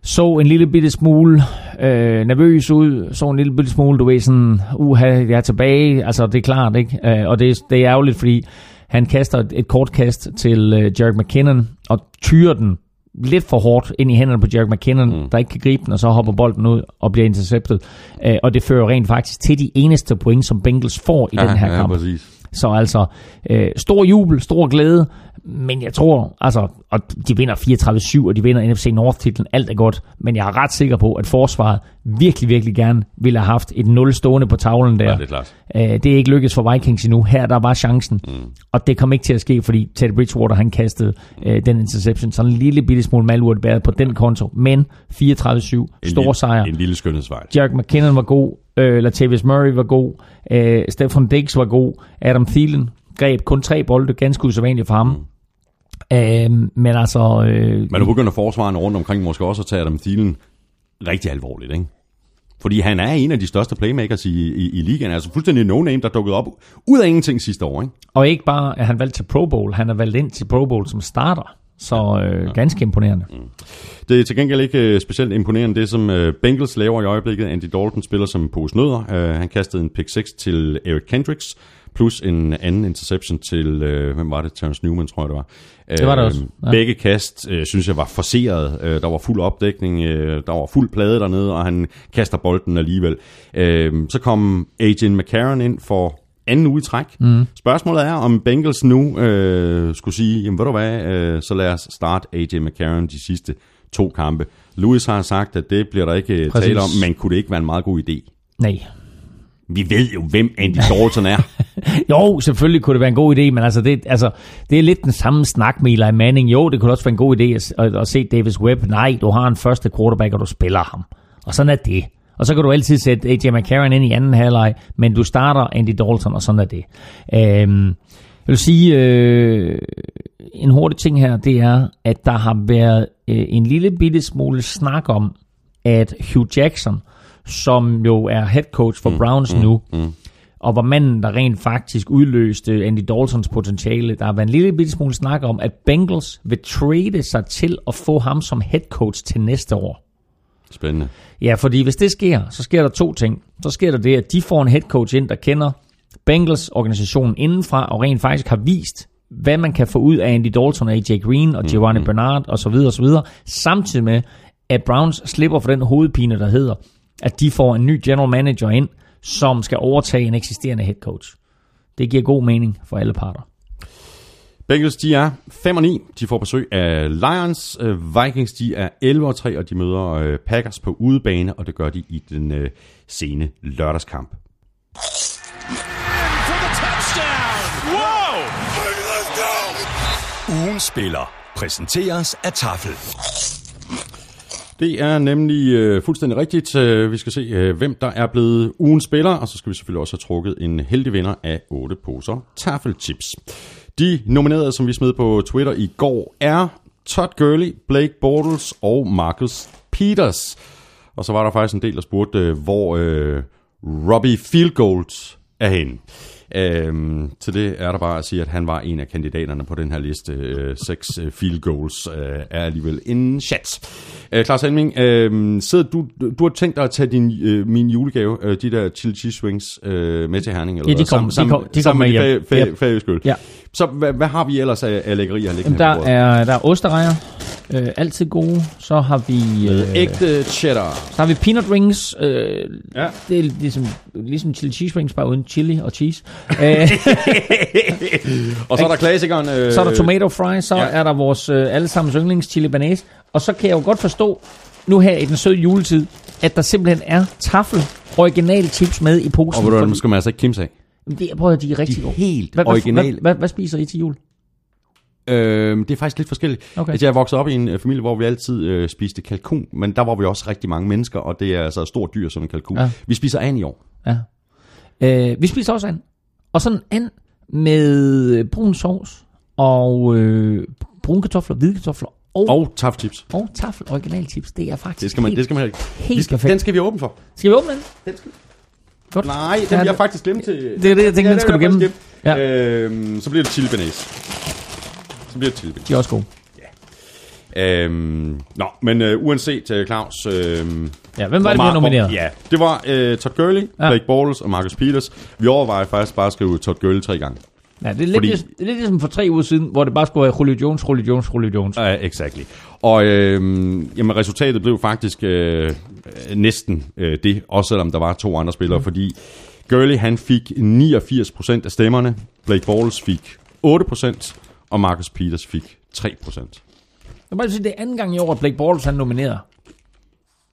Så en lille bitte smule øh, nervøs ud, så en lille bitte smule, du ved sådan, uha, jeg er tilbage, altså det er klart, ikke? Øh, og det, det er ærgerligt, fordi han kaster et, et kort kast til øh, Jarek McKinnon, og tyrer den lidt for hårdt ind i hænderne på Jarek McKinnon, mm. der ikke kan gribe den, og så hopper bolden ud og bliver interceptet. Øh, og det fører rent faktisk til de eneste point, som Bengals får i ja, den her ja, kamp. præcis. Så altså, øh, stor jubel, stor glæde, men jeg tror, altså, og de vinder 34-7, og de vinder NFC North-titlen. Alt er godt, men jeg er ret sikker på, at forsvaret virkelig, virkelig gerne ville have haft et 0 stående på tavlen der. Ja, det er klart. Øh, det er ikke lykkedes for Vikings endnu. Her der var chancen, mm. og det kom ikke til at ske, fordi Ted Bridgewater han kastede øh, den interception. Så en lille bitte smule malurt bæret på den konto. Men 34-7, En stor sejr. En lille skønhedsvej. Jack McKinnon var god, øh, Latavius Murray var god, øh, Stefan Diggs var god, Adam Thielen greb kun tre bolde, ganske usædvanligt for ham. Mm. Øh, men altså, øh, Men nu begynder forsvarerne rundt omkring måske også at tage Adam Thielen rigtig alvorligt, ikke? Fordi han er en af de største playmakers i, i, i ligaen. Altså fuldstændig no-name, der dukkede op ud af ingenting sidste år, ikke? og ikke bare er han valgt til Pro Bowl, han er valgt ind til Pro Bowl som starter. Så øh, ganske imponerende. Det er til gengæld ikke øh, specielt imponerende, det som øh, Bengals laver i øjeblikket. Andy Dalton spiller som pose nødder. Øh, han kastede en pick 6 til Eric Kendricks, plus en anden interception til, øh, hvem var det? Terrence Newman, tror jeg det var. Det var det Øh, også, ja. Begge kast, øh, synes jeg, var forseret. Øh, der var fuld opdækning, øh, der var fuld plade dernede, og han kaster bolden alligevel. Øh, så kom Agent McCarron ind for anden uge i træk. Mm. Spørgsmålet er, om Bengals nu øh, skulle sige, jamen ved du hvad, øh, så lad os starte AJ McCarron de sidste to kampe. Lewis har sagt, at det bliver der ikke øh, Præcis. tale om, men kunne det ikke være en meget god idé? Nej. Vi ved jo, hvem Andy Dalton er. Jo, selvfølgelig kunne det være en god idé, men altså det, altså, det er lidt den samme snak med Eli Manning. Jo, det kunne også være en god idé at, at, at se Davis Webb. Nej, du har en første quarterback, og du spiller ham. Og sådan er det. Og så kan du altid sætte AJ McCarron ind i anden halvleg, men du starter Andy Dalton, og sådan er det. Øhm, jeg vil sige, øh, en hurtig ting her, det er, at der har været øh, en lille bitte smule snak om, at Hugh Jackson, som jo er head coach for Browns nu, og var manden, der rent faktisk udløste Andy Daltons potentiale. Der har været en lille bitte smule snak om, at Bengals vil trade sig til at få ham som head coach til næste år. Spændende. Ja, fordi hvis det sker, så sker der to ting. Så sker der det, at de får en head coach ind, der kender Bengals organisationen indenfra, og rent faktisk har vist, hvad man kan få ud af Andy Dalton, AJ Green og Giovanni mm. Bernard osv. osv. Samtidig med, at Browns slipper for den hovedpine, der hedder, at de får en ny general manager ind, som skal overtage en eksisterende head coach. Det giver god mening for alle parter. Bengals, de er 5 og 9. De får besøg af Lions. Øh, Vikings, de er 11 og 3, og de møder øh, Packers på udebane, og det gør de i den øh, sene lørdagskamp. for the touchdown. Whoa! Let's go! Ugen spiller præsenteres af Tafel. Det er nemlig øh, fuldstændig rigtigt. Øh, vi skal se, øh, hvem der er blevet ugens spiller, og så skal vi selvfølgelig også have trukket en heldig vinder af 8 poser taffelchips. De nominerede, som vi smed på Twitter i går, er Todd Gurley, Blake Bortles og Marcus Peters. Og så var der faktisk en del, der spurgte, øh, hvor øh, Robbie Fieldgold er henne. Øhm, til det er der bare at sige, at han var en af kandidaterne på den her liste. Øh, seks øh, field goals øh, er alligevel en chance. Øh, Klaus Helming, øh, sidder du, du har tænkt dig at tage din, øh, min julegave, øh, de der chili cheese wings, øh, med til Herning? Eller Ja, de hvad? kom- de sammen, kom- de kom sammen med med. Ja. Så hvad, hvad har vi ellers af, af lækkerier liggende Jamen, her der på bordet? er, der er osterejer, øh, altid gode. Så har vi... Øh, ægte cheddar. så har vi peanut rings. Øh, Ja. Det er ligesom, ligesom chili cheese rings, bare uden chili og cheese. øh, Og så er der klassikeren. Øh, så er der tomato fries, så ja. er der vores øh, allesammens yndlings chili banase. Og så kan jeg jo godt forstå, nu her i den søde juletid, at der simpelthen er tafel original chips med i posen. Og ved du, Fordi- skal man altså ikke kimse af. Det, jeg prøver, de er rigtig De gode. helt Hvad, originale. hvad, hvad, hvad, spiser I til jul? Øh, det er faktisk lidt forskelligt. Okay. Altså, jeg vokset op i en øh, familie, hvor vi altid øh, spiste kalkun, men der var vi også rigtig mange mennesker, og det er altså et stort dyr som en kalkun. Ja. Ja. Vi spiser an i år. Ja. Øh, vi spiser også and. Og sådan and med brun sovs og øh, brune kartofler, hvide kartofler og, og, Og tough chips. og tafel original chips. Det er faktisk Det skal man, helt, det skal man helt Vi skal, perfekt. den skal vi åbne for. Skal vi åbne den? Den skal... Godt. Nej, den Ja, ja, jeg faktisk glemt til... Det er det, jeg tænkte, den det skulle vil du gemme. gemme. Øhm, så bliver det chili banase. Så bliver det banase. De er også gode. Øhm, nå, men øh, uanset uh, Claus... Øh, Ja, hvem var det, vi nomineret? Ja, det var øh, Todd Gurley, ja. Ja. Blake Bortles og Marcus Peters. Vi overvejer faktisk bare at skrive Todd Gurley tre gange. Ja, det er lidt, Fordi- det er lidt ligesom for tre uger siden, hvor det bare skulle være Julio Jones, Julio Jones, Julio Jones. Ja, uh, exactly. Og øh, jamen, resultatet blev faktisk øh, næsten øh, det, også selvom der var to andre spillere, mm. fordi Gurley han fik 89% af stemmerne, Blake Bortles fik 8%, og Marcus Peters fik 3%. vil bare sige, det er anden gang i år, at Blake Bortles han er nomineret.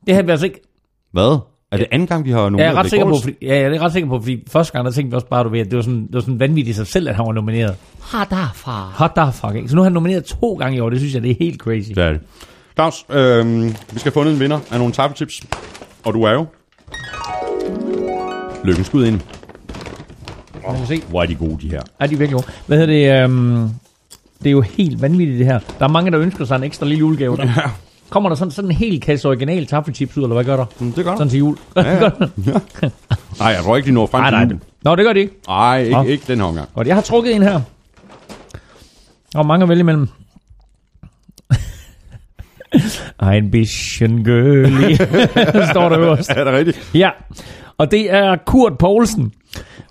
Det havde vi altså ikke... Hvad? Er det anden gang, vi har Jeg nomineret er ret Blake sikker på, Bortles? fordi, ja, jeg er ret sikker på, fordi første gang, der tænkte vi også bare, du ved, at det var sådan, det var sådan vanvittigt i sig selv, at han var nomineret. Har derfra. Hot da fuck, ikke? Så nu er han nomineret to gange i år, det synes jeg, det er helt crazy. Det er det. Claus, øh, vi skal have fundet en vinder af nogle taffelchips. Og du er jo... Lykken skud ind. Man kan se, Hvor er de gode, de her. er de virkelig gode. Hvad hedder det? Øhm, det er jo helt vanvittigt, det her. Der er mange, der ønsker sig en ekstra lille julegave. Der. Ja. Kommer der sådan, sådan en hel kasse original taffelchips ud, eller hvad gør der? Mm, det gør Sådan til jul. Ja, ja. Nej, jeg tror ikke, de når frem nej, til nej. julen. Nå, det gør de ikke. Nej, ikke, Nå. ikke den her omgang. Og jeg har trukket en her. Og mange at vælge imellem. Ein bisschen girly, står der øverst. Er det rigtigt? Ja, og det er Kurt Poulsen.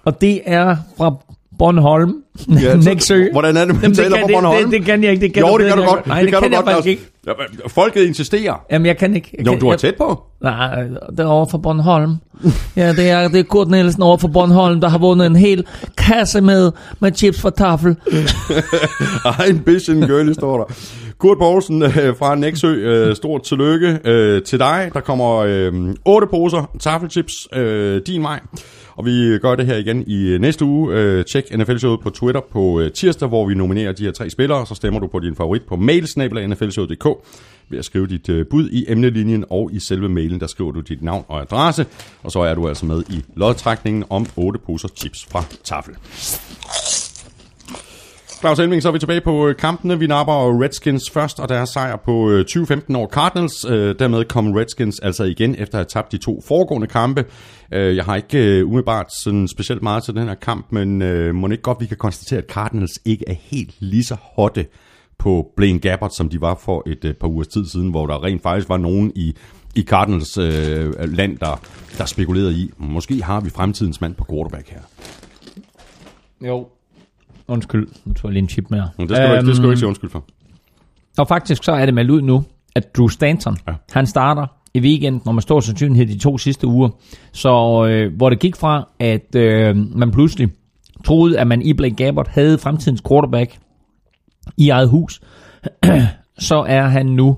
Og det er fra Bornholm. Ja, Nexø. Hvordan er det, man Jamen, det, taler kan, på det, Bornholm? det, det, kan jeg ikke. Det kan jo, det kan du ikke. godt. Nej, det, det, kan, kan du jeg godt. faktisk ikke. Ja, Folket insisterer. Jamen, jeg kan ikke. Jeg Jo, kan, du er tæt på. Nej, det er over for Bornholm. Ja, det er, det er Kurt Nielsen over for Bornholm, der har vundet en hel kasse med, med chips fra tafel. Ej, en bisschen girly står der. Kurt Poulsen øh, fra Nexø, øh, stort tillykke øh, til dig. Der kommer øh, otte poser taffelchips øh, din vej. Og vi gør det her igen i øh, næste uge. Øh, tjek NFL-showet på Twitter på øh, tirsdag, hvor vi nominerer de her tre spillere. Så stemmer du på din favorit på mailsnabla.nflshowet.dk ved at skrive dit øh, bud i emnelinjen, og i selve mailen, der skriver du dit navn og adresse. Og så er du altså med i lodtrækningen om otte poser chips fra Tafel. Claus Elming, så er vi tilbage på øh, kampene. Vi napper Redskins først, og deres sejr på øh, 20-15 over Cardinals. Øh, dermed kom Redskins altså igen efter at have tabt de to foregående kampe. Jeg har ikke umiddelbart sådan specielt meget til den her kamp, men øh, må ikke godt, vi kan konstatere, at Cardinals ikke er helt lige så hotte på Blaine Gabbert, som de var for et par ugers tid siden, hvor der rent faktisk var nogen i, i Cardinals øh, land, der, der spekulerede i, måske har vi fremtidens mand på quarterback her. Jo. Undskyld, nu tror jeg lige en chip mere. Men det skal, du, ikke, det skal du ikke sige undskyld for. Og faktisk så er det meldt ud nu, at Drew Stanton, Ja. han starter i weekenden, når man står sandsynlighed de to sidste uger. Så øh, hvor det gik fra, at øh, man pludselig troede, at man i Blake Gabbert havde fremtidens quarterback i eget hus, så er han nu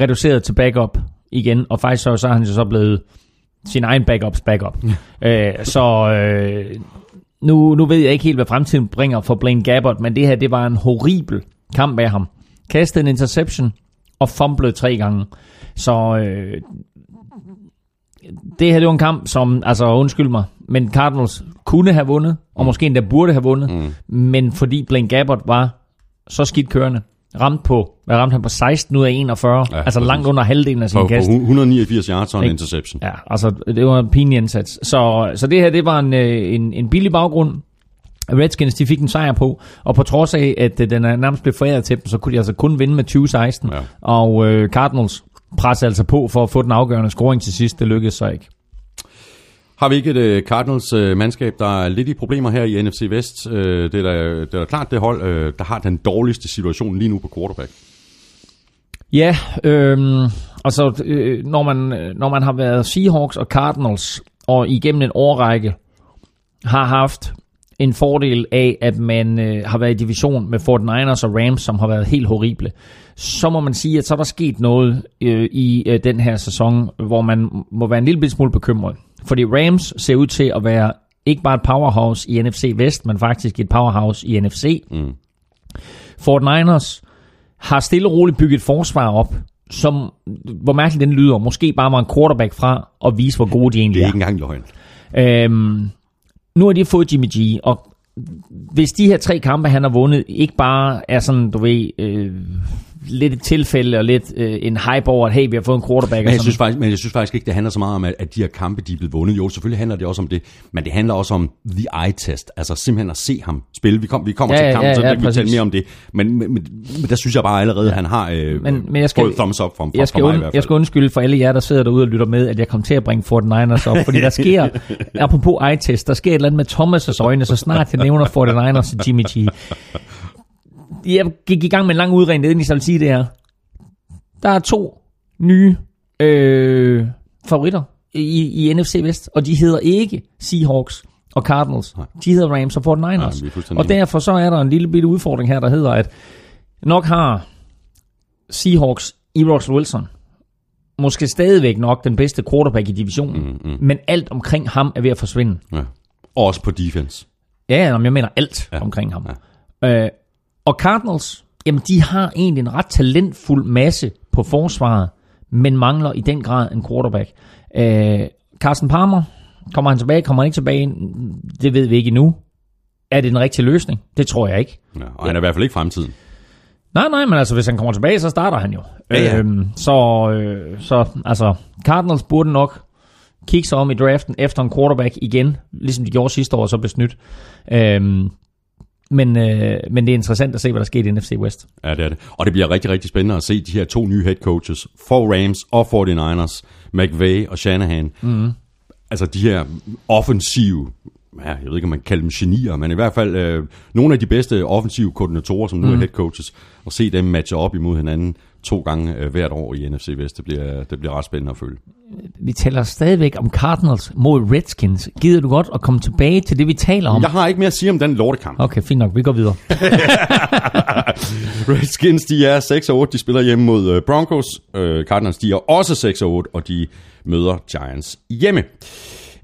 reduceret til backup igen, og faktisk så, så er han så blevet sin egen backups backup. øh, så øh, nu, nu ved jeg ikke helt, hvad fremtiden bringer for Blaine Gabbert, men det her, det var en horribel kamp af ham. Kastede en interception og fumblede tre gange. Så øh, det her, det var en kamp, som, altså undskyld mig, men Cardinals kunne have vundet, og måske endda burde have vundet, mm. men fordi Blaine Gabbert var så skidt kørende, ramt på, hvad ramte han på 16 ud af 41, Ja, altså langt under halvdelen af sin På, på kast. 189 yards og en interception. Ja, altså det var en pinlig indsats. Så, så det her, det var en, øh, en, en billig baggrund. Redskins, de fik en sejr på, og på trods af, at øh, den er nærmest blev foræret til dem, så kunne de altså kun vinde med 2016. Ja. Og øh, Cardinals pressede altså på for at få den afgørende scoring til sidst. Det lykkedes så ikke. Har vi ikke et uh, Cardinals uh, der er lidt i problemer her i NFC Vest? Uh, det, er da, det er da klart det hold, uh, der har den dårligste situation lige nu på quarterback. Ja, øh, altså øh, når, man, når man har været Seahawks og Cardinals, og igennem en årrække har haft en fordel af, at man øh, har været i division med 49ers og Rams, som har været helt horrible, så må man sige, at så er der sket noget øh, i øh, den her sæson, hvor man må være en lille smule bekymret. Fordi Rams ser ud til at være ikke bare et powerhouse i NFC Vest, men faktisk et powerhouse i NFC. Mm. 49ers har stille og roligt bygget et forsvar op, som, hvor mærkeligt den lyder, måske bare var en quarterback fra at vise, hvor gode de Det egentlig er er. ikke engang løgn. Øhm, nu har de fået Jimmy G, og hvis de her tre kampe, han har vundet, ikke bare er sådan, du ved, øh, lidt et tilfælde og lidt øh, en hype over, at hey, vi har fået en quarterback. Men jeg, synes faktisk, men jeg synes faktisk ikke, det handler så meget om, at, at de her kampe, de er blevet vundet. Jo, selvfølgelig handler det også om det, men det handler også om the eye test. Altså simpelthen at se ham spille. Vi, kom, vi kommer Ja, til ja, kampen, ja, så ja, kan vi tale mere om det. Men, men, men, men der synes jeg bare allerede, at han har øh, Men- men jeg skal- fået thumbs up fra, fra, jeg skal, fra mig i hvert fald. jeg skal undskylde for alle jer, der sidder derude og lytter med, at jeg kom til at bringe 49ers op, fordi der sker, apropos eye-test, der sker et eller andet med Thomas' øjne, så snart jeg nævner 49ers og Jimmy G. Jeg gik i gang med en lang udredning, det jeg vil sige, det er, der er to nye øh, favoritter i, i NFC Vest, og de hedder ikke Seahawks og Cardinals. Nej. De hedder Rams og 49ers. Ja, vi er fuldstændig og derfor så er der en lille bitte udfordring her, der hedder, at nok har Seahawks i Russell Wilson. Måske stadigvæk nok den bedste quarterback i divisionen, mm, mm. men alt omkring ham er ved at forsvinde. Ja. Og også på defense. Ja, ja, nå, men jeg mener alt ja. omkring ham. Ja. Øh, og Cardinals, jamen de har egentlig en ret talentfuld masse på forsvaret, men mangler i den grad en quarterback. Øh, Carson Palmer, kommer han tilbage, kommer han ikke tilbage? Det ved vi ikke endnu. Er det den rigtige løsning? Det tror jeg ikke. Ja, og han er i hvert fald ikke fremtiden. Nej, nej, men altså, hvis han kommer tilbage, så starter han jo. Ja, ja. Øhm, så, øh, så, altså, Cardinals burde nok kigge sig om i draften efter en quarterback igen, ligesom de gjorde sidste år, og så blev snydt. Øhm, men, øh, men det er interessant at se, hvad der sker i NFC West. Ja, det er det. Og det bliver rigtig, rigtig spændende at se de her to nye head coaches for Rams og 49ers, McVay og Shanahan. Mm. Altså de her offensive, ja, jeg ved ikke, om man kan kalde dem genier, men i hvert fald øh, nogle af de bedste offensive koordinatorer, som nu mm. er head coaches, og se dem matche op imod hinanden to gange øh, hvert år i NFC Vest. Det bliver, det bliver ret spændende at følge. Vi taler stadigvæk om Cardinals mod Redskins. Gider du godt at komme tilbage til det, vi taler om? Jeg har ikke mere at sige om den lortekamp. Okay, fint nok. Vi går videre. Redskins, de er 6 8, de spiller hjemme mod øh, Broncos. Øh, Cardinals, de er også 6 8, og de møder Giants hjemme.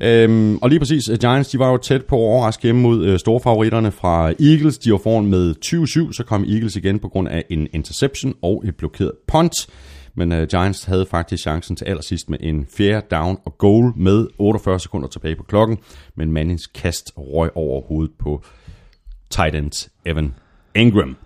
Øhm, og lige præcis, øh, Giants de var jo tæt på at overraske hjemme mod øh, storfavoritterne fra Eagles. De var foran med 20-7, så kom Eagles igen på grund af en interception og et blokeret punt. Men øh, Giants havde faktisk chancen til allersidst med en fjerde down og goal med 48 sekunder tilbage på klokken. Men Mannings kast røg over hovedet på tight end Evan Ingram.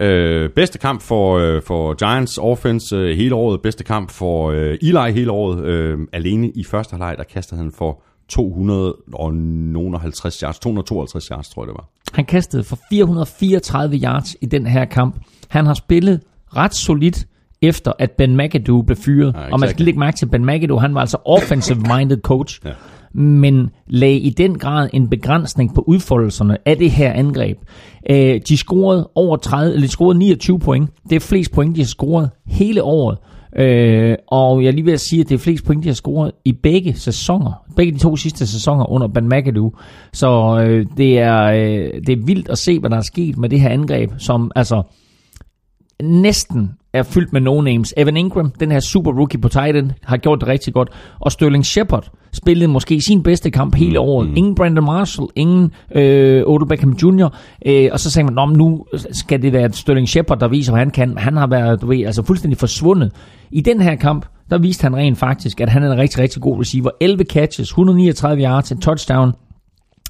Øh, bedste kamp for, øh, for Giants offense øh, hele året. Bedste kamp for øh, Eli hele året. Øh, alene i første halvleg, der kastede han for 250 yards, 252 yards, tror jeg det var. Han kastede for 434 yards i den her kamp. Han har spillet ret solidt efter at Ben McAdoo blev fyret. Ja, og man skal exactly. lægge mærke til, Ben McAdoo, han var altså offensive-minded coach. Ja. men lagde i den grad en begrænsning på udfoldelserne af det her angreb. Øh, de scorede over 30, eller de scorede 29 point. Det er flest point, de har scoret hele året. Øh, og jeg er lige ved at sige, at det er flest point, de har scoret i begge sæsoner. Begge de to sidste sæsoner under Ben McAdoo. Så øh, det, er, øh, det er vildt at se, hvad der er sket med det her angreb, som altså næsten er fyldt med no-names. Evan Ingram, den her super rookie på tight end, har gjort det rigtig godt. Og Sterling Shepard spillede måske sin bedste kamp hele året. Ingen Brandon Marshall, ingen øh, Odell Beckham Jr. Øh, og så sagde man, "Nå, men nu skal det være Sterling Shepard, der viser, hvad han kan. Han har været du ved, altså fuldstændig forsvundet. I den her kamp, der viste han rent faktisk, at han er en rigtig, rigtig god receiver. 11 catches, 139 yards, en touchdown.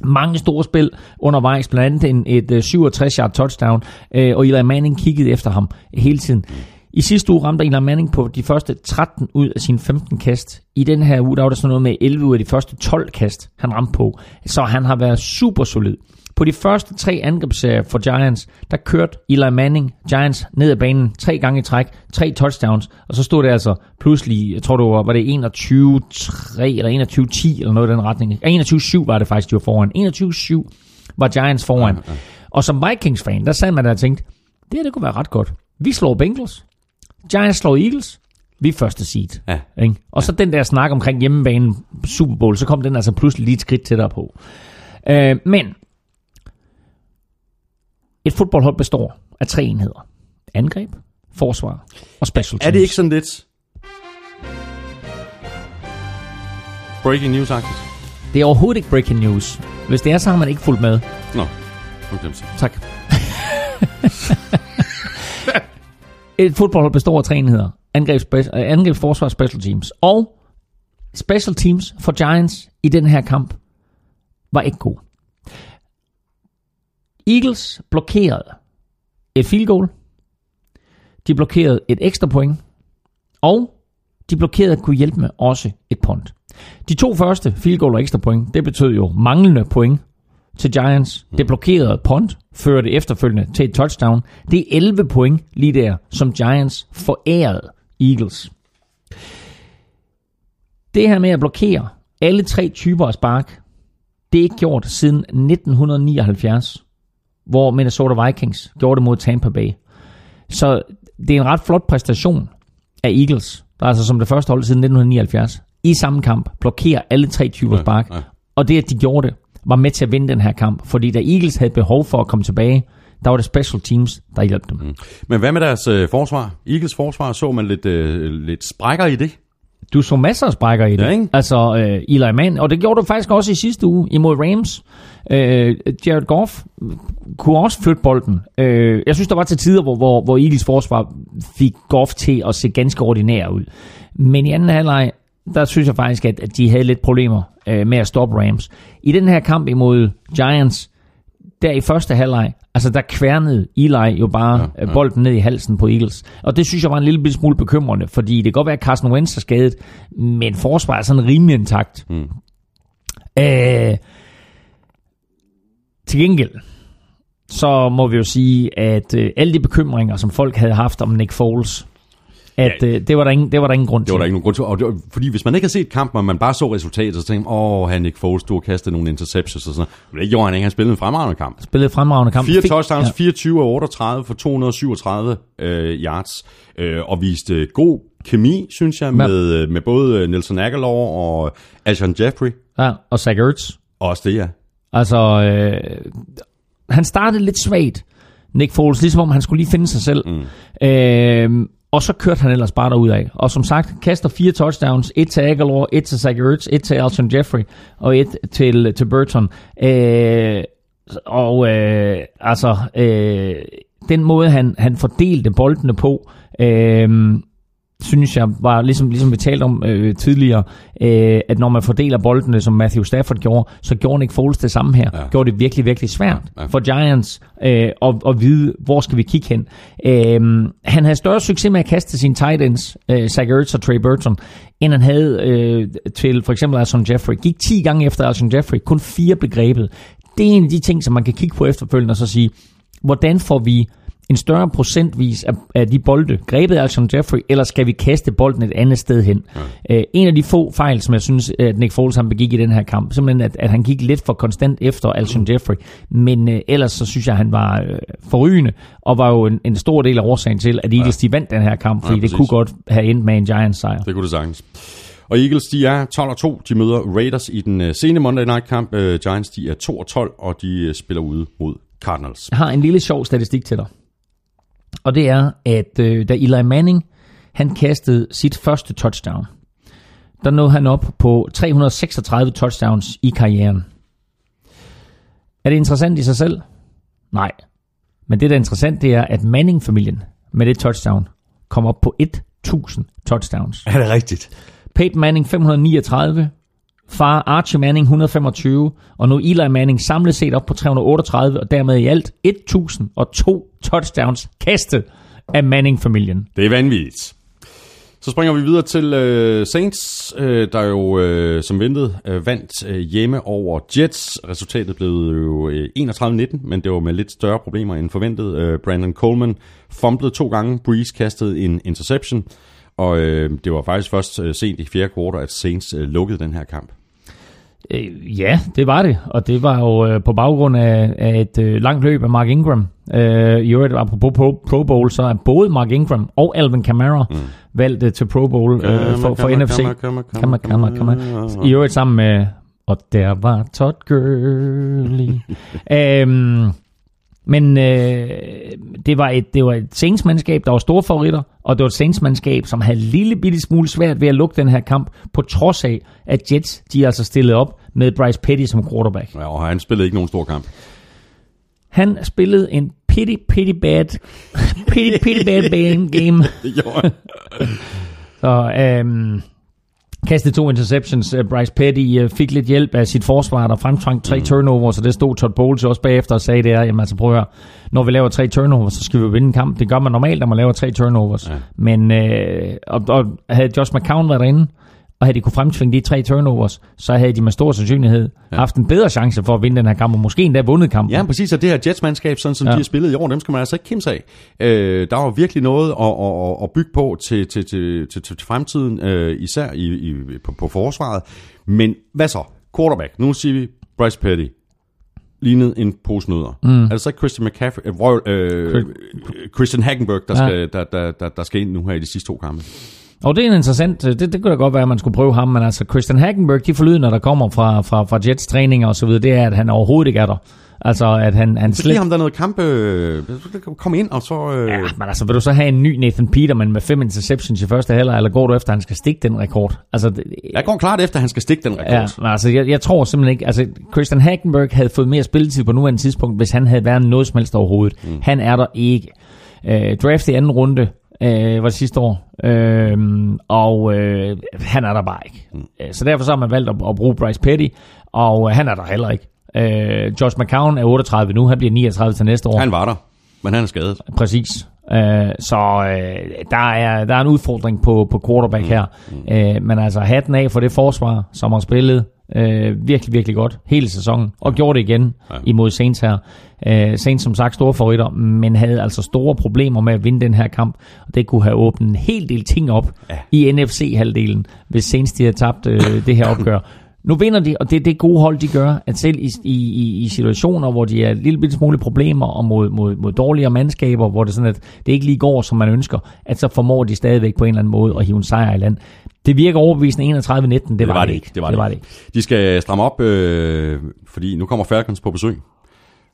Mange store spil undervejs, blandt andet en, et øh, 67-yard touchdown, øh, og Eli Manning kiggede efter ham hele tiden. I sidste uge ramte Eli Manning på de første 13 ud af sine 15 kast. I den her uge, der var der sådan noget med 11 ud af de første 12 kast, han ramte på. Så han har været super solid. På de første tre angrebsserier for Giants, der kørte Eli Manning Giants ned ad banen tre gange i træk, tre touchdowns, og så stod det altså pludselig, jeg tror det var, var det 21-3 eller 21-10 eller noget i den retning. Ja, 21-7 var det faktisk, de var foran. 21-7 var Giants foran. Ja, ja. Og som Vikings-fan, der sad man der og tænkte, det her det kunne være ret godt. Vi slår Bengals, Giants slår Eagles, vi er første seed. Ja. Ikke? Og så den der snak omkring hjemmebane Super Bowl, så kom den altså pludselig lige et skridt tættere på. Øh, men et fodboldhold består af tre enheder. Angreb, forsvar og special teams. Er det ikke sådan lidt... Breaking news faktisk? Det er overhovedet ikke breaking news. Hvis det er, så har man ikke fulgt med. Nå, okay, så. Tak. Et fodboldhold består af tre enheder. Angreb, spe- øh, angreb, forsvar og special teams. Og special teams for Giants i den her kamp var ikke god. Eagles blokerede et field goal. De blokerede et ekstra point. Og de blokerede kunne hjælpe med også et punt. De to første field goal og ekstra point, det betød jo manglende point til Giants. Det blokerede punt, førte efterfølgende til et touchdown. Det er 11 point lige der, som Giants forærede Eagles. Det her med at blokere alle tre typer af spark, det er ikke gjort siden 1979, hvor Minnesota Vikings gjorde det mod Tampa Bay. Så det er en ret flot præstation af Eagles, der altså som det første hold siden 1979, i samme kamp blokerer alle tre typer Ja, spark. ja. Og det, at de gjorde det, var med til at vinde den her kamp. Fordi da Eagles havde behov for at komme tilbage, der var det special teams, der hjalp dem. Mm. Men hvad med deres øh, forsvar? Eagles forsvar, så man lidt, øh, lidt sprækker i det? Du så masser af sprækker i det. Ja, ikke? Altså, øh, Eli Manning, og det gjorde du faktisk også i sidste uge imod Rams. Øh, Jared Goff kunne også flytte bolden. Øh, jeg synes, der var til tider, hvor, hvor, hvor Eagles forsvar fik Goff til at se ganske ordinær ud. Men i anden halvleg, der synes jeg faktisk, at, at de havde lidt problemer øh, med at stoppe Rams. I den her kamp imod Giants, der i første halvleg, altså der kværnede Eli jo bare ja, ja. bolden ned i halsen på Eagles. Og det synes jeg var en lille smule bekymrende, fordi det kan godt være, at Carson Wentz er skadet, men forsvaret er sådan rimelig intakt. Mm. Øh, til gengæld, så må vi jo sige, at øh, alle de bekymringer, som folk havde haft om Nick Foles, at Ja. øh, det, var der ingen, det var der ingen grund Det var der til. ikke nogen grund til. Og det var, fordi hvis man ikke har set kampen, og man bare så resultatet, så tænkte man, åh, han Nick Foles, du har kastet nogle interceptions og sådan noget. Men det gjorde han ikke. Han spillede en fremragende kamp. Spillede fremragende kamp. Fire Fik- touchdowns, Ja. 24 af 38 for 237 øh, yards, øh, og viste øh, god kemi, synes jeg, med, øh, med både øh, Nelson Aguilar og Alshon Jeffrey. Ja, og Zach Ertz. Også det, ja. Altså, øh, han startede lidt svagt, Nick Foles, ligesom om han skulle lige finde sig selv. Mm. Øh, og så kørte han ellers bare derud af. Og som sagt, kaster fire touchdowns. Et til Aguilar, et til Zach Ertz, et til Alshon Jeffrey, og et til, til Burton. Øh, og øh, altså, øh, den måde, han, han fordelte boldene på, øh, synes jeg var, ligesom, ligesom vi talte om øh, tidligere, øh, at når man fordeler boldene, som Matthew Stafford gjorde, så gjorde Nick Foles det samme her. Ja. Gjorde det virkelig, virkelig svært Ja, ja. for Giants øh, at, at vide, hvor skal vi kigge hen. Øh, han havde større succes med at kaste sine tight ends, øh, Zach Ertz og Trey Burton, end han havde øh, til for eksempel Alshon Jeffrey. Gik 10 gange efter Alshon Jeffrey, kun fire blev grebet. Det er en af de ting, som man kan kigge på efterfølgende og så sige, hvordan får vi en større procentvis af, af de bolde grebet af Alshon Jeffrey, eller skal vi kaste bolden et andet sted hen? Ja. Øh, en af de få fejl, som jeg synes, at Nick Foles han begik i den her kamp, simpelthen at, at han gik lidt for konstant efter Alshon Jeffrey, men øh, ellers så synes jeg, han var øh, forrygende, og var jo en, en stor del af årsagen til, at Eagles ja. de vandt den her kamp, fordi Ja, det kunne godt have endt med en Giants sejr. Det kunne det sagtens. Og Eagles, de er 12 og 2. De møder Raiders i den øh, sene Monday Night kamp. Øh, Giants, de er 2 og 12, og de øh, spiller ude mod Cardinals. Jeg har en lille sjov statistik til dig. Og det er, at øh, da Eli Manning han kastede sit første touchdown, der nåede han op på 336 touchdowns i karrieren. Er det interessant i sig selv? Nej. Men det, der er interessant, det er, at Manning-familien med det touchdown kom op på 1000 touchdowns. Er det rigtigt? Peyton Manning 539, far Archie Manning 125, og nu Eli Manning samlet set op på 338, og dermed i alt 1002 touchdowns kastet af Manning-familien. Det er vanvittigt. Så springer vi videre til øh, Saints, øh, der jo øh, som ventet øh, vandt øh, hjemme over Jets. Resultatet blev jo øh, 31-19, men det var med lidt større problemer end forventet. Øh, Brandon Coleman fumblede to gange, Breeze kastede en interception, og øh, det var faktisk først øh, sent i fjerde kvartal, at Saints øh, lukkede den her kamp. Øh, ja, det var det, og det var jo øh, på baggrund af, af et øh, langt løb af Mark Ingram. Øh, I øvrigt, apropos pro, pro Bowl, så er både Mark Ingram og Alvin Kamara mm. valgt øh, til Pro Bowl øh, for, for Kamara, NFC. Kamara, Kamara, Kamara, Kamara, Kamara. I øvrigt sammen med, og der var Todd Gurley. øhm, men øh, det var et, det var et Saints-mandskab, der var store favoritter, og det var et Saints-mandskab, som havde en lille bitte smule svært ved at lukke den her kamp, på trods af, at Jets, de altså stillet op med Bryce Petty som quarterback. Ja, og han spillede ikke nogen stor kamp. Han spillede en pity, pity bad, pity, pity bad game. Det gjorde han. Så øhm, kastede to interceptions. Øh, Bryce Petty øh, fik lidt hjælp af sit forsvar, der fremtvang tre mm. turnovers, og det stod Todd Bowles også bagefter og sagde det er, jamen altså prøv at høre, når vi laver tre turnovers, så skal vi jo vinde en kamp. Det gør man normalt, når man laver tre turnovers. Ja. Men øh, og, og havde Josh McCown været derinde, og havde de kunne fremtvinge de tre turnovers, så havde de med stor sandsynlighed ja. haft en bedre chance for at vinde den her kamp, og måske endda vundet kampen. Ja, præcis, og det her Jets-mandskab, sådan som ja. De har spillet i år, dem skal man altså ikke kimse af. Øh, der var virkelig noget at, at, at, bygge på til, til, til, til, til fremtiden, øh, især i, i, på, på forsvaret. Men hvad så? Quarterback. Nu siger vi Bryce Petty. Lignede en pose nødder. Mm. Er det så Christian McCaffrey, øh, Royal, øh, Christian Hackenberg, der, Ja. skal, der, der, der, der skal ind nu her i de sidste to kampe? Og det er en interessant, det, det kunne da godt være, at man skulle prøve ham, men altså Christian Hackenberg, de forlydende, der kommer fra, fra, fra Jets træninger og så videre, det er, at han overhovedet ikke er der. Altså, at han, han Så giv ham der noget kamp. Øh, kom ind, og så... Øh, Ja, men altså, vil du så have en ny Nathan Peterman med fem interceptions i første halvleg, eller går du efter, at han skal stikke den rekord? Altså, det, jeg går klart efter, at han skal stikke den rekord. Ja, men altså, jeg, jeg tror simpelthen ikke, altså, Christian Hackenberg havde fået mere spilletid på nuværende tidspunkt, hvis han havde været noget som helst overhovedet. Mm. Han er der ikke. Øh, draft i anden runde, øh, var det sidste år, øh, og øh, han er der bare ikke. Mm. Så derfor så har man valgt at, at bruge Bryce Petty, og øh, han er der heller ikke. Øh, Josh McCown er 38 nu, han bliver 39 til næste år. Han var der, men han er skadet. Præcis. Øh, så øh, der, er, der er en udfordring på, på quarterback her. Øh, men altså hatten af for det forsvar, som har spillet øh, virkelig, virkelig godt hele sæsonen, og gjorde det igen ja. imod Saints her. Øh, Saints som sagt store favoritter, men havde altså store problemer med at vinde den her kamp, og det kunne have åbnet en hel del ting op ja. i NFC-halvdelen, hvis Saints de havde tabt øh, det her opgør. Nu vinder de, og det er det gode hold, de gør, at selv i, i, i situationer, hvor de er en lille smule problemer, og mod, mod, mod dårligere mandskaber, hvor det sådan, at det ikke lige går, som man ønsker, at så formår de stadigvæk på en eller anden måde at hive en sejr i land. Det virker overbevisende 31-19, det, det var det ikke. Det var det, det, var det ikke. De skal stramme op, øh, fordi nu kommer Falcons på besøg.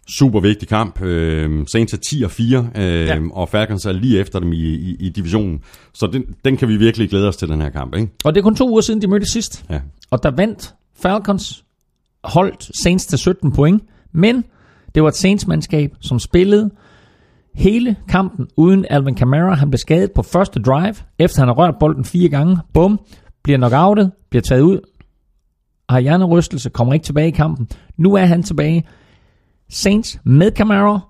Super vigtig kamp. Øh, Saints er 10 og 4, øh, ja. og Falcons er lige efter dem i, i, i divisionen. Så den, den kan vi virkelig glæde os til, den her kamp. Ikke? Og det er kun to uger siden, de mødte sidst. Ja. Og der vandt Falcons, holdt Saints til 17 point, men det var et Saints-mandskab, som spillede hele kampen uden Alvin Kamara. Han blev skadet på første drive, efter han har rørt bolden fire gange. Bum, bliver knockoutet, bliver taget ud, har hjernerystelse, kommer ikke tilbage i kampen. Nu er han tilbage. Saints med Camara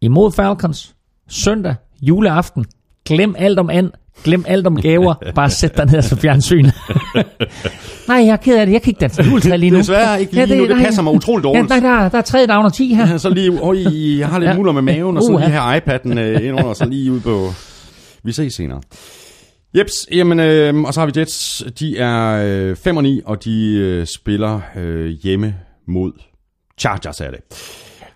imod Falcons. Søndag, juleaften. Glem alt om and. Glem alt om gaver. Bare sæt dig ned og så fjernsyn. nej, jeg er ked af det. Jeg kan ikke danse juletræ lige nu. Desværre ikke lige ja, det, nu. Det nej, passer mig utroligt dårligt. Ja, der, der, der er 3 down og 10 her. Ja, så lige, øj, jeg har lidt ja. muller med maven, og så lige her iPad'en øh, ind under, så lige ud på... Vi ses senere. Jeps, jamen, øh, og så har vi Jets. De er øh, 5 og 9, og de øh, spiller øh, hjemme mod Chargers, er det.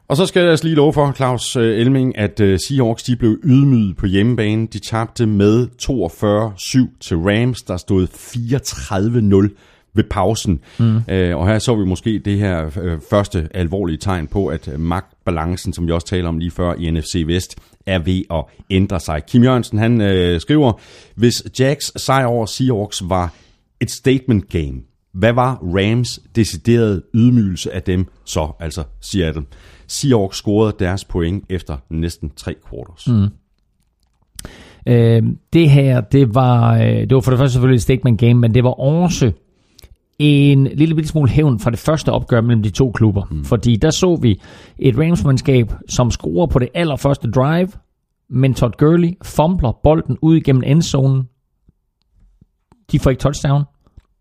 Og så skal jeg altså lige love for, Claus øh, Elming, at øh, Seahawks de blev ydmyget på hjemmebane. De tabte med 42-7 til Rams, der stod 34-0 ved pausen. Mm. Øh, og her så vi måske det her øh, første alvorlige tegn på, at magtbalancen, som vi også taler om lige før i NFC Vest, er ved at ændre sig. Kim Jørgensen han øh, skriver, hvis Jacks sejr over Seahawks var et statement game, hvad var Rams deciderede ydmygelse af dem så, altså Seattle? Seahawks scorede deres point efter næsten tre quarters. Mm. Øh, det her, det var, øh, det var for det første selvfølgelig et statement game, men det var også en lille bitte smule hævn fra det første opgør mellem de to klubber. Mm. Fordi der så vi et Rams-mandskab, som scorer på det allerførste drive, men Todd Gurley fumbler bolden ud igennem endzonen. De får ikke touchdown.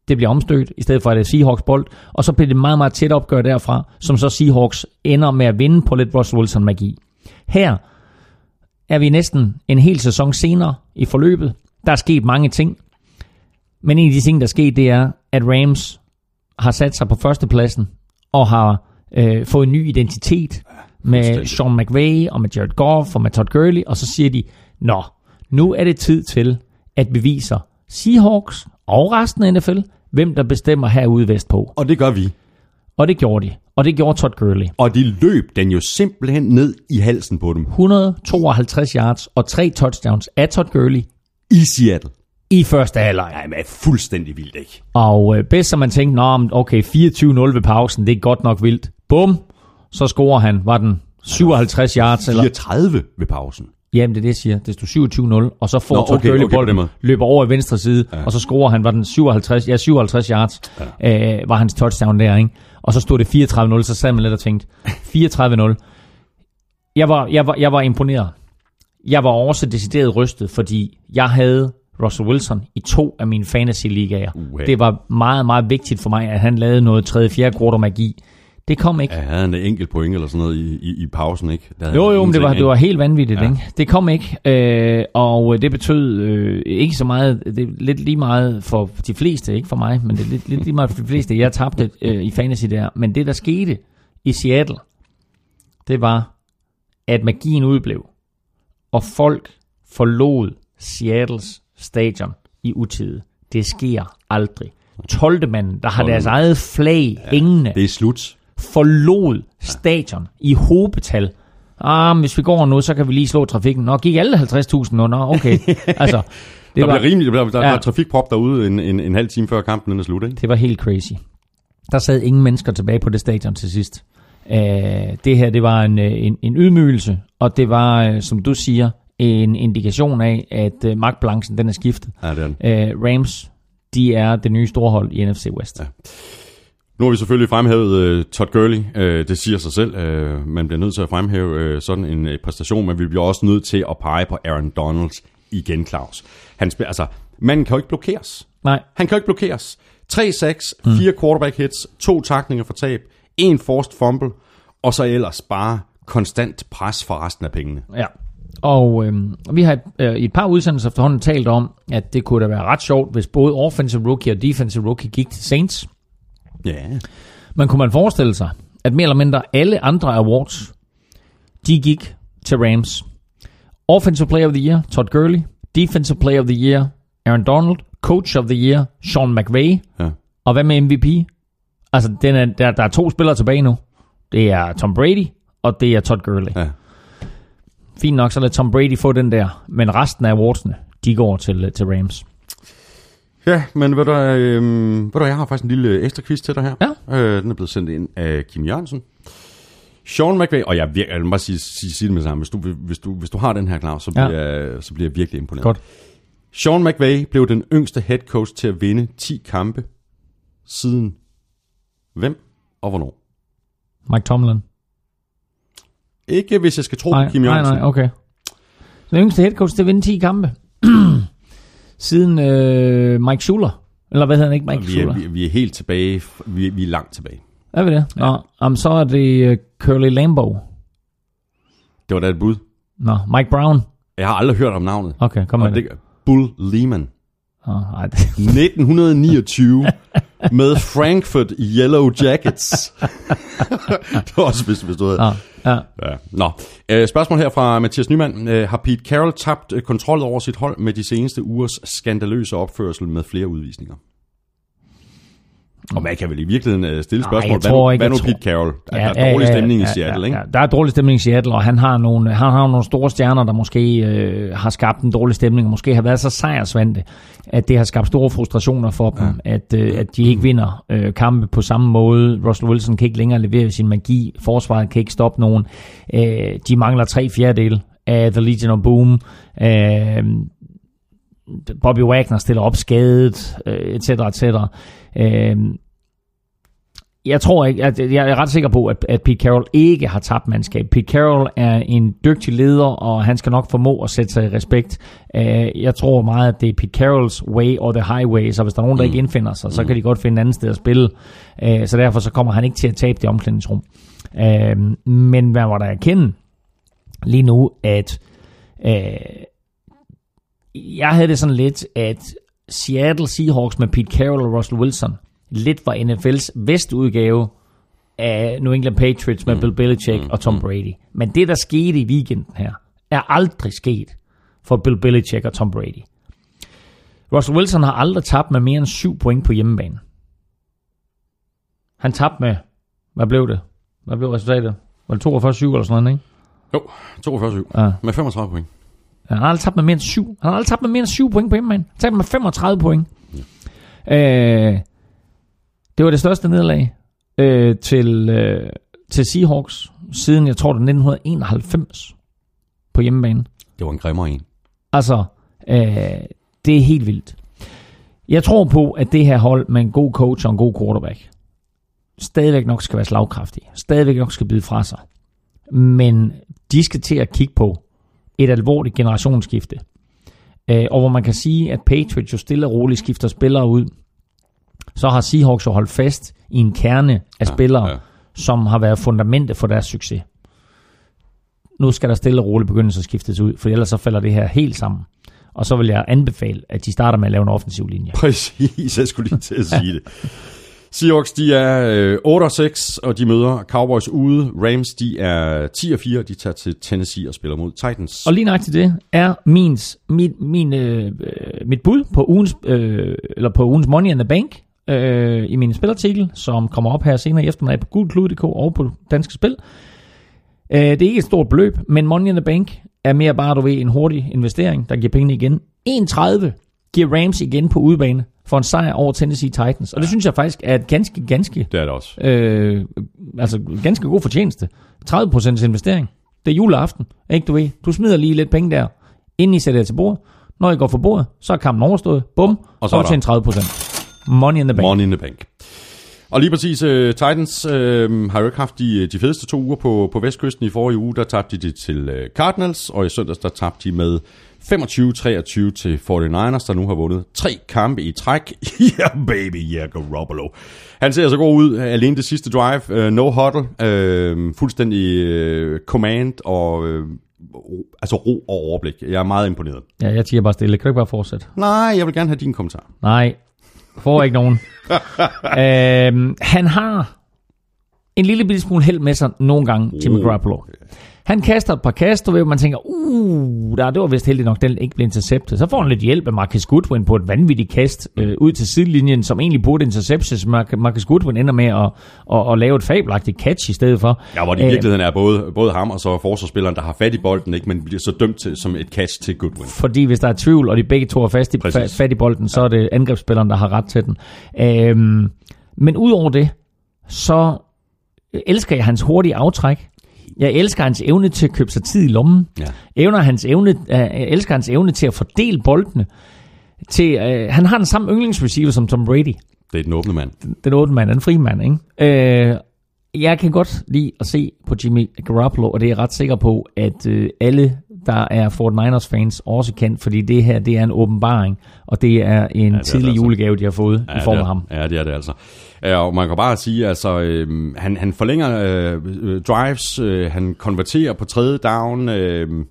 Det bliver omstødt, i stedet for at det er Seahawks bold. Og så bliver det meget, meget tæt opgør derfra, som så Seahawks ender med at vinde på lidt Russell Wilson-magi. Her er vi næsten en hel sæson senere i forløbet. Der er sket mange ting. Men en af de ting, der er sket, det er, at Rams har sat sig på førstepladsen og har øh, fået en ny identitet med Sean McVay og med Jared Goff og med Todd Gurley, og så siger de, nå, nu er det tid til, at vi viser Seahawks og resten af NFL, hvem der bestemmer herude vestpå. Og det gør vi. Og det gjorde de. Og det gjorde Todd Gurley. Og de løb den jo simpelthen ned i halsen på dem. 152 yards og tre touchdowns af Todd Gurley. I Seattle. I første halvleg. Nej, men fuldstændig vildt, ikke? Og øh, bedst som man tænkte, nå, okay, 24-0 ved pausen, det er godt nok vildt. Bum, så scorer han, var den 57 yards? Eller? 34 ved pausen. Jamen, det er det, jeg siger. Det stod 27-0, og så får Nå, Todd okay, okay, bolden, løber over i venstre side, ja. og så scorer han, var den 57, ja, 57 yards, ja. øh, var hans touchdown der, ikke? Og så stod det 34-0, så sad man lidt og tænkte, 34-0. Jeg var, jeg, var, jeg var imponeret. Jeg var også decideret rystet, fordi jeg havde Russell Wilson i to af mine fantasy-ligaer. Uh-huh. Det var meget, meget vigtigt for mig, at han lavede noget tredje, fjerde quarter magi. Det kom ikke. Ja, havde han en enkelt point eller sådan noget i, i, i pausen, ikke? Der jo, jo, men det var, det var helt vanvittigt, ja. ikke? Det kom ikke, øh, og det betød øh, ikke så meget, det er lidt lige meget for de fleste, ikke for mig, men det er lidt, lidt lige meget for de fleste, jeg tabte øh, i fantasy der. Men det, der skete i Seattle, det var, at magien udblev, og folk forlod Seattles stadion i utide. Det sker aldrig. 12. mand, der har deres eget flag ja, hængende. Det er slut forlod stadion i hobetal. Ah, hvis vi går nu, så kan vi lige slå trafikken. Nå, gik alle 50.000 nu? Nå, okay. altså, det Der var, bliver rimelig, der, der, Ja. er trafikprop derude en, en, en halv time før kampen den er slut, ikke? det var helt crazy. Der sad ingen mennesker tilbage på det stadion til sidst. Uh, det her, det var en, øh, en, en ydmygelse, og det var, øh, som du siger, en indikation af, at uh, magtbalancen den er skiftet. Ja, det er den. Uh, Rams, de er det nye storhold i NFC West. Ja. Nu har vi selvfølgelig fremhævet uh, Todd Gurley. Uh, det siger sig selv. Uh, man bliver nødt til at fremhæve uh, sådan en uh, præstation, men vi bliver også nødt til at pege på Aaron Donald igen, Claus. Han spiller, altså, manden kan jo ikke blokeres. Nej, Han kan jo ikke blokeres. 3 sacks, 4 quarterback hits, to takninger for tab, en forced fumble, og så ellers bare konstant pres for resten af pengene. Ja. Og øh, vi har øh, i et par udsendelser efterhånden talt om, at det kunne da være ret sjovt, hvis både offensive rookie og defensive rookie gik til Saints. Ja, Men kunne man forestille sig, at mere eller mindre alle andre awards, de gik til Rams. Offensive Player of the Year, Todd Gurley. Defensive Player of the Year, Aaron Donald. Coach of the Year, Sean McVay. ja. Og hvad med MVP? Altså, den er, der, der er to spillere tilbage nu. Det er Tom Brady, og det er Todd Gurley. ja. Fint nok, så lad Tom Brady få den der. Men resten af awardsene, de går til, til Rams. Ja, men ved du, øh, ved du, jeg har faktisk en lille ekstra quiz til dig her. Ja. Øh, den er blevet sendt ind af Kim Jørgensen. Sean McVay, og jeg, jeg bare sige, sige, sige det med sammen, hvis du, hvis, du, hvis du har den her, Claus, så Ja. bliver, jeg, så bliver jeg virkelig imponeret. Godt. Sean McVay blev den yngste head coach til at vinde 10 kampe siden hvem og hvornår? Mike Tomlin. Ikke hvis jeg skal tro Nej, på Kim nej, Jørgensen. nej, okay. Den yngste head coach til at vinde 10 kampe. Siden øh, Mike Schuler. Eller hvad hedder han ikke? Mike vi, Schuler. er, vi, vi er helt tilbage, vi er, vi er langt tilbage. Er vi det? Ja. Nå, jamen, så er det uh, Curly Lambeau. Det var da et bud. Nå, Mike Brown. Jeg har aldrig hørt om navnet. Okay, kom med det. det. Bull Lehman. Oh, ej, det. 1929 med Frankfurt Yellow Jackets. det var også, hvis, hvis du havde... Nå, ja. Ja. Nå. Øh, spørgsmål her fra Mathias Nyman. Øh, har Pete Carroll tabt øh, kontrol over sit hold med de seneste ugers skandaløse opførsel med flere udvisninger? Og man kan vel i virkeligheden øh, stille spørgsmål. hvad, tror ikke, hvad nu Pete Carroll? Ja, der er dårlig stemning i Seattle, ikke? Ja, der er dårlig stemning i Seattle, og han har nogle, han har nogle store stjerner, der måske øh, har skabt en dårlig stemning, og måske har været så sejrsvante, at det har skabt store frustrationer for dem, ja. at, øh, at de ikke vinder øh, kampe på samme måde. Russell Wilson kan ikke længere levere sin magi. Forsvaret kan ikke stoppe nogen. Øh, de mangler tre fjerdedel af The Legion of Boom. Øh, Bobby Wagner stiller op skadet, øh, et cetera, et cetera. Øh, jeg tror ikke, at jeg er ret sikker på, at, at Pete Carroll ikke har tabt mandskab. Pete Carroll er en dygtig leder, og han skal nok formå at sætte sig i respekt. Uh, jeg tror meget, at det er Pete Carrolls way or the highway, så hvis der er nogen, der ikke indfinder sig, så kan de godt finde en anden sted at spille. Uh, så derfor så kommer han ikke til at tabe det omklædningsrum. Uh, men hvad var der erkende lige nu, at uh, jeg havde det sådan lidt, at Seattle Seahawks med Pete Carroll og Russell Wilson lidt var NFL's vestudgave af New England Patriots med Bill Belichick og Tom Brady. Men det, der skete i weekenden her, er aldrig sket for Bill Belichick og Tom Brady. Russell Wilson har aldrig tabt med mere end 7 point på hjemmebane. Han tabte med, hvad blev det? Hvad blev resultatet? Var det 42-7 eller sådan noget, ikke? Jo, 42 Ja. med 35 point. Han har aldrig tabt med mere end 7. Han har aldrig tabt med mere end 7 point på hjemmebane. Han har tabt med 35 point. Øh, det var det største nederlag øh, til, øh, til Seahawks siden, jeg tror det er 1991 på hjemmebane. Det var en grimmere en. Altså, øh, det er helt vildt. Jeg tror på, at det her hold med en god coach og en god quarterback stadigvæk nok skal være slagkraftige. Stadigvæk nok skal bide fra sig. Men de skal til at kigge på et alvorligt generationsskifte. Øh, og hvor man kan sige, at Patriots jo stille og roligt skifter spillere ud, så har Seahawks jo holdt fast i en kerne af Ja, spillere, ja. som har været fundamentet for deres succes. Nu skal der stille og roligt begynde at skiftes ud, for ellers så falder det her helt sammen. Og så vil jeg anbefale, at de starter med at lave en offensiv linje. Præcis, jeg skulle lige til at sige det. Seahawks, de er øh, 8 og 6, og de møder Cowboys ude. Rams, de er 10 og 4, og de tager til Tennessee og spiller mod Titans. Og lige nøjagtigt det er min, min, min, øh, øh, mit bud på ugens, øh, eller på ugens Money in the Bank øh, i min spilartikel, som kommer op her senere i eftermiddag på gulklud.dk og på Danske Spil. Øh, det er ikke et stort beløb, men Money in the Bank er mere bare, du ved, en hurtig investering, der giver pengene igen. 1,30 giver Rams igen på udebane for en sejr over Tennessee Titans. Og det synes jeg faktisk er et ganske, ganske, Det er det også. øh, altså ganske god fortjeneste. 30% investering. Det er juleaften, ikke du ved? Du smider lige lidt penge der, inden I sætter jer til bordet. Når I går for bordet, så er kampen overstået. Bum, Og så er til en 30%. Money in the bank. Money in the bank. Og lige præcis, uh, Titans uh, har jo ikke haft de, de fedeste to uger på, på Vestkysten. I forrige uge, der tabte de til uh, Cardinals, og i søndags, der tabte de med 25-23 til 49ers, der nu har vundet tre kampe i træk. yeah, baby, yeah, Garoppolo. Han ser så god ud. Alene det sidste drive. Uh, no huddle. Uh, fuldstændig uh, command og uh, altså ro og overblik. Jeg er meget imponeret. Ja, jeg siger bare stille. Kan du ikke bare fortsætte? Nej, jeg vil gerne have din kommentar. Nej, får ikke nogen. øhm, han har en lille bitte smule held med sig nogle gange, Jimmy Uh. Garoppolo. Han kaster et par kast, og ved, man tænker, uh, der, det var vist heldigt nok, den ikke blev interceptet. Så får han lidt hjælp af Marcus Goodwin på et vanvittigt kast øh, ud til sidelinjen, som egentlig burde interceptes. Mar- Marcus Goodwin ender med at, at, at lave et fabelagtigt catch i stedet for. Ja, hvor det i Øh, virkeligheden er både, både ham og så forsvarsspilleren, der har fat i bolden, ikke, men bliver så dømt til, som et catch til Goodwin. Fordi hvis der er tvivl, og de begge to er fast i, Præcis. fa- fat i bolden, så er det angrebsspilleren, der har ret til den. Øhm, men udover det, så elsker jeg hans hurtige aftræk. Jeg elsker hans evne til at købe sig tid i lommen. Ja. Evner hans evne, øh, jeg elsker hans evne til at fordele boldene. Til, øh, han har den samme yndlingsreceiver som Tom Brady. Det er den åbne mand. Den otte mand, den fri mand, ikke? Øh, jeg kan godt lide at se på Jimmy Garoppolo, og det er jeg ret sikker på, at øh, alle, der er 49ers fans, også kan, fordi det her, det er en åbenbaring, og det er en er ja, det tidlig altså. julegave, de har fået ja, i form det af er, ham. Ja, det er det altså. Ja, og man kan bare sige, altså, øh, han, han forlænger øh, øh, drives, øh, han konverterer på tredje down, øh,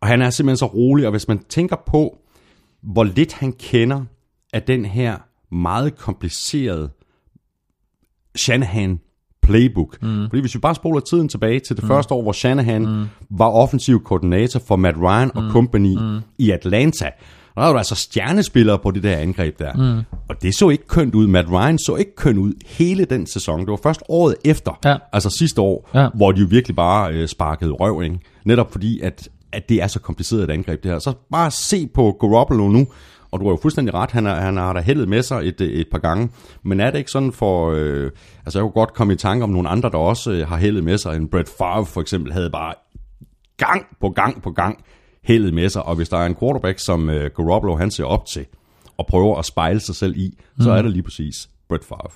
og han er simpelthen så rolig, og hvis man tænker på, hvor lidt han kender af den her meget komplicerede Shanahan playbook. Mm. Fordi hvis vi bare spoler tiden tilbage til det mm. første år, hvor Shanahan mm. var offensiv koordinator for Matt Ryan og company mm. i Atlanta, der var der altså stjernespillere på det der angreb der. Mm. Og det så ikke kønt ud. Matt Ryan så ikke kønt ud hele den sæson. Det var først året efter, Ja. altså sidste år, Ja. hvor de jo virkelig bare øh, sparkede røv, ikke? Netop fordi, at, at det er så kompliceret et angreb, det her. Så bare se på Garoppolo nu, og du har jo fuldstændig ret, han, er, han har da heldet med sig et, et par gange. Men er det ikke sådan for... Øh, altså jeg kunne godt komme i tanke om nogle andre, der også øh, har heldet med sig. En Brett Favre for eksempel havde bare gang på gang på gang heldet med sig. Og hvis der er en quarterback, som øh, Garoppolo han ser op til, og prøver at spejle sig selv i, så er det lige præcis Brett Favre.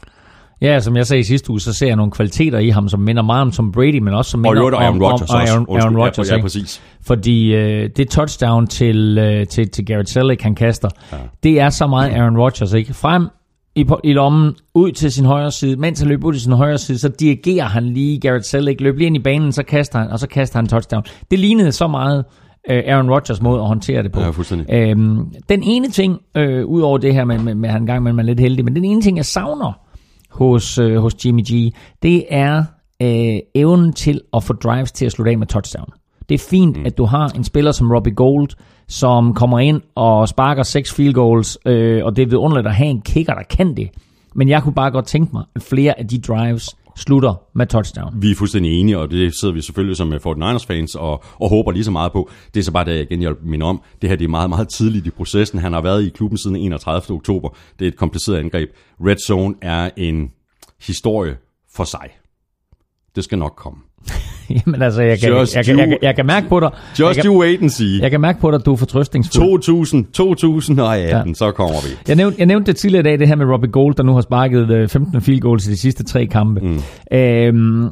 Ja, som jeg sagde i sidste uge, så ser jeg nogle kvaliteter i ham, som minder meget om Tom Brady, men også som Og minder øvrigt om, Aaron Rodgers om også. Aaron, Aaron ja, Rodgers, ja, ikke? præcis. Fordi øh, det touchdown til, øh, til, til Garrett Selleck, han kaster, ja. det er så meget Aaron Rodgers, ikke? Frem i, i lommen, ud til sin højre side. Mens han løber ud til sin højre side, så dirigerer han lige Garrett Selleck, løber lige ind i banen, så kaster han, og så kaster han touchdown. Det lignede så meget øh, Aaron Rodgers måde at håndtere det på. Ja, fuldstændig. Øhm, den ene ting, øh, ud over det her med, med, med han gang imellem er lidt heldig, men den ene ting, jeg savner hos, øh, hos Jimmy G, det er øh, evnen til at få drives til at slutte af med touchdown. Det er fint, mm. at du har en spiller som Robbie Gold, som kommer ind og sparker seks field goals, øh, og det er vidunderligt at have en kicker, der kan det. Men jeg kunne bare godt tænke mig, at flere af de drives slutter med touchdown. Vi er fuldstændig enige, og det sidder vi selvfølgelig som øh, 49ers fans og, og håber lige så meget på. Det er så bare det, jeg igen jeg minder om. Det her det er meget, meget tidligt i processen. Han har været i klubben siden 31. oktober. Det er et kompliceret angreb. Red Zone er en historie for sig. Det skal nok komme. Jamen altså, jeg kan, jeg, Just jeg, kan, jeg, kan, jeg kan mærke på dig, jeg Just kan, you wait and see. jeg kan mærke på dig, at du er fortrøstningsfuld. 2000, 2018, ja. så kommer vi. Jeg nævnte, jeg nævnte det tidligere i dag, det her med Robbie Gold, der nu har sparket øh, 15 field goals i de sidste tre kampe. Mm. Øhm,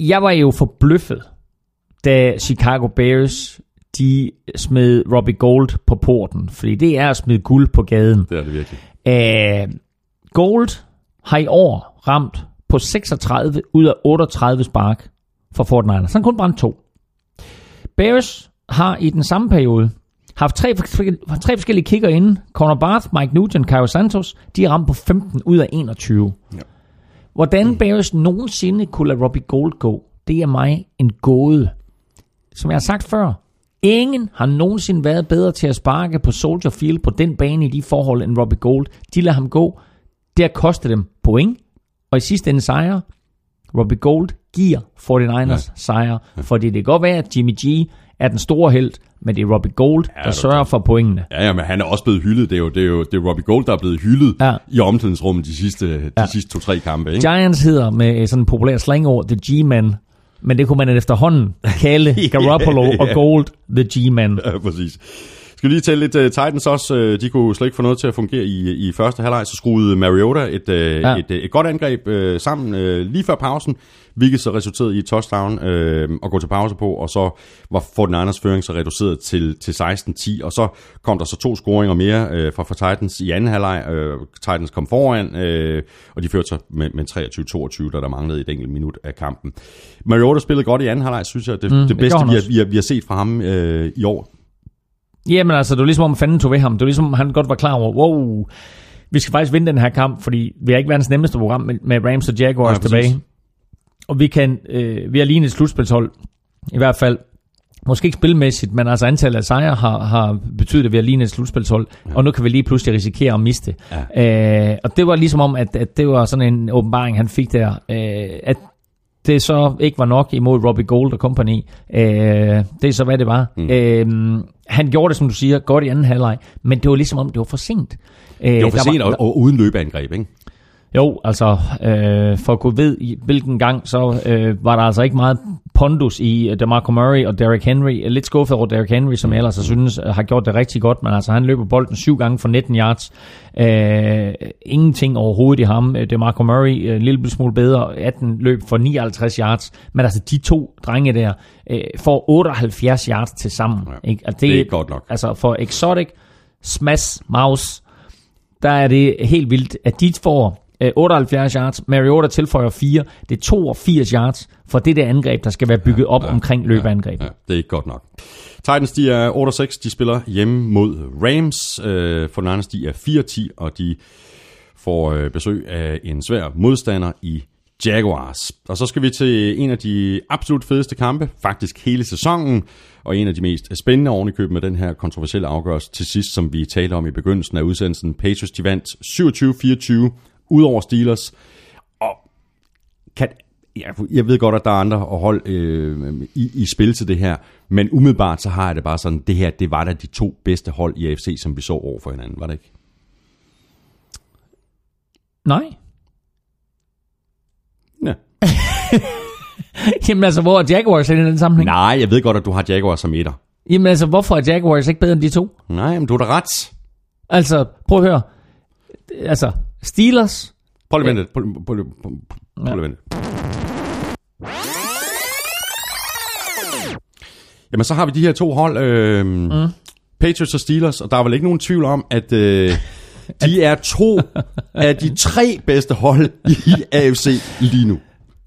jeg var jo forbløffet, da Chicago Bears de smed Robbie Gold på porten, fordi det er at smide guld på gaden. Det er det virkelig. Øh, Gold har i år ramt på 36 ud af 38 spark for Fort Niners. Han kun brændt to. Bears har i den samme periode haft tre, forskellige- tre forskellige kigger inden. Conor Barth, Mike Nugent, Caio Santos. De er ramt på 15 ud af 21. Ja. Hvordan Bears nogensinde kunne lade Robbie Gold gå, det er mig en gåde. Som jeg har sagt før, ingen har nogensinde været bedre til at sparke på Soldier Field på den bane i de forhold end Robbie Gold. De lader ham gå Det har kostet dem point, og i sidste ende sejre. Robbie Gold giver 49ers ja. sejre, fordi det kan godt være, at Jimmy G er den store held, men det er Robbie Gold, Ja, der det er sørger for pointene. Ja, ja, men han er også blevet hyldet. Det er jo, det er jo det er Robbie Gold, der er blevet hyldet Ja. i omklædningsrummet de sidste, de Ja. sidste to-tre kampe. Ikke? Giants hedder med sådan en populær slangord The G-Man, men det kunne man efterhånden kalde Garoppolo Ja. og Gold The G-Man. Ja, præcis. Skal lige tælle lidt uh, Titans også. Uh, de kunne slet ikke få noget til at fungere i, i første halvleg. Så skruede Mariota et, uh, Ja. et, uh, et godt angreb uh, sammen uh, lige før pausen, hvilket så resulterede i et touchdown uh, at gå til pause på, og så var 49ers føring så reduceret til, til 16-10, og så kom der så to scoringer mere uh, fra, fra Titans i anden halvleg. Uh, Titans kom foran, uh, og de førte sig med, med 23-22, da der manglede et enkelt minut af kampen. Mariota spillede godt i anden halvleg, synes jeg. Det, Mm, det det bedste, han vi har, vi, har, vi har set fra ham uh, i år. Jamen altså, det var ligesom om fanden tog ved ham. Det var ligesom om han godt var klar over, wow, vi skal faktisk vinde den her kamp, fordi vi har ikke verdens nemmeste program med, med Rams og Jaguars ja, præcis. tilbage. Og vi kan, øh, vi har lige et slutspilshold, i hvert fald, måske ikke spilmæssigt, men altså antallet af sejre har, har betydet, at vi har lige et slutspilshold, ja. og nu kan vi lige pludselig risikere at miste. Ja. Øh, og det var ligesom om, at, at det var sådan en åbenbaring, han fik der, øh, at det så ikke var nok imod Robbie Gold og company. Øh, det er så, hvad det var. Mm. Øh, han gjorde det, som du siger, godt i anden halvleg, men det var ligesom om, det var for sent. Øh, Det var for sent og, og uden løbeangreb, ikke? Jo, altså, øh, for at kunne ved i hvilken gang, så øh, var der altså ikke meget pondus i øh, DeMarco Murray og Derrick Henry. Lidt skuffet over Derrick Henry, som jeg ellers har synes øh, har gjort det rigtig godt, men altså han løber bolden syv gange for 19 yards. Øh, ingenting overhovedet i ham. Øh, DeMarco Murray en lille smule bedre, 18 løb for 59 yards, men altså de to drenge der øh, får 78 yards til sammen. Ja, ikke? Altså, det er ikke godt nok. Altså for Exotic, Smash, Mouse, der er det helt vildt, at de får øh, 78 yards, Mariota tilføjer 4, det er 82 yards for det der angreb, der skal være bygget op omkring løbeangreb. Ja, det er ikke godt nok. Titans, de er 8-6, de spiller hjemme mod Rams. Øh, for Niners, de er 4-10, og de får øh, besøg af en svær modstander i Jaguars. Og så skal vi til en af de absolut fedeste kampe, faktisk hele sæsonen, og en af de mest spændende oven i købet med den her kontroversielle afgørelse til sidst, som vi talte om i begyndelsen af udsendelsen. Patriots, de vandt 27-24 ud over Steelers, og kan, jeg, jeg ved godt, at der er andre hold øh, i, i spil til det her, men umiddelbart så har jeg det bare sådan, det her, det var da de to bedste hold i AFC, som vi så over for hinanden, var det ikke? Nej. Ja. Jamen altså, hvor er Jaguars i den sammenhæng? Nej, jeg ved godt, at du har Jaguars som etter. Jamen altså, hvorfor er Jaguars ikke bedre end de to? Nej, men du har da ret. Altså, prøv at høre. Altså, Steelers, Prøv lige vente. Prøv, lige vente. Jamen, så har vi de her to hold, øh, mm. Patriots og Steelers, og der er vel ikke nogen tvivl om, at øh, de er to af de tre bedste hold i AFC lige nu.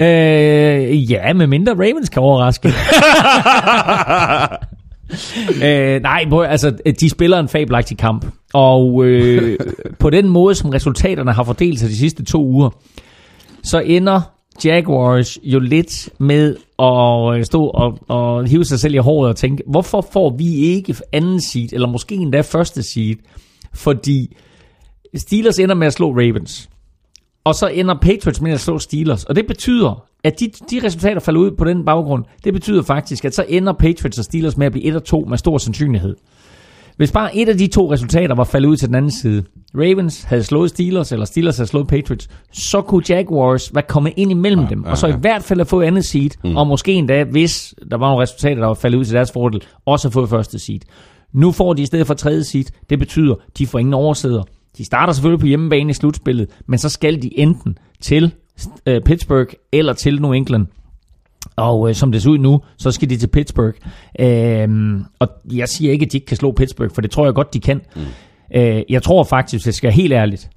Øh, ja, med mindre Ravens kan overraske. øh, nej, altså, de spiller en fabelagtig kamp. Og øh, på den måde, som resultaterne har fordelt sig de sidste to uger, så ender Jaguars jo lidt med at øh, stå og, og hive sig selv i håret og tænke, hvorfor får vi ikke anden seed, eller måske endda første seed? Fordi Steelers ender med at slå Ravens. Og så ender Patriots med at slå Steelers. Og det betyder, at de, de resultater falder ud på den baggrund, det betyder faktisk, at så ender Patriots og Steelers med at blive 1 og 2 med stor sandsynlighed. Hvis bare et af de to resultater var faldet ud til den anden side, Ravens havde slået Steelers, eller Steelers havde slået Patriots, så kunne Jaguars være kommet ind imellem ja, dem, og så i hvert fald have fået andet seed, mm. og måske endda, hvis der var nogle resultater, der var faldet ud til deres fordel, også have fået første seed. Nu får de i stedet for tredje seed, det betyder, de får ingen oversæder. De starter selvfølgelig på hjemmebane i slutspillet, men så skal de enten til øh, Pittsburgh eller til New England. Og øh, som det ser ud nu, så skal de til Pittsburgh. Øhm, og jeg siger ikke, at de ikke kan slå Pittsburgh, for det tror jeg godt, de kan. Mm. Øh, jeg tror faktisk, hvis jeg skal være helt ærligt,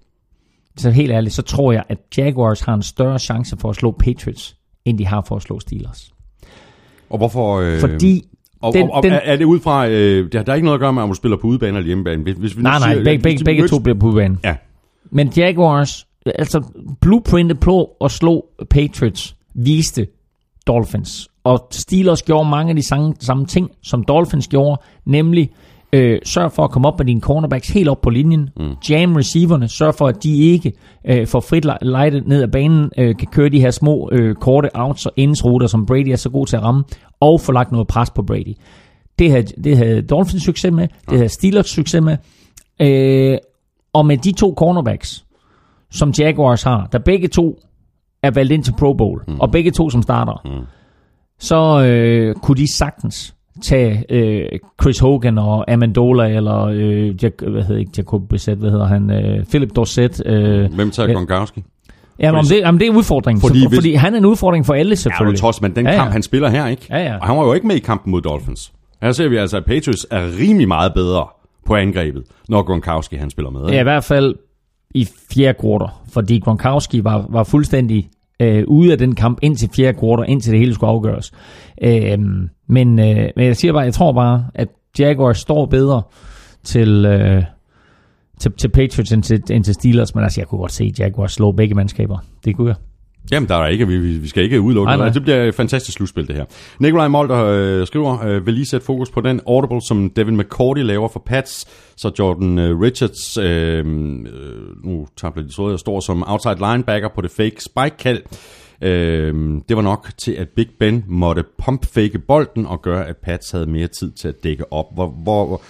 så helt ærligt, så tror jeg, at Jaguars har en større chance for at slå Patriots, end de har for at slå Steelers. Og hvorfor... Øh, Fordi og, den- og, og den- er, det ud fra... Øh, det har der er ikke noget at gøre med, om du spiller på udebane eller hjemmebane. Hvis, hvis vi nej, nej, siger, begge, begge, begge to bliver på udbanen. Ja, Men Jaguars, altså blueprintet på at slå Patriots, viste Dolphins. Og Steelers gjorde mange af de samme, samme ting, som Dolphins gjorde, nemlig Øh, sørg for at komme op med dine cornerbacks helt op på linjen. Mm. Jam receiverne. Sørg for, at de ikke øh, får frit le- lejde ned ad banen. Øh, kan køre de her små øh, korte outs og indsruter, som Brady er så god til at ramme. Og få lagt noget pres på Brady. Det havde, det havde Dolphins succes med. Det havde Steelers succes med. Øh, og med de to cornerbacks, som Jaguars har, der begge to er valgt ind til Pro Bowl, mm. og begge to som starter, mm. så øh, kunne de sagtens tage øh, Chris Hogan og Amendola, eller øh, Jack, hvad hedder ikke Jacob Brissett, hvad hedder han, øh, Philip Dorset. Øh, Hvem tager. Gronkowski? Ja, men det, jamen, det er udfordringen, Fordi så, hvis- fordi han er en udfordring for alle Ja, du selvfølgelig. trods, men den Ja, ja, ja. kamp, han spiller her, ikke? Ja, ja. Og han var jo ikke med i kampen mod Dolphins. Her ser vi altså, at Patriots er rimelig meget bedre på angrebet, når Gronkowski han spiller med. ikke? Ja, i hvert fald i fjerde kvartal, fordi Gronkowski var, var fuldstændig øh, ude af den kamp indtil fjerde kvartal, indtil det hele skulle afgøres. Øh, men, øh, men jeg siger bare, jeg tror bare, at Jaguars står bedre til, øh, til, til Patriots end til, end til Steelers, men altså, jeg kunne godt se Jaguars slå begge mandskaber. Det kunne jeg. Jamen, der er ikke, vi, vi skal ikke udelukke Nej, noget. Det bliver et fantastisk slutspil, det her. Nikolaj Molter øh, skriver, øh, vil lige sætte fokus på den audible, som Devin McCourty laver for Pats, så Jordan øh, Richards, øh, øh, nu tabler de tråde, jeg står som outside linebacker på det fake spike-kald. Øh, det var nok til, at Big Ben måtte pump-fake bolden og gøre, at Pats havde mere tid til at dække op. Hvor, hvor,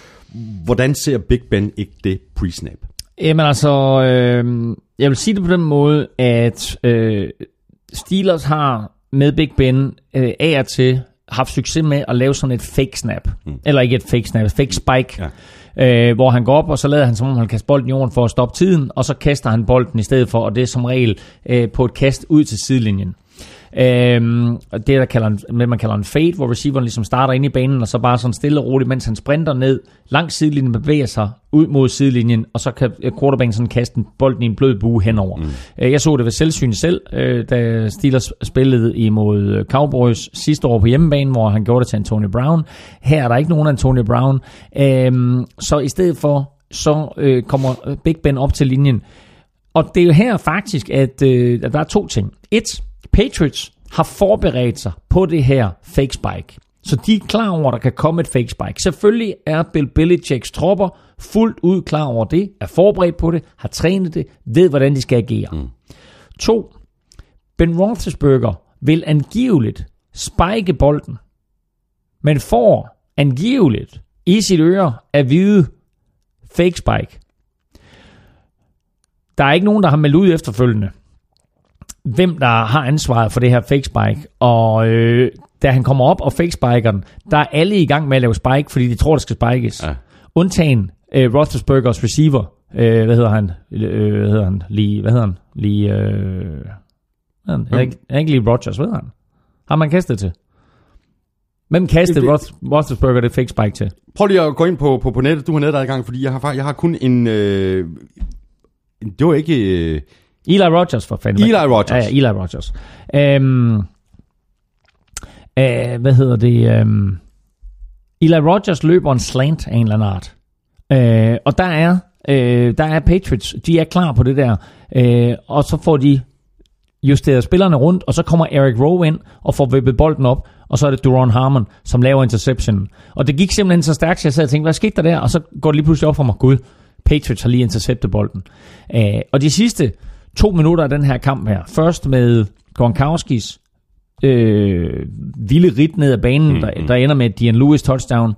hvordan ser Big Ben ikke det pre-snap? Jamen altså, øh, jeg vil sige det på den måde, at øh, Steelers har med Big Ben øh, af og til haft succes med at lave sådan et fake snap. Mm. Eller ikke et fake snap, et fake spike. Ja. Øh, hvor han går op, og så lader han som om han kaster bolden i jorden for at stoppe tiden, og så kaster han bolden i stedet for, og det er som regel øh, på et kast ud til sidelinjen. Øhm, og det, der kalder en, det, man kalder en fade, hvor receiveren ligesom starter ind i banen, og så bare sådan stille og roligt, mens han sprinter ned langs sidelinjen, bevæger sig ud mod sidelinjen, og så kan quarterbacken sådan kaste bolden i en blød bue henover. Mm. Jeg så det ved selvsyn selv, øh, da Steelers spillede imod Cowboys sidste år på hjemmebane, hvor han gjorde det til Antonio Brown. Her er der ikke nogen Antonio Brown. Øhm, så i stedet for, så øh, kommer Big Ben op til linjen, og det er jo her faktisk, at, øh, at der er to ting. Et, Patriots har forberedt sig på det her fake spike. Så de er klar over, at der kan komme et fake spike. Selvfølgelig er Bill Belichicks tropper fuldt ud klar over det, er forberedt på det, har trænet det, ved hvordan de skal agere. Mm. To, Ben Roethlisberger vil angiveligt spike bolden, men får angiveligt i sit øre at vide fake spike. Der er ikke nogen, der har meldt ud efterfølgende, hvem der har ansvaret for det her fake spike. Og øh, da han kommer op og fake spiker den, der er alle i gang med at lave spike, fordi de tror, det skal spikes. Ja. Undtagen øh, Roethlisbergers receiver. Øh, hvad hedder han? Øh, hvad hedder han? Lige, hvad hedder han? Lige, øh, hvad hedder han? Er ikke, er ikke lige Rodgers, hvad hedder han? Har man kastet til? Hvem kastede Det- Roth- Roethlisberger det fake spike til? Prøv lige at gå ind på, på, på nettet. Du har netadgang, fordi jeg har, jeg har kun en... Øh, det var ikke... Øh, Eli Rogers for fanden. Eli Rogers. Ja, ja, Eli Rogers. Øhm, øh, hvad hedder det? Øhm, Eli Rogers løber en slant af en eller anden art. Øh, og der er, øh, der er Patriots, de er klar på det der. Øh, og så får de justeret spillerne rundt, og så kommer Eric Rowe ind og får vippet bolden op, og så er det Duron Harmon, som laver interception. Og det gik simpelthen så stærkt, så jeg sad og tænkte, hvad skete der der? Og så går det lige pludselig op for mig, gud, Patriots har lige interceptet bolden. Øh, og de sidste to minutter af den her kamp her, først med Gronkowskis øh, vilde rit ned ad banen, mm, der, der ender med Dian Lewis touchdown,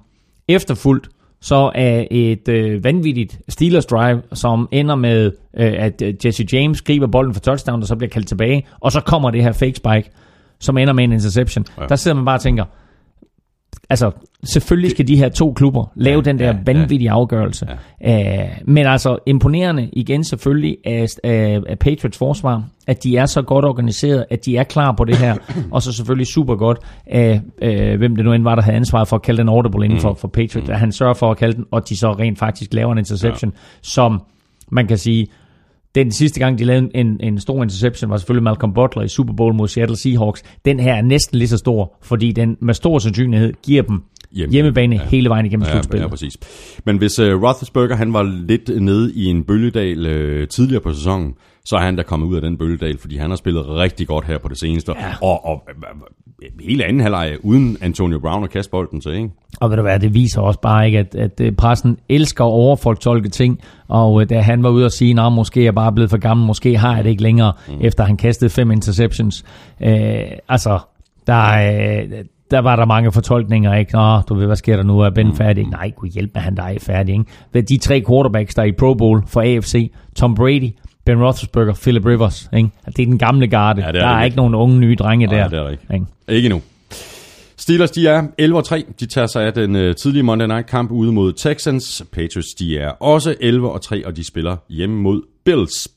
efterfulgt så af et øh, vanvittigt Steelers drive, som ender med, øh, at øh, Jesse James griber bolden for touchdown, og så bliver kaldt tilbage, og så kommer det her fake spike, som ender med en interception. Ja. Der sidder man bare og tænker, altså selvfølgelig skal de her to klubber lave ja, den der ja, ja, vanvittige afgørelse. Ja. Uh, men altså imponerende igen selvfølgelig af, af, af Patriots forsvar, at de er så godt organiseret, at de er klar på det her, og så selvfølgelig super godt af, uh, hvem det nu end var, der havde ansvaret for at kalde den audible inden for, for Patriots, at han sørger for at kalde den, og de så rent faktisk laver en interception, ja. som man kan sige, den sidste gang, de lavede en, en stor interception, var selvfølgelig Malcolm Butler i Super Bowl mod Seattle Seahawks. Den her er næsten lige så stor, fordi den med stor sandsynlighed giver dem Hjemme. hjemmebane ja. hele vejen igennem Ja, slutspillet. ja, præcis. Men hvis uh, Roethlisberger han var lidt nede i en bølgedal uh, tidligere på sæsonen, så er han der kommet ud af den bølgedal, fordi han har spillet rigtig godt her på det seneste. Ja. Og, og øh, hele anden halvleg uden Antonio Brown og kaste bolden til, ikke? Og ved du hvad, det viser også bare ikke, at, at pressen elsker at overfortolke ting, og da han var ude og sige, at måske er jeg bare blevet for gammel, måske har jeg det ikke længere, mm. efter han kastede fem interceptions. Øh, altså, der, øh, der var der mange fortolkninger, ikke? Nå, du ved, hvad sker der nu? Er Ben færdig? Nej, kunne hjælpe med, han der er færdig, ikke? De tre quarterbacks, der er i Pro Bowl for AFC, Tom Brady, Ben Roethlisberger, Philip Rivers, ikke? Det er den gamle garde. Ja, er der det er ikke. nogen unge nye drenge Nej, der. det er der ikke. ikke? Ikke nu. Steelers, de er 11-3. De tager sig af den uh, tidlige Monday Night kamp ude mod Texans. Patriots, de er også 11-3, og de spiller hjemme mod Bills.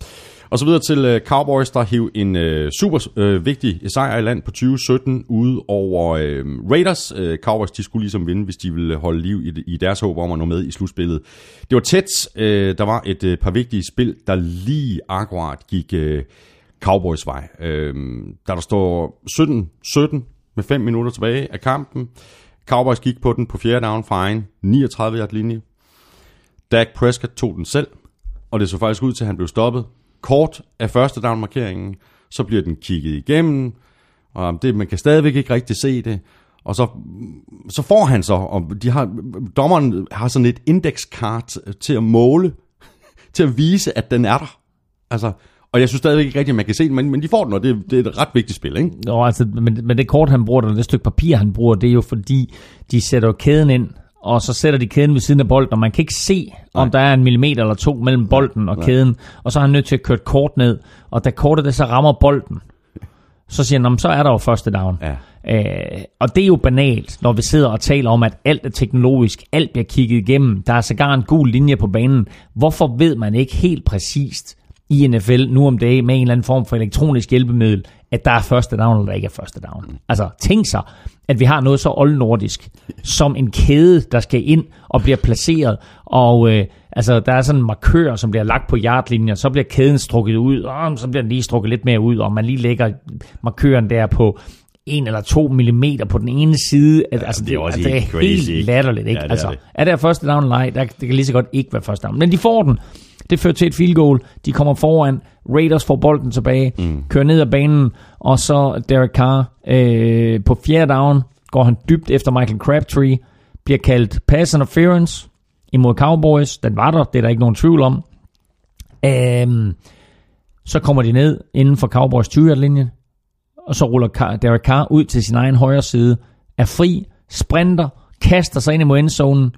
Og så videre til uh, Cowboys, der hiv en uh, super uh, vigtig sejr i land på 2017 ude over uh, Raiders. Uh, Cowboys, de skulle ligesom vinde, hvis de ville holde liv i, i deres håb om at nå med i slutspillet. Det var tæt. Uh, der var et uh, par vigtige spil, der lige akkurat gik uh, Cowboys vej. Uh, da der står 17-17 med 5 minutter tilbage af kampen. Cowboys gik på den på fjerde down fra egen 39 yard linje. Dak Prescott tog den selv, og det så faktisk ud til, at han blev stoppet. Kort af første down markeringen, så bliver den kigget igennem, og det, man kan stadigvæk ikke rigtig se det. Og så, så får han så, og de har, dommeren har sådan et indekskart til at måle, til at vise, at den er der. Altså, og jeg synes stadigvæk ikke rigtigt, at man kan se den, men, men de får den, og det, det er et ret vigtigt spil, ikke? Nå, altså, men, men det kort, han bruger, eller det stykke papir, han bruger, det er jo fordi, de sætter kæden ind, og så sætter de kæden ved siden af bolden, og man kan ikke se, om der er en millimeter eller to mellem bolden og kæden, og så er han nødt til at køre et kort ned, og da kortet det så rammer bolden, så siger han, "Nå, men så er der jo første down. Ja. Øh, og det er jo banalt, når vi sidder og taler om, at alt er teknologisk, alt bliver kigget igennem, der er sågar en gul linje på banen. Hvorfor ved man ikke helt præcist i NFL nu om dagen med en eller anden form for elektronisk hjælpemiddel, at der er første down, eller der ikke er første down? Altså, tænk sig, at vi har noget så oldnordisk, som en kæde, der skal ind og bliver placeret, og øh, altså, der er sådan en markør, som bliver lagt på yardlinjen, så bliver kæden strukket ud, og så bliver den lige strukket lidt mere ud, og man lige lægger markøren der på en eller to millimeter på den ene side. Ja, altså, det er også altså, det er crazy, helt latterligt. Ikke? Ja, det er altså, det. er der første down eller ej? Der, det kan lige så godt ikke være første down. Men de får den. Det fører til et field goal. De kommer foran. Raiders får bolden tilbage. Mm. Kører ned ad banen. Og så Derek Carr øh, på fjerde down går han dybt efter Michael Crabtree. Bliver kaldt pass interference imod Cowboys. Den var der. Det er der ikke nogen tvivl om. Øhm, så kommer de ned inden for Cowboys 20 linje og så ruller Derek Carr ud til sin egen højre side, er fri, sprinter, kaster sig ind i endzonen,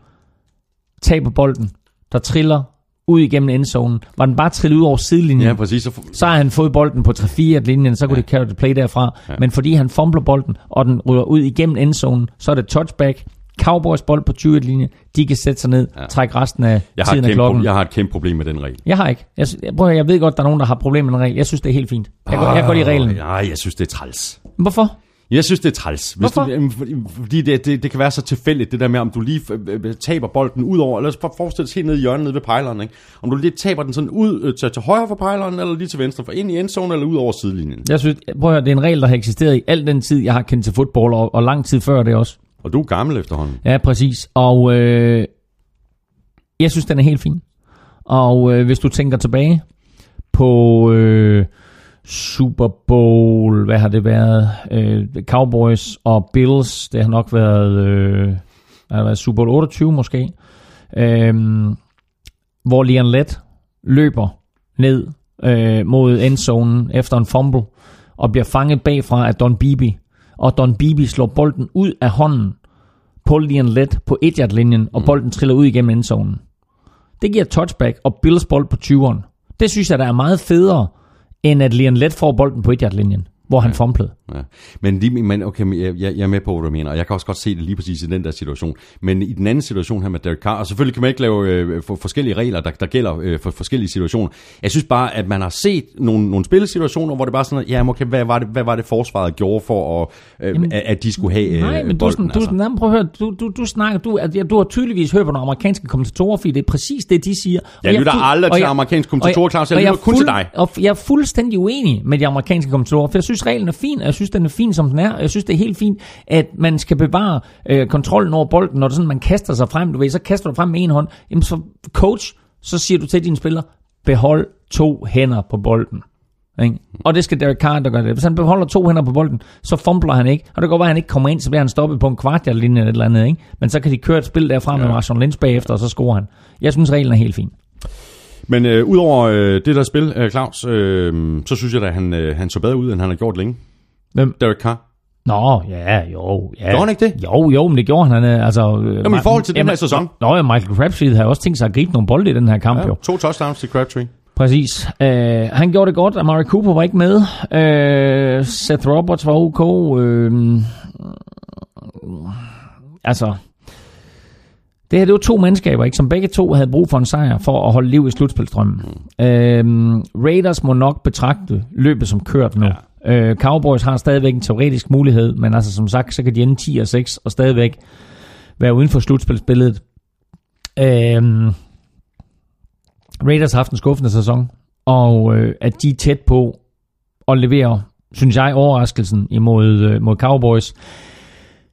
taber bolden, der triller ud igennem endzonen. Var den bare trillet ud over sidelinjen, Ja, præcis. Så, så har han fået bolden på 3-4 linjen, så kunne ja. det carry the play derfra. Ja. Men fordi han fumbler bolden, og den ryger ud igennem endzonen, så er det touchback. Cowboys bold på 20 linje, de kan sætte sig ned, ja. trække resten af jeg, tiden af klokken. pro- jeg har et kæmpe problem med den regel. Jeg har ikke. Jeg, prøv, at høre, jeg ved godt, der er nogen, der har problemer med den regel. Jeg synes, det er helt fint. Jeg, går, jeg går i reglen. Nej, jeg synes, det er træls. Hvorfor? Jeg synes, det er træls. Hvis Hvorfor? Du, jamen, fordi det, det, det kan være så tilfældigt, det der med, om du lige øh, øh, taber bolden ud over, bare forestille os helt nede i hjørnet nede ved pejleren, ikke? om du lige taber den sådan ud øh, til, til højre for pejleren, eller lige til venstre, for ind i endzone, eller ud over sidelinjen. Jeg synes, prøv at høre, det er en regel, der har eksisteret i al den tid, jeg har kendt til fodbold, og, og lang tid før det også. Og du er gammel efterhånden. Ja, præcis. Og øh, jeg synes, den er helt fin. Og øh, hvis du tænker tilbage på øh, Super Bowl, hvad har det været? Øh, Cowboys og Bills, det har nok været, øh, har det været Super Bowl 28 måske, øh, hvor Leon Lett løber ned øh, mod endzonen efter en fumble, og bliver fanget bagfra af Don Beebe, og Don Beebe slår bolden ud af hånden på Leon Lett på 1 linjen og bolden triller ud igennem endzonen. Det giver touchback og Bills bold på 20'eren. Det synes jeg, der er meget federe, end at Leon Lett får bolden på 1 linjen hvor han fumblede. Ja. Men, lige, men okay, jeg, jeg er med på, hvad du mener, og jeg kan også godt se det lige præcis i den der situation. Men i den anden situation her med Derek Carr, og selvfølgelig kan man ikke lave øh, for, forskellige regler, der, der gælder øh, for forskellige situationer. Jeg synes bare, at man har set nogle, nogle spillesituationer, hvor det bare sådan, ja, okay, hvad var det, hvad var det forsvaret gjorde for, at, øh, Jamen, at, at de skulle have øh, Nej, men du, bolden? du, du, altså. prøv at høre, du, du, du snakker, du, at, ja, du har tydeligvis hørt på nogle amerikanske kommentatorer, fordi det er præcis det, de siger. Og Jeg lytter fu- aldrig til amerikanske kommentatorer, Claus. Jeg og lytter kun til dig. Og jeg er fuldstændig uenig med de amerikanske kommentatorer, for jeg synes, reglen er fin, jeg synes, den er fin, som den er. og Jeg synes, det er helt fint, at man skal bevare øh, kontrollen over bolden, når det sådan, man kaster sig frem. Du ved, så kaster du frem med en hånd. Jamen, så coach, så siger du til dine spillere, behold to hænder på bolden. Ikke? Og det skal Derek Carr, der gør det. Hvis han beholder to hænder på bolden, så fumbler han ikke. Og det godt være, at han ikke kommer ind, så bliver han stoppet på en kvartjerlinje eller et eller andet. Ikke? Men så kan de køre et spil derfra med Marshawn Lynch bagefter, og så scorer han. Jeg synes, reglen er helt fin. Men øh, udover øh, det der spil, øh, Claus, øh, så synes jeg da, at han, øh, han så bedre ud, end han har gjort længe. Hvem? Derek Carr. Nå, ja, jo. Ja. Gjorde han ikke det? Jo, jo, men det gjorde han. han altså, øh, Jamen, i forhold til den her sæson. Nå, ja, Michael Crabtree har også tænkt sig at gribe nogle bolde i den her kamp, ja. jo. to touchdowns til Crabtree. Præcis. Uh, han gjorde det godt. Amari Cooper var ikke med. Uh, Seth Roberts var ok. Uh, altså, det her det var to mandskaber, ikke, som begge to havde brug for en sejr for at holde liv i slutspilstrømmen. Mm. Raiders må nok betragte løbet som kørt nu. Ja. Uh, Cowboys har stadigvæk en teoretisk mulighed, men altså som sagt, så kan de ende 10 og 6 og stadigvæk være uden for slutspilsbilledet. Uh, Raiders har haft en skuffende sæson, og øh, at de er tæt på at levere, synes jeg, overraskelsen imod øh, mod Cowboys.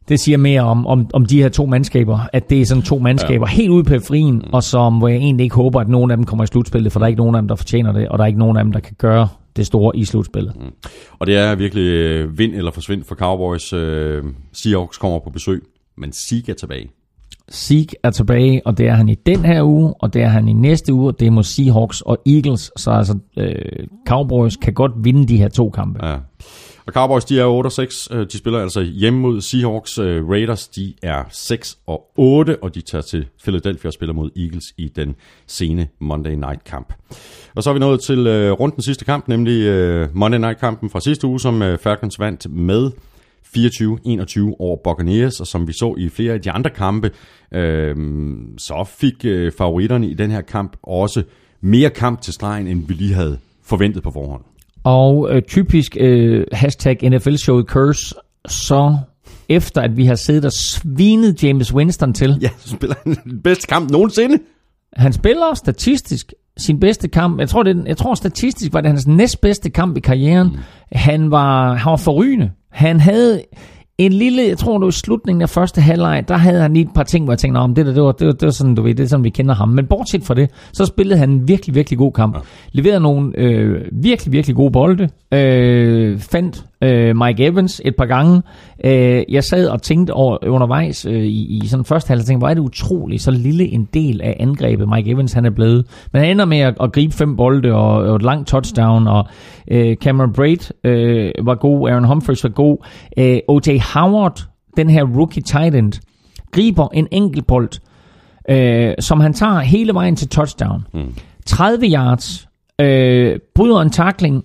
Det siger mere om, om, om de her to mandskaber, at det er sådan to mandskaber ja. helt ude på periferien, mm. og som hvor jeg egentlig ikke håber, at nogen af dem kommer i slutspillet, for der er ikke nogen af dem, der fortjener det, og der er ikke nogen af dem, der kan gøre det store i slutspillet. Mm. Og det er virkelig øh, vind eller forsvind for Cowboys. Øh, Seahawks kommer på besøg, men Zeke er tilbage. Zeke er tilbage, og det er han i den her uge, og det er han i næste uge, det er mod Seahawks og Eagles, så altså øh, Cowboys kan godt vinde de her to kampe. Ja. Og Cowboys, de er 8-6, øh, de spiller altså hjemme mod Seahawks. Øh, Raiders, de er 6 og 8, og de tager til Philadelphia og spiller mod Eagles i den sene Monday Night kamp. Og så er vi nået til øh, rundt den sidste kamp, nemlig Monday Night kampen fra sidste uge, som Falcons vandt med 24-21 over Buccaneers, og som vi så i flere af de andre kampe, øh, så fik øh, favoritterne i den her kamp også mere kamp til stregen, end vi lige havde forventet på forhånd. Og øh, typisk øh, hashtag NFL Show Curse, så efter at vi har siddet og svinet James Winston til. Ja, så spiller han den bedste kamp nogensinde. Han spiller statistisk sin bedste kamp. Jeg tror, det, jeg tror statistisk var det hans næstbedste kamp i karrieren. Mm. Han var, han var forrygende. Han havde en lille, jeg tror det var i slutningen af første halvleg, der havde han lige et par ting, hvor jeg tænkte, om det der, det var, det var, det var sådan, du ved, det er sådan, vi kender ham. Men bortset fra det, så spillede han en virkelig, virkelig god kamp. Ja. Leverede nogle øh, virkelig, virkelig gode bolde. Øh, fandt øh, Mike Evans et par gange. Øh, jeg sad og tænkte over, undervejs øh, i, i sådan første halvleg, tænkte, hvor er det utroligt, så lille en del af angrebet Mike Evans han er blevet. Men han ender med at, at gribe fem bolde og, og et langt touchdown, og øh, Cameron Braid øh, var god, Aaron Humphries var god, øh, O.J. Howard, den her rookie tight end, griber en enkelt bold, øh, som han tager hele vejen til touchdown. Mm. 30 yards, øh, bryder en tackling,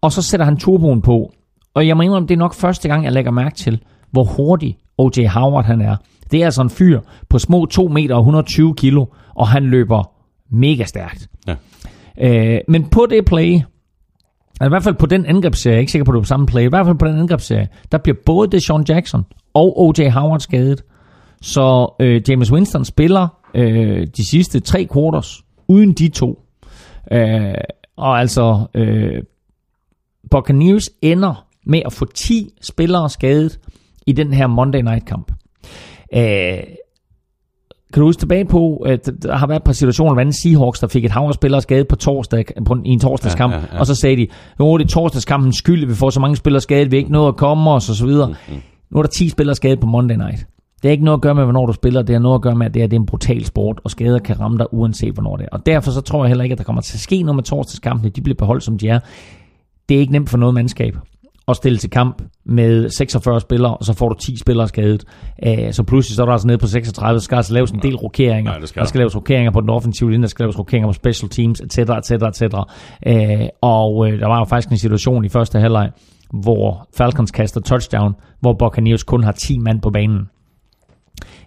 og så sætter han turboen på. Og jeg må indrømme, det er nok første gang, jeg lægger mærke til, hvor hurtig O.J. Howard han er. Det er altså en fyr på små 2 meter og 120 kilo, og han løber mega stærkt. Ja. Øh, men på det play, i hvert fald på den angrebsserie, jeg er ikke sikker på, at det er på samme play, i hvert fald på den angrebsserie, der bliver både Deshaun Jackson og O.J. Howard skadet. Så øh, James Winston spiller øh, de sidste tre quarters uden de to. Øh, og altså, øh, Buccaneers ender med at få 10 spillere skadet i den her Monday Night kamp. Øh, kan du huske tilbage på, at der har været et par situationer, hvordan Seahawks, der fik et hav spillere skadet på torsdag, på, i en torsdagskamp, ja, ja, ja. og så sagde de, nu er det torsdagskampens skyld, vi får så mange spillere skadet, vi ikke noget at komme os, og så videre. Mm-hmm. Nu er der 10 spillere skadet på Monday Night. Det er ikke noget at gøre med, hvornår du spiller, det har noget at gøre med, at det er, det er en brutal sport, og skader kan ramme dig, uanset hvornår det er. Og derfor så tror jeg heller ikke, at der kommer til at ske noget med torsdagskampene, de bliver beholdt, som de er. Det er ikke nemt for noget mandskab at stille til kamp med 46 spillere, og så får du 10 spillere skadet. Uh, så pludselig så er du altså nede på 36, så skal altså laves en del rokeringer. Ja, skal der skal laves rokeringer på den offensive linje, der skal laves rokeringer på special teams, etc. etc., etc. Uh, og uh, der var jo faktisk en situation i første halvleg, hvor Falcons kaster touchdown, hvor Buccaneers kun har 10 mand på banen.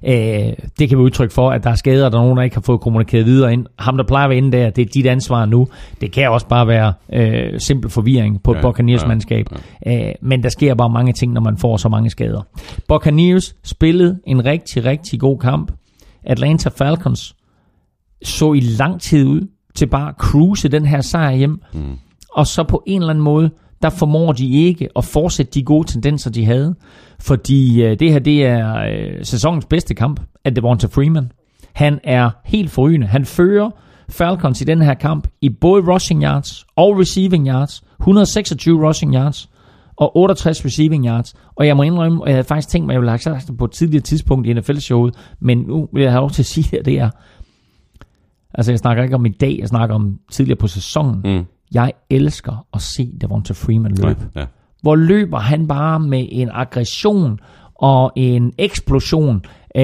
Øh, det kan være udtryk for, at der er skader, der er nogen, der ikke har fået kommunikeret videre ind. Ham, der plejer at være inde der, det er dit ansvar nu. Det kan også bare være øh, simpel forvirring på et ja, Buccaneers-mandskab. Ja, ja. Øh, men der sker bare mange ting, når man får så mange skader. Buccaneers spillede en rigtig, rigtig god kamp. Atlanta Falcons så i lang tid ud til bare at cruise den her sejr hjem. Mm. Og så på en eller anden måde, der formår de ikke at fortsætte de gode tendenser, de havde. Fordi øh, det her, det er øh, sæsonens bedste kamp af Devonta Freeman. Han er helt forrygende. Han fører Falcons i den her kamp i både rushing yards og receiving yards. 126 rushing yards og 68 receiving yards. Og jeg må indrømme, at jeg havde faktisk tænkt mig, at jeg ville have sagt det på et tidligere tidspunkt i NFL-showet, men nu vil jeg have lov til at sige, at det er... Altså, jeg snakker ikke om i dag, jeg snakker om tidligere på sæsonen. Mm. Jeg elsker at se Devonta Freeman løbe. Ja, ja. Hvor løber han bare med en aggression og en eksplosion. Øh,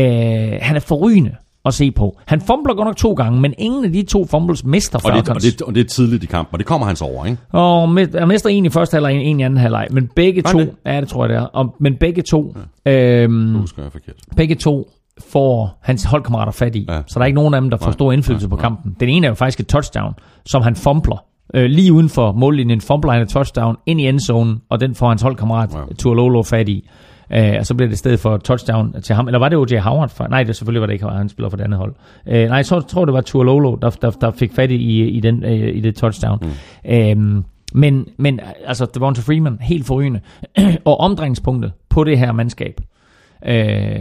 han er forrygende at se på. Han fumbler godt nok to gange, men ingen af de to fumbles mister Og, det, og, det, og det er tidligt i kampen, og det kommer hans over, ikke? Og han mister en i første halvleg, en i anden halvleg. Men begge Var to, det? ja det tror jeg det er. Og, men begge to, ja. øhm, husker jeg forkert. begge to får hans holdkammerater fat i. Ja. Ja. Så der er ikke nogen af dem, der får Nej, stor indflydelse nej, på nej. kampen. Den ene er jo faktisk et touchdown, som han fumbler. Øh, lige uden for mållinjen fumbler han et touchdown ind i endzonen, og den får hans holdkammerat Ja. Tualolo fat i. Øh, og så bliver det i stedet for touchdown til ham. Eller var det O.J. Howard? For? Nej, det selvfølgelig var det ikke Howard, han spiller for det andet hold. Øh, nej, jeg tror, det var Tualolo, der, der, der fik fat i, i, den, øh, i det touchdown. Mm. Øh, men, men altså, Devonta Freeman, helt forrygende. og omdrejningspunktet på det her mandskab, øh,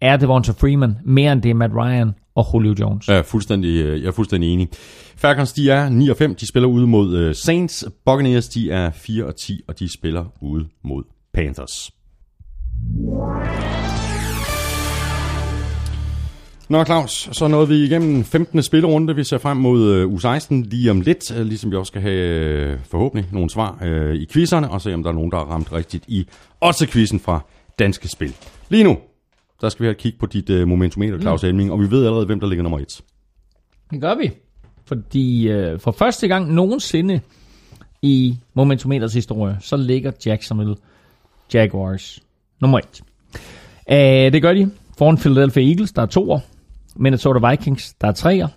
er Devonta Freeman mere end det er Matt Ryan og Julio Jones. Ja, fuldstændig, øh, jeg er fuldstændig enig. Falcons, de er 9 og 5, de spiller ude mod øh, Saints. Buccaneers, de er 4 og 10, og de spiller ude mod Panthers. Nå Claus, så nåede vi igennem 15. spillerunde. Vi ser frem mod øh, U16 lige om lidt, ligesom vi også skal have forhåbentlig nogle svar øh, i quizzerne, og se om der er nogen, der har ramt rigtigt i også quizzen fra Danske Spil. Lige nu, der skal vi have et kig på dit øh, momentometer, Claus mm. Elming, og vi ved allerede, hvem der ligger nummer 1. Det gør vi. Fordi øh, for første gang nogensinde i Momentometers historie, så ligger Jacksonville Jaguars nummer 1. Uh, det gør de foran Philadelphia Eagles, der er toer. Minnesota Vikings, der er treer.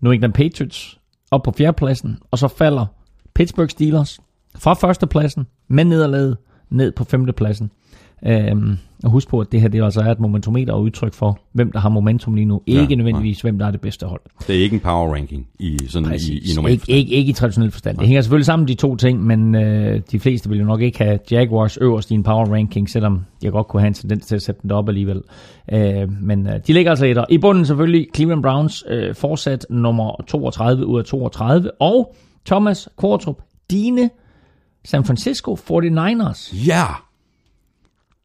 New England Patriots op på fjerdepladsen. Og så falder Pittsburgh Steelers fra førstepladsen med nederlaget ned på femtepladsen. Øhm, og husk på, at det her det altså er et momentometer og udtryk for, hvem der har momentum lige nu. Ikke Ja, nødvendigvis, hvem der er det bedste hold. Det er ikke en power ranking i, sådan i, i normal ikke, ikke, ikke i traditionel forstand. Det hænger selvfølgelig sammen de to ting, men øh, de fleste vil jo nok ikke have Jaguars øverst i en power ranking, selvom jeg godt kunne have en tendens til at sætte den op alligevel. Øh, men øh, de ligger altså etter. I bunden selvfølgelig Cleveland Browns øh, fortsat nummer 32 ud af 32. Og Thomas Kvartrup, dine San Francisco 49ers Ja!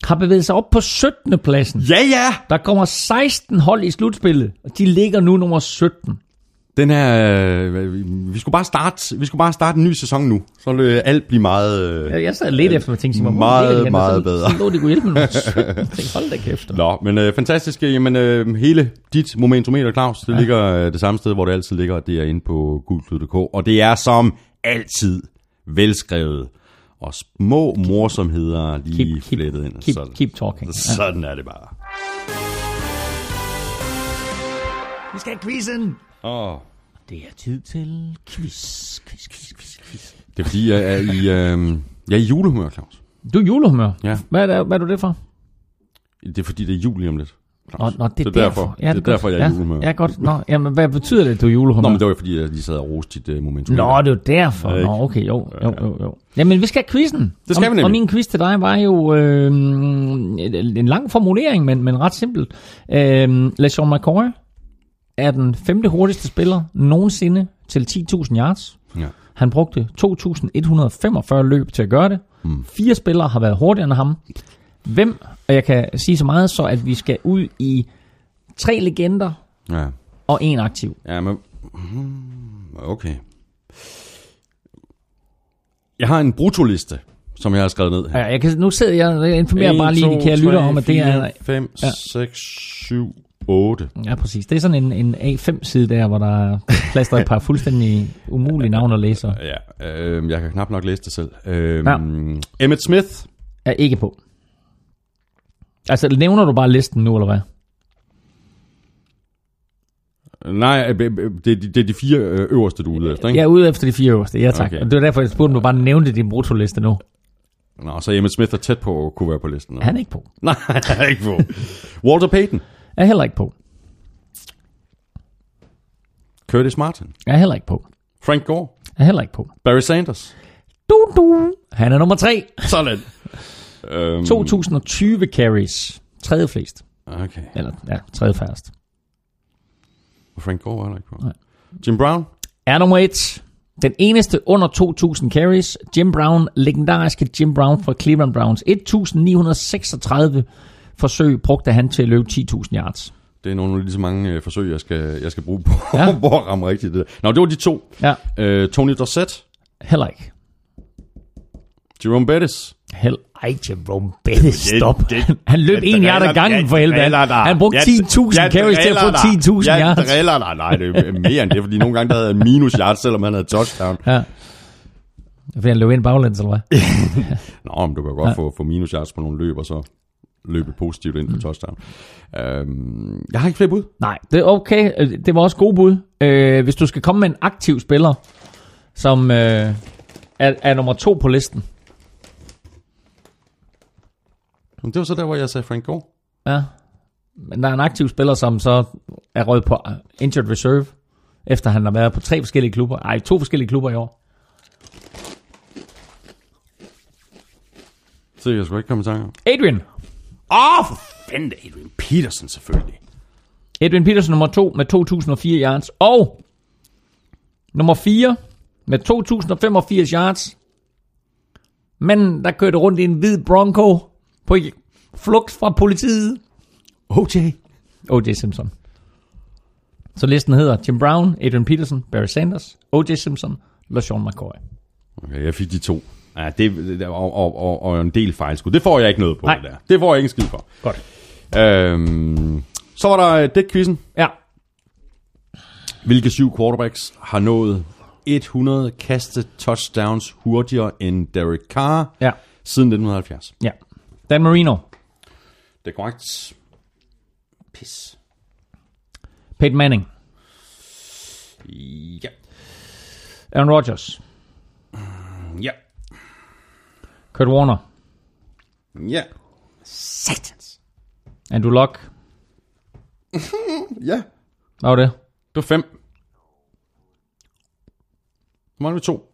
Har bevæget sig op på 17. pladsen. Ja, ja! Der kommer 16 hold i slutspillet, og de ligger nu nummer 17. Den her, øh, vi skulle bare starte, vi skulle bare starte en ny sæson nu. Så vil øh, alt blive meget... Øh, Jeg, jeg sad lidt efter, og tænkte, Simon, Meget, meget så, bedre. Så lå de kunne hjælpe med nummer 17. Jeg tænkte, hold da kæft. Nå, men øh, fantastisk. Jamen, øh, hele dit momentometer, Claus, det ja. ligger øh, det samme sted, hvor det altid ligger. Det er inde på gulklud.dk. Og det er som altid velskrevet. Og små morsomheder lige Keep- keep- flettet ind. Keep, sådan, keep talking. Ja. sådan er det bare. Vi skal have quizzen. Åh. Det er tid til quiz, quiz, quiz, quiz, quiz. Det er fordi, jeg er i, øh, jeg er i julehumør, Claus. Du er julehumør. Ja. Hvad er, det, hvad er du det for? Det er fordi, det er jul lige om lidt. Nå, Claus. nå, det er, det er derfor, derfor. det er godt. derfor jeg er ja, julehumør. Ja, godt. Nå, jamen, hvad betyder det, at du er julehumør? Nå, men det var jo fordi, jeg lige sad og roste dit uh, momentum. Nå, det er derfor. Ja? Nå, okay, jo, jo, jo, jo. Jamen, vi skal have quizzen. Det skal og, vi nemlig. Og min quiz til dig var jo øh, en lang formulering, men, men ret simpelt. Øh, LeSean McCoy er den femte hurtigste spiller nogensinde til 10.000 yards. Ja. Han brugte 2.145 løb til at gøre det. Mm. Fire spillere har været hurtigere end ham. Hvem, og jeg kan sige så meget, så at vi skal ud i tre legender Ja. og en aktiv. Ja, men... Okay. Jeg har en brutoliste, som jeg har skrevet ned her. Ja, jeg kan, nu sidder jeg og informerer bare lige de kære lytter om, at det er... 5, Ja. 6, 7, 8. Ja, præcis. Det er sådan en, en A5-side der, hvor der er plastret et par fuldstændig umulige navne at læse. Ja, øh, jeg kan knap nok læse det selv. Øh, ja. Emmett Smith. Er ikke på. Altså, nævner du bare listen nu, eller hvad? Nej, øh, øh, det, er de- det er de fire øh, øverste, du er ude efter, ikke? Jeg er ude efter de fire øverste. Ja, tak. Okay. Og det var derfor, jeg spurgte, om du bare nævnte din brutoliste nu. Nå, så Emmett Smith er tæt på at kunne være på listen. Han er ikke på. Nej, han er ikke på. Walter Payton. Er heller ikke på. Curtis Martin. Er heller ikke på. Frank Gore. Er heller ikke på. Barry Sanders. Du, du. Han er nummer tre. Sådan. Øhm, 2020 carries. Tredje flest. Okay. Eller, ja, tredje færrest. Og Frank Gore var der ikke på. Nej. Jim Brown? Er nummer 1. Den eneste under 2.000 carries. Jim Brown, legendariske Jim Brown fra Cleveland Browns. 1.936 forsøg brugte han til at løbe 10.000 yards. Det er nogle lige så mange øh, forsøg, jeg skal, jeg skal bruge på, Ja. på at ramme rigtigt. Det. der. Nå, det var de to. Ja, Øh, Tony Dorsett, heller ikke. Jerome Bettis. Hell, ej, Jerome Bettis, stop. det- han løb en yard ad gangen for helvede. Han, han brugte 10.000 carries til at få 10.000 Jeg yards. driller dig. Nej, det er mere end det, fordi nogle gange der havde minus yards, selvom han havde touchdown. Ja. Fordi han løb ind baglæns, eller hvad? Nå, men du kan godt ja. få, få minus yards på nogle løb, og så løbe positivt ind på touchdown. Øhm, jeg har ikke flere bud. Nej, det er okay. Øh, Det var også god bud. Øh, hvis du skal komme med en aktiv spiller, som øh, er, er nummer to på listen. Men det var så der, hvor jeg sagde Frank Gore. Ja. Men der er en aktiv spiller, som så er røget på injured reserve, efter han har været på tre forskellige klubber. Ej, to forskellige klubber i år. Så jeg skulle ikke komme i tanke. Adrian. Åh, oh, for fanden, det Adrian Peterson selvfølgelig. Adrian Peterson nummer 2 med 2004 yards. Og nummer 4 med 2085 yards. Men der kørte rundt i en hvid Bronco på flugt fra politiet. OJ. O.J. Simpson. Så listen hedder Jim Brown, Adrian Peterson, Barry Sanders, O.J. Simpson, LaShawn McCoy. Okay, jeg fik de to. Ja, det, og, og, og, og en del fejlskud. Det får jeg ikke noget på, Nej. det der. Det får jeg ikke en skid for. Godt. Øhm, så var der øh, dæk-quizzen. Ja. Hvilke syv quarterbacks har nået 100 kastet touchdowns hurtigere end Derek Carr Ja. siden 1970? Ja. Dan Marino, Det er korrekt. Pis. Peyton Manning, Ja. Aaron Rodgers, Ja. Kurt Warner, Ja. Satans. Andrew Luck. Ja. Hvad var det? Det var fem. Mangler vi to.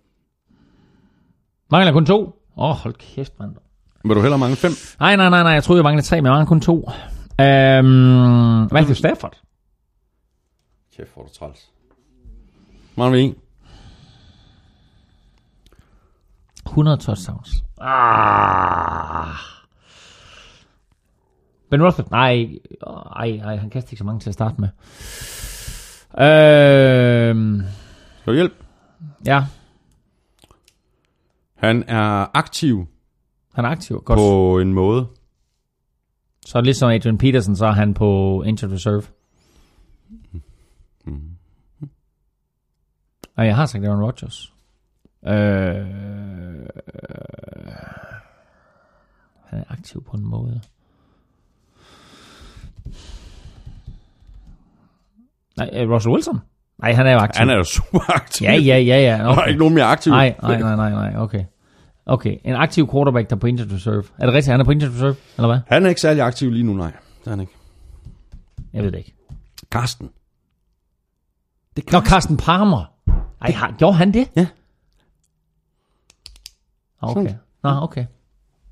Mangler kun to. Åh, oh, hold kæft, mand. Vil du hellere mangle fem? Nej, nej, nej, nej. Jeg troede, jeg manglede tre, men jeg mangler kun to. Øhm, Matthew Stafford. Kæft, hvor du træls. Mangler vi en. 100 touchdowns. Ah. Ben Roethlisberger. Nej, ej, ej, han kaster ikke så mange til at starte med. Øhm, Skal du hjælpe? ja, Han er aktiv han er aktiv. Godt. på en måde. Så ligesom Adrian Peterson, så er han på injured reserve. Og jeg har sagt Aaron Rodgers. Øh, han er aktiv på en måde. Nej, øh, Russell Wilson? Nej, han er jo aktiv. Han er jo super aktiv. Ja, ja, ja, ja. Der er Okay. ikke nogen mere aktiv. Nej, nej, nej, nej, okay. Okay, en aktiv quarterback, der er på injured reserve. Er det rigtigt, han er på injured reserve, eller hvad? Han er ikke særlig aktiv lige nu, nej. Det er han ikke. Jeg ved det ikke. Karsten. Det er Nå, Carsten Palmer. Ej, har, gjorde han det? Ja. Okay. Nå, okay.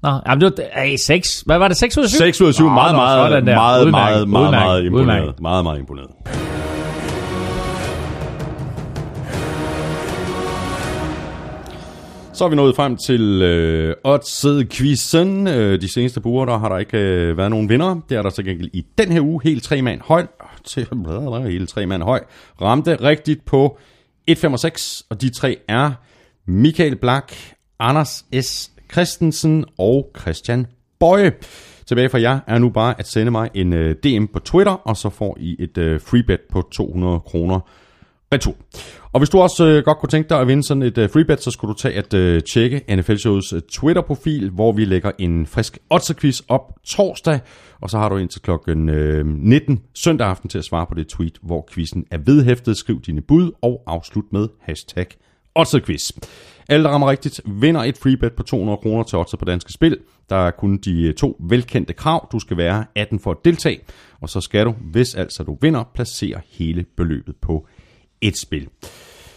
Nå, jamen det var, ej, 6. Hvad var det, 6 ud af 7? 6 ud af 7. Nå, Meget, meget, sådan meget, meget, meget, udmærket, meget imponeret. Meget, meget imponeret. Så er vi nået frem til øh, Odds-quizzen. Øh, de seneste par uger, der har der ikke øh, været nogen vinder. Det er der til gengæld i den her uge. Helt tre mand høj. Til, hele tre mand høj. Ramte rigtigt på 1,65. Og de tre er Michael Black, Anders S. Christensen og Christian Bøje. Tilbage fra jer er nu bare at sende mig en øh, DM på Twitter, og så får I et øh, freebet på 200 kroner retur. Og hvis du også øh, godt kunne tænke dig at vinde sådan et øh, freebet, så skulle du tage at øh, tjekke NFL Shows øh, Twitter-profil, hvor vi lægger en frisk odds op torsdag, og så har du indtil klokken øh, 19 søndag aften til at svare på det tweet, hvor quizzen er vedhæftet. Skriv dine bud og afslut med hashtag Odds Alle, der rammer rigtigt, vinder et freebet på 200 kroner til Odds på Danske Spil. Der er kun de øh, to velkendte krav. Du skal være 18 for at deltage, og så skal du, hvis altså du vinder, placere hele beløbet på et spil.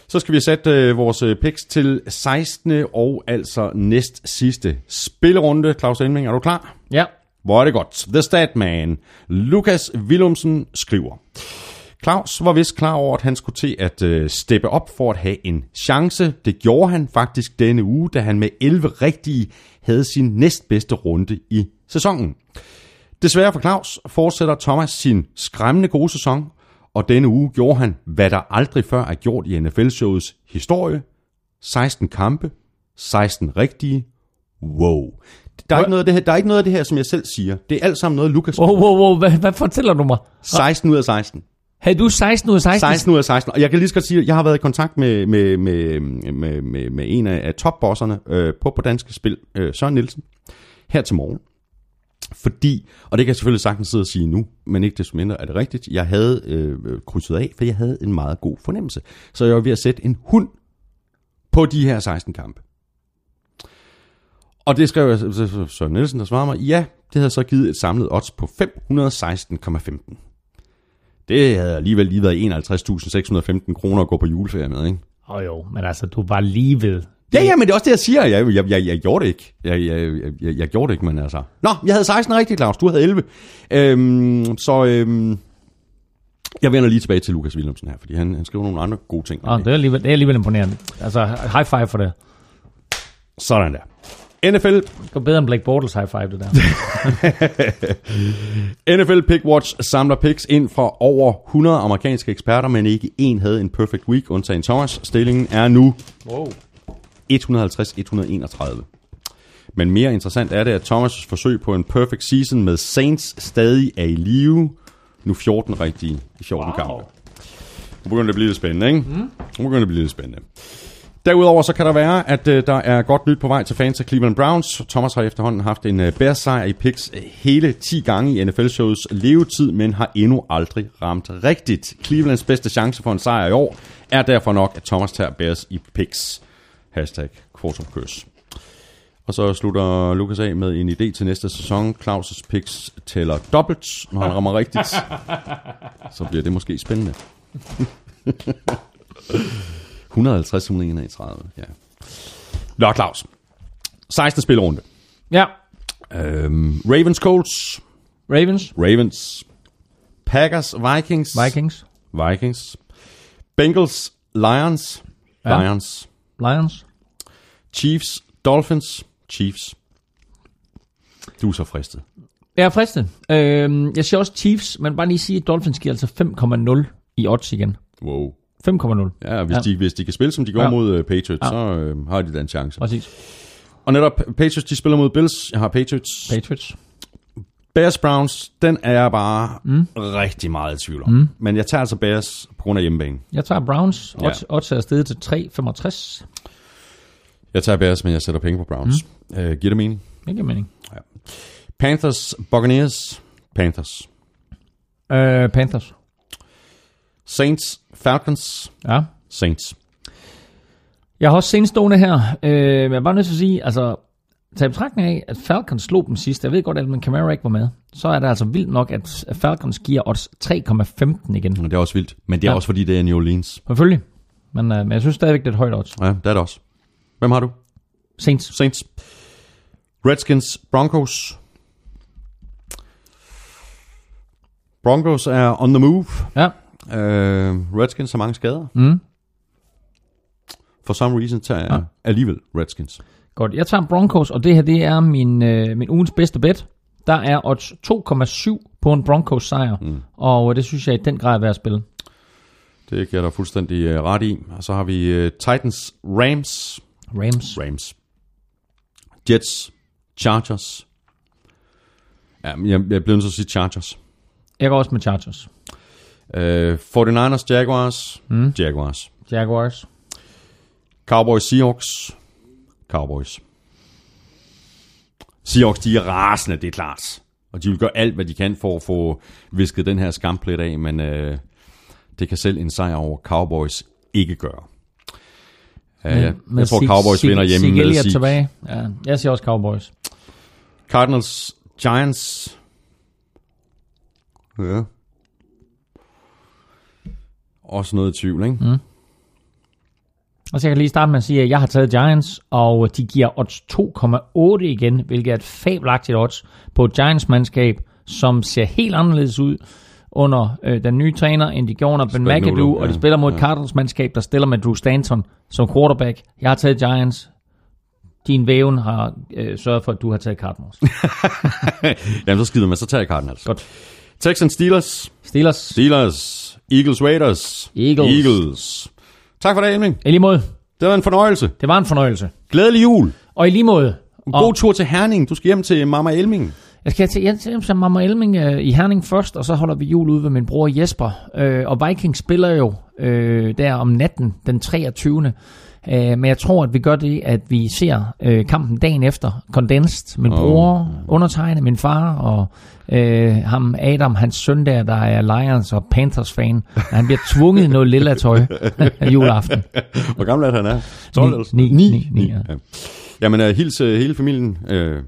Så skal vi have sat øh, vores øh, picks til 16. og altså næst sidste spillerunde. Claus Elming, er du klar? Ja. Hvor er det godt. The Statman. Lukas Willumsen skriver. Claus var vist klar over, at han skulle til at øh, steppe op for at have en chance. Det gjorde han faktisk denne uge, da han med 11 rigtige havde sin næstbedste runde i sæsonen. Desværre for Claus fortsætter Thomas sin skræmmende gode sæson, og denne uge gjorde han, hvad der aldrig før er gjort i NFL-showets historie. 16 kampe, 16 rigtige. Wow. Der er, ikke noget af det her, der er ikke noget af det her, som jeg selv siger. Det er alt sammen noget, Lukas Wow, wow, wow. Hvad, hvad fortæller du mig? 16 ud af 16. Havde du 16 ud af 16? 16 ud af 16. Og jeg kan lige så godt sige, at jeg har været i kontakt med, med, med, med, med, med en af, af topbosserne øh, på, på Danske Spil, øh, Søren Nielsen, her til morgen. Fordi, og det kan jeg selvfølgelig sagtens sidde og sige nu, men ikke desto mindre er det rigtigt, jeg havde øh, krydset af, for jeg havde en meget god fornemmelse. Så jeg var ved at sætte en hund på de her 16 kampe. Og det skrev jeg, så- Søren Nielsen, der svarede mig, ja, det havde så givet et samlet odds på 516,15. Det havde alligevel lige været 51.615 kroner at gå på juleferie med, ikke? Åh oh, jo, men altså, du var lige ved. Ja, ja, men det er også det, jeg siger. Jeg, jeg, jeg, jeg gjorde det ikke. Jeg, jeg, jeg, jeg, gjorde det ikke, men altså... Nå, jeg havde 16 rigtigt, Claus. Du havde 11. Øhm, så øhm, jeg vender lige tilbage til Lukas Williamsen her, fordi han, han skriver nogle andre gode ting. Oh, det, er alligevel, det er alligevel imponerende. Altså, high five for det. Sådan der. NFL, Det var bedre end Blake Bortles high five, det der. NFL Pick Watch samler picks ind fra over 100 amerikanske eksperter, men ikke en havde en perfect week, undtagen Thomas. Stillingen er nu wow. 150-131. Men mere interessant er det, at Thomas' forsøg på en perfect season med Saints stadig er i live. Nu 14 rigtige i 14 wow. kampe. Nu begynder det at blive lidt spændende, ikke? Mm. Nu begynder det at blive lidt spændende. Derudover så kan der være, at øh, der er godt nyt på vej til fans af Cleveland Browns. Thomas har efterhånden haft en øh, Bears sejr i picks øh, hele 10 gange i NFL-shows levetid, men har endnu aldrig ramt rigtigt. Clevelands bedste chance for en sejr i år er derfor nok, at Thomas tager Bears i picks. Hashtag Kvartumkøs. Og så slutter Lukas af med en idé til næste sæson. Claus' picks tæller dobbelt, når han rammer rigtigt. Så bliver det måske spændende. 150 131, ja. Nå, Claus. 16. spillerunde. Ja, Øhm, Ravens Colts. Ravens, Ravens. Packers Vikings. Vikings, Vikings. Bengals Lions. Ja. Lions. Lions. Chiefs Dolphins. Chiefs. Du er så fristet. Jeg er fristet. Øhm, jeg siger også Chiefs, men bare lige sige, at Dolphins giver altså 5,0 i odds igen. Wow. 5,0. Ja, hvis, Ja. De, hvis de kan spille, som de gjorde Ja. mod uh, Patriots, ja. så øh, har de da en chance. Præcis. Og netop Patriots, de spiller mod Bills. Jeg har Patriots. Patriots. Bears Browns, den er jeg bare mm. rigtig meget i tvivl om. Mm. Men jeg tager altså Bears på grund af hjemmebane. Jeg tager Browns. Ja. Odds, odds er steget til 3,65. Jeg tager Bears, men jeg sætter penge på Browns. Mm. Øh, giver det mening? Det giver mening. Panthers, Buccaneers, Panthers. Øh, Panthers. Saints, Falcons, Ja. Saints. Jeg har også senest stående her, øh, men jeg bare nødt til at sige, altså, tag betragtning af, at Falcons slog dem sidst. Jeg ved godt, at man Camara ikke var med. Så er det altså vildt nok, at Falcons giver odds 3,15 igen. Men det er også vildt. Men det er Ja. også fordi, det er New Orleans. Selvfølgelig. Men, øh, men jeg synes stadigvæk, det er et højt odds. Ja, det er det også. Hvem har du? Saints. Saints. Redskins, Broncos. Broncos er on the move. Ja. Øh, Redskins har mange skader. Mm. For some reason tager jeg ja. alligevel Redskins. Godt. Jeg tager Broncos, og det her, det er min, øh, min ugens bedste bet. Der er odds 2,7 på en Broncos sejr, mm. og øh, det synes jeg i den grad er værd at spille. Det giver dig fuldstændig uh, ret i. Og så har vi uh, Titans, Rams, Rams. Rams. Jets, Chargers. Ja, jeg, jeg bliver nødt til at sige Chargers. Jeg går også med Chargers. Uh, 49ers, Jaguars, mm. Jaguars. Jaguars. Cowboys, Seahawks, Cowboys. Seahawks, de er rasende, det er klart. Og de vil gøre alt, hvad de kan for at få visket den her skamplet af, men øh, det kan selv en sejr over Cowboys ikke gøre. Uh, jeg, jeg tror, Cowboys vinder hjemme med Sig sig. tilbage. Ja, jeg siger også Cowboys. Cardinals, Giants. Ja. Også noget i tvivl, ikke? Mm. Og så jeg kan lige starte med at sige, at jeg har taget Giants, og de giver odds 2,8 igen, hvilket er et fabelagtigt odds på et Giants-mandskab, som ser helt anderledes ud, under øh, den nye træner, end de gjorde under Ben McAdoo, og de ja. spiller mod et Ja. Cardinals-mandskab, der stiller med Drew Stanton som quarterback. Jeg har taget Giants. Din væven har øh, sørget for, at du har taget Cardinals. Jamen, så skider man, så tager jeg Cardinals. Godt. Texans Steelers, Steelers. Steelers, Eagles Raiders, Eagles. Eagles. Tak for det, Elming. I lige måde. Det var en fornøjelse. Det var en fornøjelse. Glædelig jul. Og i lige måde. En Og god tur til Herning. Du skal hjem til Mama Elming. jeg skal til hjem til Mamma Elming øh, i Herning først, og så holder vi jul ude ved min bror Jesper. Øh, og Vikings spiller jo øh, der om natten, den 23. Øh, men jeg tror, at vi gør det, at vi ser øh, kampen dagen efter, condensed. Min Åh. bror, undertegnet, min far og øh, ham Adam, hans søn der, der er Lions og Panthers fan. Han bliver tvunget noget lilla tøj juleaften. Hvor gammel er han er? 12 Ni- eller sådan ni- noget? ni- ni, ja. ja. Jamen, uh, hils uh, hele familien. Uh,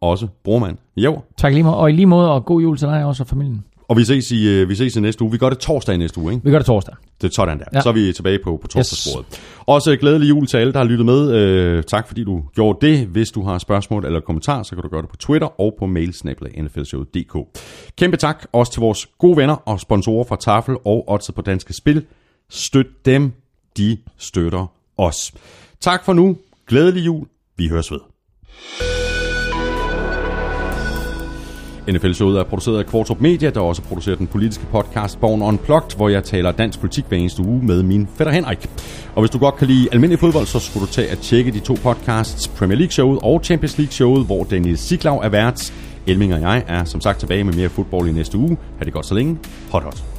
også brormand. Jo. Tak lige måde. Og i lige måde, og god jul til dig også og familien. Og vi ses, i, uh, vi ses i næste uge. Vi gør det torsdag i næste uge, ikke? Vi gør det torsdag. Det er sådan der. Ja. Så er vi tilbage på, på torsdagsbordet. Yes. Også øh, glædelig jul til alle, der har lyttet med. Øh, tak fordi du gjorde det. Hvis du har spørgsmål eller kommentarer, så kan du gøre det på Twitter og på mail nflshowet.dk. Kæmpe tak også til vores gode venner og sponsorer fra Tafel og Odset på Danske Spil. Støt dem, de støtter os. Tak for nu. Glædelig jul. Vi høres ved. NFL-showet er produceret af Kvartrup Media, der også producerer den politiske podcast Born Unplugged, hvor jeg taler dansk politik hver eneste uge med min fætter Henrik. Og hvis du godt kan lide almindelig fodbold, så skulle du tage at tjekke de to podcasts, Premier League-showet og Champions League-showet, hvor Daniel Siglau er vært. Elming og jeg er som sagt tilbage med mere fodbold i næste uge. Ha' det godt så længe. Hot hot.